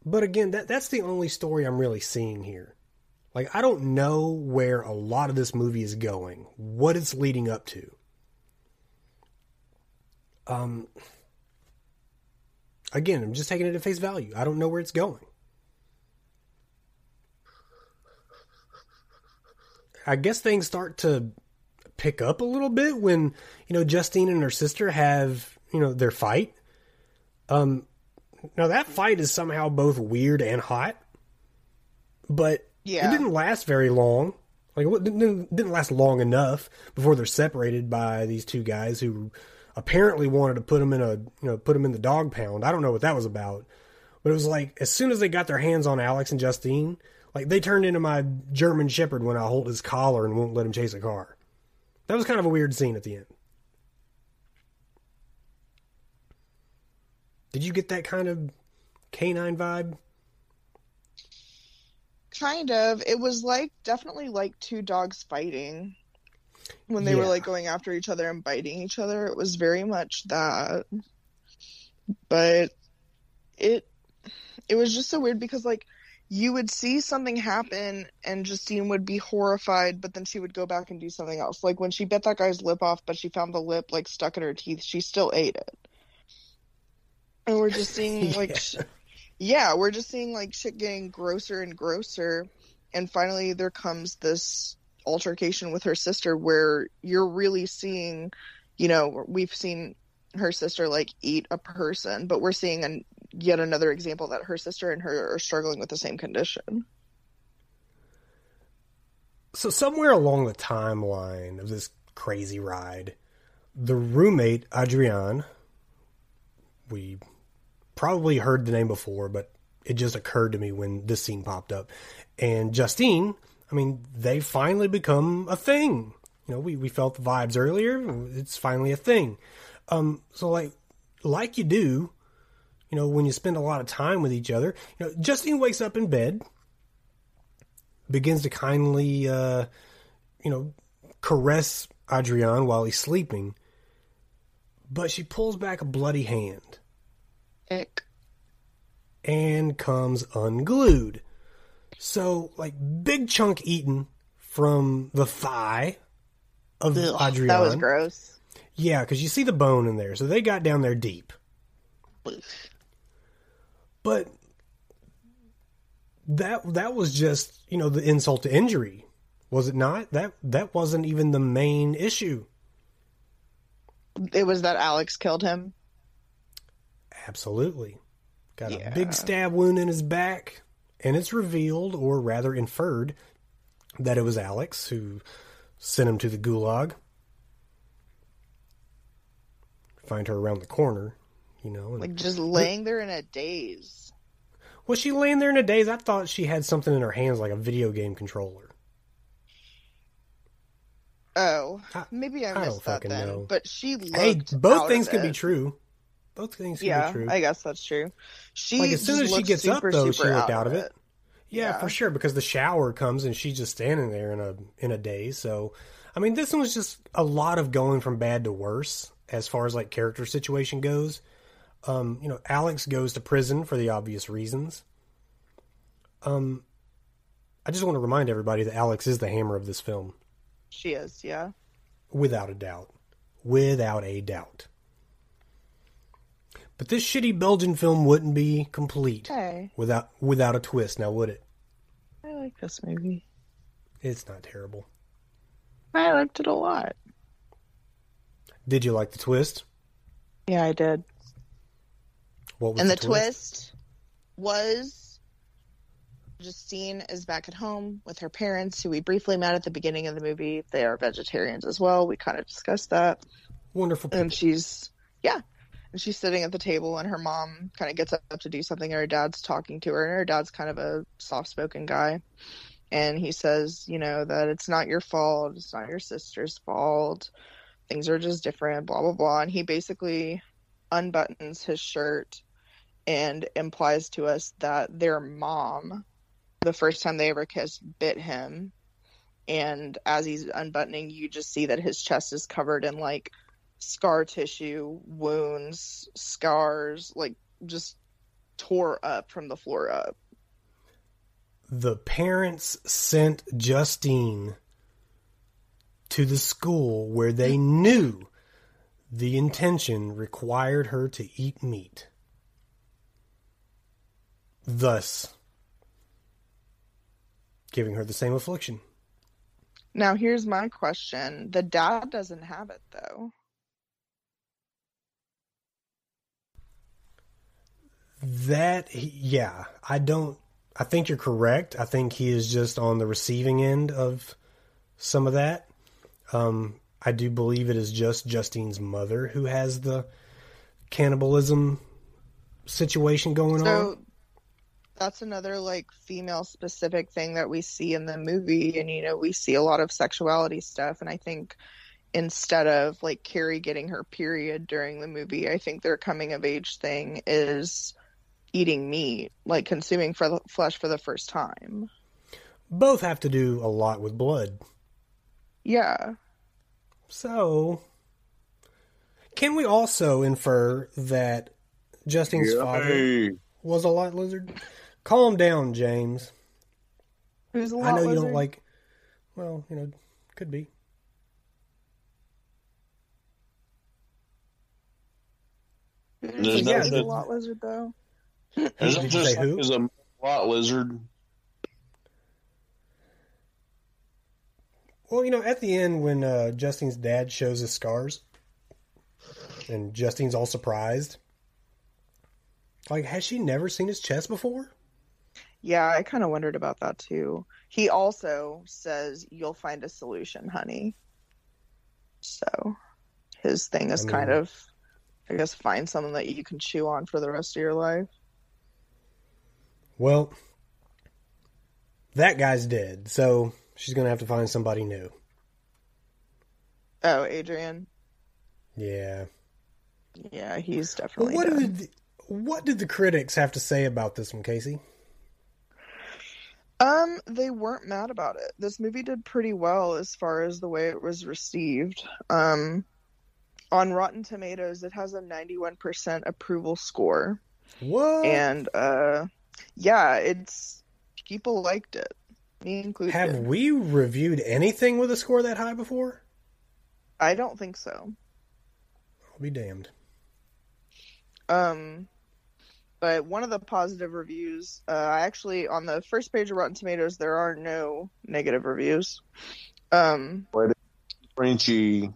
Speaker 1: But again, that that's the only story I'm really seeing here. Like I don't know where a lot of this movie is going, what it's leading up to. Um again, I'm just taking it at face value. I don't know where it's going. I guess things start to pick up a little bit when, you know, Justine and her sister have, you know, their fight. Um now that fight is somehow both weird and hot. But
Speaker 2: Yeah.
Speaker 1: it didn't last very long. Like it didn't, didn't last long enough before they're separated by these two guys who apparently wanted to put them in a you know put them in the dog pound. I don't know what that was about, but it was like as soon as they got their hands on Alex and Justine, like they turned into my German Shepherd when I hold his collar and won't let him chase a car. That was kind of a weird scene at the end. Did you get that kind of canine vibe?
Speaker 2: Kind of. It was like definitely like two dogs fighting when they were like going after each other and biting each other. It was very much that. But it it was just so weird because like you would see something happen and Justine would be horrified, but then she would go back and do something else. Like when she bit that guy's lip off, but she found the lip like stuck in her teeth, she still ate it. And we're just seeing like
Speaker 1: Yeah.
Speaker 2: sh- yeah, we're just seeing like shit getting grosser and grosser. And finally, there comes this altercation with her sister where you're really seeing, you know, we've seen her sister like eat a person, but we're seeing an, yet another example that her sister and her are struggling with the same condition.
Speaker 1: So somewhere along the timeline of this crazy ride, the roommate Adrian, we probably heard the name before, but it just occurred to me when this scene popped up. And Justine, I mean, they finally become a thing. You know, we, we felt the vibes earlier. It's finally a thing. Um, so like, like you do, you know, when you spend a lot of time with each other, you know, Justine wakes up in bed, begins to kindly, uh, you know, caress Adrian while he's sleeping, but she pulls back a bloody hand
Speaker 2: Ick.
Speaker 1: and comes unglued. So, like, big chunk eaten from the thigh of Adrian.
Speaker 2: That was gross.
Speaker 1: Yeah, because you see the bone in there. So they got down there deep. But that that was just you know the insult to injury, was it not? That that wasn't even the main issue.
Speaker 2: It was that Alex killed him.
Speaker 1: Absolutely, got a big stab wound in his back, and it's revealed, or rather inferred, that it was Alex who sent him to the gulag. Find her around the corner, you know.
Speaker 2: Like just laying there in a daze.
Speaker 1: Was she laying there in a daze? I thought she had something in her hands like a video game controller.
Speaker 2: Oh,
Speaker 1: I-
Speaker 2: maybe I
Speaker 1: I don't
Speaker 2: missed that
Speaker 1: fucking
Speaker 2: then.
Speaker 1: know.
Speaker 2: But she looked
Speaker 1: Hey, both
Speaker 2: out
Speaker 1: things can be true. Both things can
Speaker 2: Yeah,
Speaker 1: be true.
Speaker 2: I guess that's true. She
Speaker 1: like as soon as she gets up though, she
Speaker 2: super
Speaker 1: looked out of it. Yeah,
Speaker 2: Yeah.
Speaker 1: for sure. Because the shower comes and she's just standing there in a in a daze. So, I mean, this one was just a lot of going from bad to worse as far as like character situation goes. Um, you know, Alex goes to prison for the obvious reasons. Um, I just want to remind everybody that Alex is the hammer of this film,
Speaker 2: She is, yeah.
Speaker 1: without a doubt, without a doubt. But this shitty Belgian film wouldn't be complete
Speaker 2: Hey,
Speaker 1: without without a twist. Now, would it?
Speaker 2: I like this movie.
Speaker 1: It's not terrible.
Speaker 2: I liked it a lot.
Speaker 1: Did you like the twist?
Speaker 2: Yeah, I did.
Speaker 1: What was
Speaker 2: and the, twist? was Justine is back at home with her parents, who we briefly met at the beginning of the movie. They are vegetarians as well. We kind of discussed that.
Speaker 1: Wonderful.
Speaker 2: And she's, yeah. She's sitting at the table, and her mom kind of gets up to do something, and her dad's talking to her. And her dad's kind of a soft spoken guy. And he says, you know, that it's not your fault. It's not your sister's fault. Things are just different, blah, blah, blah. And he basically unbuttons his shirt and implies to us that their mom, the first time they ever kissed, bit him. And as he's unbuttoning, you just see that his chest is covered in like scar tissue, wounds, scars, like just tore up from the floor up.
Speaker 1: the parents sent Justine to the school where they mm-hmm. knew the intention required her to eat meat. Thus, giving her the same affliction.
Speaker 2: Now, here's my question the dad doesn't have it though.
Speaker 1: That, yeah, I don't, I think you're correct. I think he is just on the receiving end of some of that. Um, I do believe it is just Justine's mother who has the cannibalism situation going on.
Speaker 2: That's another like female specific thing that we see in the movie and you know we see a lot of sexuality stuff and I think instead of like Carrie getting her period during the movie I think their coming of age thing is eating meat like consuming for the flesh for the first time.
Speaker 1: Both have to do a lot with blood.
Speaker 2: Yeah.
Speaker 1: So, can we also infer that Justine's father was a lot lizard? Calm down, James.
Speaker 2: Who's a
Speaker 1: I
Speaker 2: lot I
Speaker 1: know you don't like. Well, you know, could be.
Speaker 5: There's
Speaker 2: Is
Speaker 1: no
Speaker 2: he a lot lizard though?
Speaker 5: There's
Speaker 1: Did
Speaker 5: no
Speaker 1: you
Speaker 5: such
Speaker 1: say
Speaker 5: thing
Speaker 1: who?
Speaker 5: as a lot lizard.
Speaker 1: Well, you know, at the end when uh, Justine's dad shows his scars, and Justine's all surprised. Like, has she never seen his chest before?
Speaker 2: Yeah, I kind of wondered about that too. He also says, "You'll find a solution, honey." So, his thing is
Speaker 1: I
Speaker 2: kind of, I guess, find something that you can chew on for the rest of your life.
Speaker 1: Well, that guy's dead, so she's gonna have to find somebody new.
Speaker 2: Oh, Adrian.
Speaker 1: Yeah.
Speaker 2: Yeah, he's
Speaker 1: Well,
Speaker 2: definitely
Speaker 1: what did the, what did the critics have to say about this one, Casey?
Speaker 2: Um, they weren't mad about it. This movie did pretty well as far as the way it was received. Um, on Rotten Tomatoes, it has a 91% approval score.
Speaker 1: What
Speaker 2: and uh yeah it's people liked it me included
Speaker 1: have we reviewed anything with a score that high before?
Speaker 2: i don't think so
Speaker 1: I'll be damned.
Speaker 2: um but one of the positive reviews uh I actually on the first page of rotten tomatoes there are no negative reviews um
Speaker 5: Frenchie.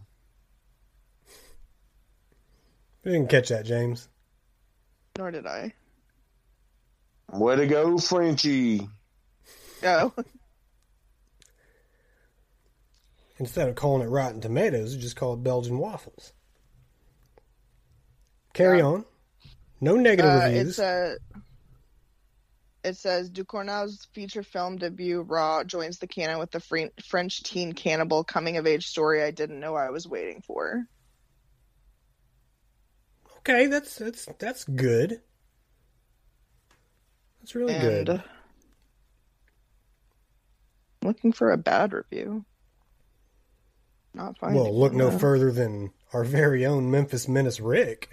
Speaker 1: We didn't catch that, James.
Speaker 2: nor did i
Speaker 5: Way to go, Frenchie.
Speaker 2: no
Speaker 1: Instead of calling it Rotten Tomatoes, just call it Belgian waffles. Carry
Speaker 2: Yeah.
Speaker 1: on. No negative
Speaker 2: uh,
Speaker 1: reviews.
Speaker 2: it's a it says Ducournau's feature film debut Raw joins the canon with the French teen cannibal coming of age story I didn't know I was waiting for.
Speaker 1: Okay, that's that's that's good. That's really
Speaker 2: and
Speaker 1: good.
Speaker 2: looking for a bad review. Not finding. It.
Speaker 1: Well, look no
Speaker 2: though.
Speaker 1: further than our very own Memphis Menace Rick.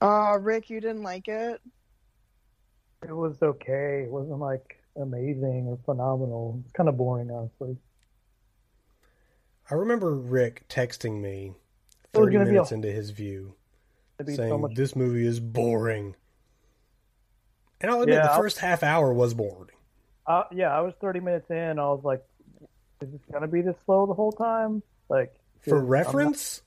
Speaker 2: Aw, uh, Rick, you didn't like it?
Speaker 4: It was okay. It wasn't like amazing or phenomenal. It's kind of boring, honestly.
Speaker 1: I remember Rick texting me 30
Speaker 4: gonna a-
Speaker 1: minutes into his view saying
Speaker 4: so much.
Speaker 1: this movie is boring. And I'll admit
Speaker 4: Yeah,
Speaker 1: the first half hour was boring.
Speaker 4: Uh, yeah, I was 30 minutes in. I was like, is this gonna be this slow the whole time? Like,
Speaker 1: For
Speaker 4: I'm not-
Speaker 1: reference,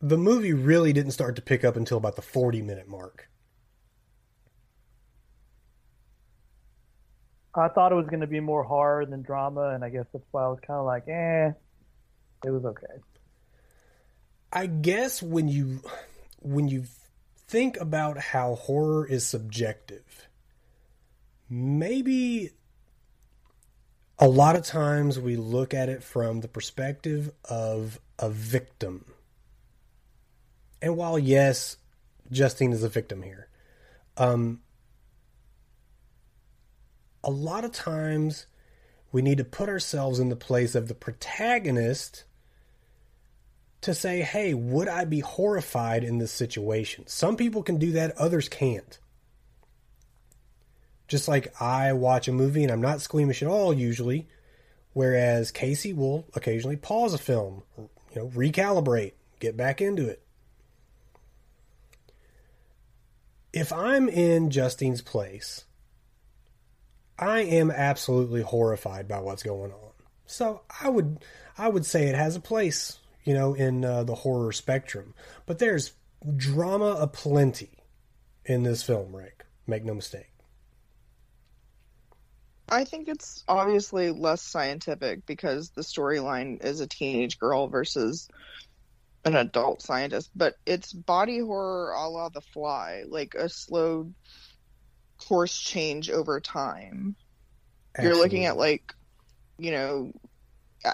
Speaker 1: the movie really didn't start to pick up until about the 40 minute mark.
Speaker 4: I thought it was gonna be more horror than drama, and I guess that's why I was kind of like, eh. It was okay.
Speaker 1: I guess when you when you think about how horror is subjective, maybe a lot of times we look at it from the perspective of a victim. And while yes, Justine is a victim here, um, a lot of times we need to put ourselves in the place of the protagonist to say, hey, would I be horrified in this situation? Some people can do that, others can't. Just like I watch a movie and I'm not squeamish at all usually, whereas Casey will occasionally pause a film, you know, recalibrate, get back into it. If I'm in Justine's place, I am absolutely horrified by what's going on. So I would I would say it has a place, you know, in uh, the horror spectrum. But there's drama aplenty in this film, Rick. Make no mistake.
Speaker 2: I think it's obviously less scientific because the storyline is a teenage girl versus an adult scientist, but it's body horror a la The Fly, like a slow course change over time. You're looking at like, you know,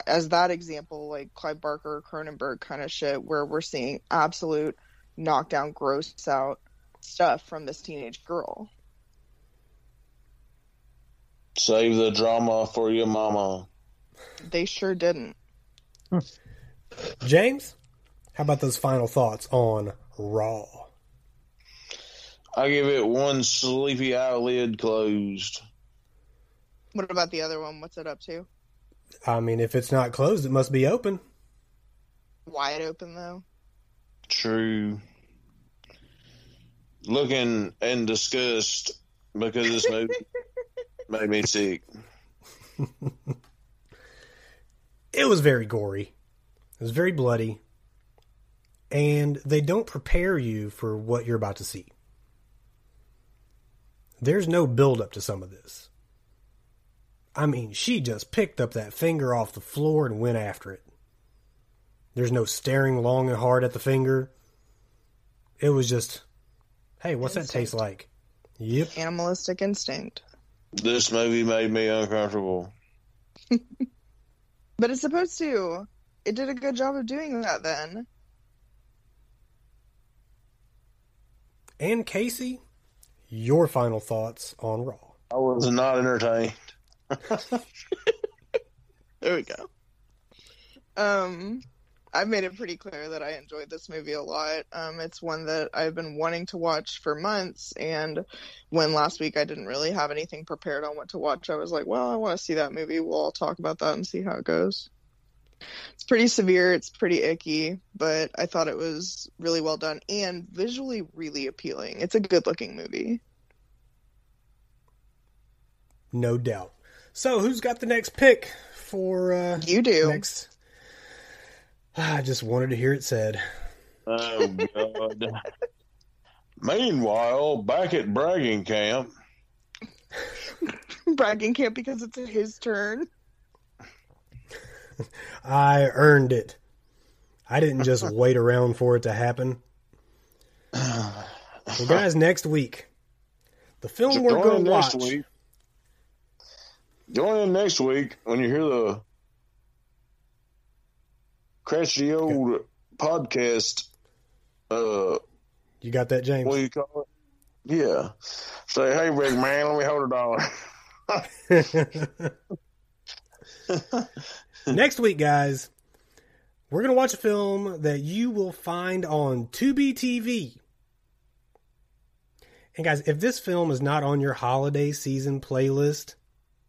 Speaker 2: as that example, like Clive Barker, Cronenberg kind of shit, where we're seeing absolute knockdown, gross out stuff from this teenage girl.
Speaker 5: Save the drama for your mama.
Speaker 2: They sure didn't.
Speaker 1: James, how about those final thoughts on Raw?
Speaker 5: I give it one sleepy eyelid closed.
Speaker 2: What about the other one? What's it up to?
Speaker 1: I mean, if it's not closed, it must be open.
Speaker 2: Wide open though.
Speaker 5: True. Looking in disgust because this movie made me sick.
Speaker 1: It was very gory. It was very bloody. And they don't prepare you for what you're about to see. There's no build up to some of this. I mean, she just picked up that finger off the floor and went after it. There's no staring long and hard at the finger. It was just, hey, what's that taste like? Yep.
Speaker 2: Animalistic instinct.
Speaker 5: This movie made me uncomfortable.
Speaker 2: But it's supposed to. It did a good job of doing that then.
Speaker 1: And Casey, your final thoughts on Raw.
Speaker 5: I was not entertained.
Speaker 2: There we go. Um, I've made it pretty clear that I enjoyed this movie a lot. Um, it's one that I've been wanting to watch for months, and when last week I didn't really have anything prepared on what to watch, I was like, well, I want to see that movie. We'll all talk about that and see how it goes. It's pretty severe, it's pretty icky, but I thought it was really well done and visually really appealing. It's a good looking movie.
Speaker 1: No doubt. So, who's got the next pick for uh,
Speaker 2: You do.
Speaker 1: next? I just wanted to hear it said.
Speaker 5: Oh God. Meanwhile, back at bragging camp,
Speaker 2: Bragging camp because it's his turn.
Speaker 1: I earned it. I didn't just wait around for it to happen. Well, guys, next week, the film we're going to watch.
Speaker 5: week. Join in next week when you hear the crashy old podcast. Uh,
Speaker 1: You got that, James?
Speaker 5: what do you call it? Yeah. Say, hey, big man, let me hold a dollar.
Speaker 1: Next week, guys, we're going to watch a film that you will find on Tubi TV. And guys, if this film is not on your holiday season playlist,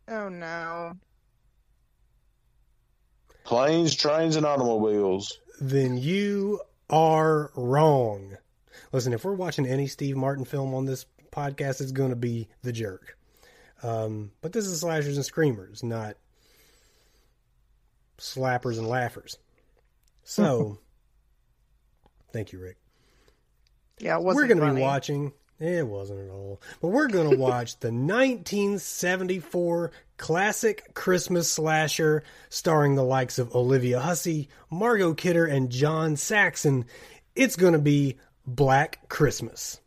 Speaker 2: Oh no.
Speaker 5: Planes, trains, and automobiles.
Speaker 1: then you are wrong. Listen, if we're watching any Steve Martin film on this podcast, it's going to be The Jerk. Um, but this is slashers and screamers, not slappers and laughers. So, thank you, Rick.
Speaker 2: Yeah, it
Speaker 1: we're going to be watching. It wasn't at all. But we're going to watch the 1974 classic Christmas slasher starring the likes of Olivia Hussey, Margot Kidder, and John Saxon. It's going to be Black Christmas.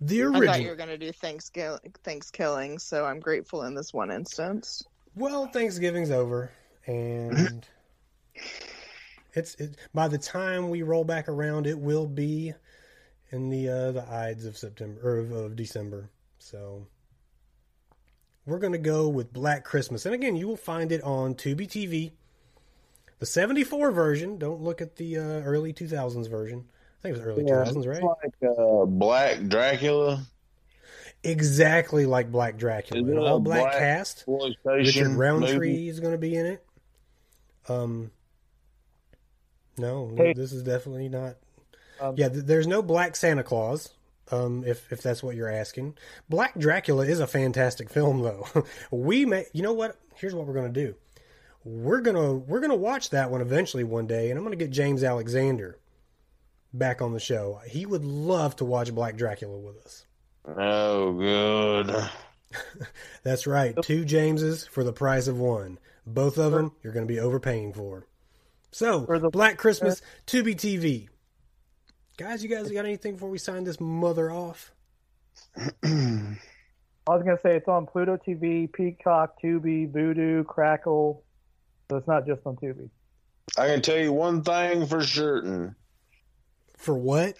Speaker 1: The original.
Speaker 2: I thought you were going to do Thanksgiving, Thanksgiving, so I'm grateful in this one instance.
Speaker 1: Well, Thanksgiving's over, and it's it, by the time we roll back around, it will be in the uh, the Ides of September or of, of December. So we're gonna go with Black Christmas, and again, you will find it on Tubi TV, the '74 version. Don't look at the uh, early 2000s version. I think it was early 2000s, right?
Speaker 5: Like uh, Black Dracula.
Speaker 1: Exactly like Black Dracula,
Speaker 5: Is
Speaker 1: An
Speaker 5: a
Speaker 1: all black
Speaker 5: black
Speaker 1: cast. Richard Roundtree is going to be in it. Um, no,
Speaker 4: Hey.
Speaker 1: this is definitely not.
Speaker 4: Um,
Speaker 1: yeah, th- there's no Black Santa Claus. Um, if if that's what you're asking, Black Dracula is a fantastic film, though. we may, you know what? Here's what we're gonna do. We're gonna we're gonna watch that one eventually one day, and I'm gonna get James Alexander back on the show. He would love to watch Black Dracula with us.
Speaker 5: Oh, good.
Speaker 1: That's right. Two Jameses for the price of one. Both of them you're going to be overpaying for. So,
Speaker 4: For the-
Speaker 1: Black Christmas, Tubi TV. Guys, you guys got anything before we sign this mother off?
Speaker 4: I was gonna say it's on Pluto TV, Peacock, Tubi, Vudu, Crackle. So it's not just on Tubi.
Speaker 5: I can tell you one thing for certain.
Speaker 1: For what?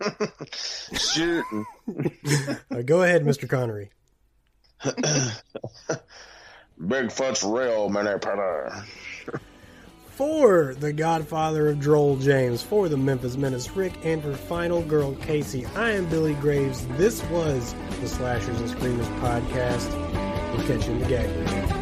Speaker 5: Shooting.
Speaker 1: Uh, go ahead, Mr. Connery.
Speaker 5: Bigfoot's real, Minneapolis.
Speaker 1: For the godfather of Droll James, for the Memphis Menace Rick, and for Final Girl Casey, I am Billy Graves. This was the Slashers and Screamers podcast. We'll catch you in the gag.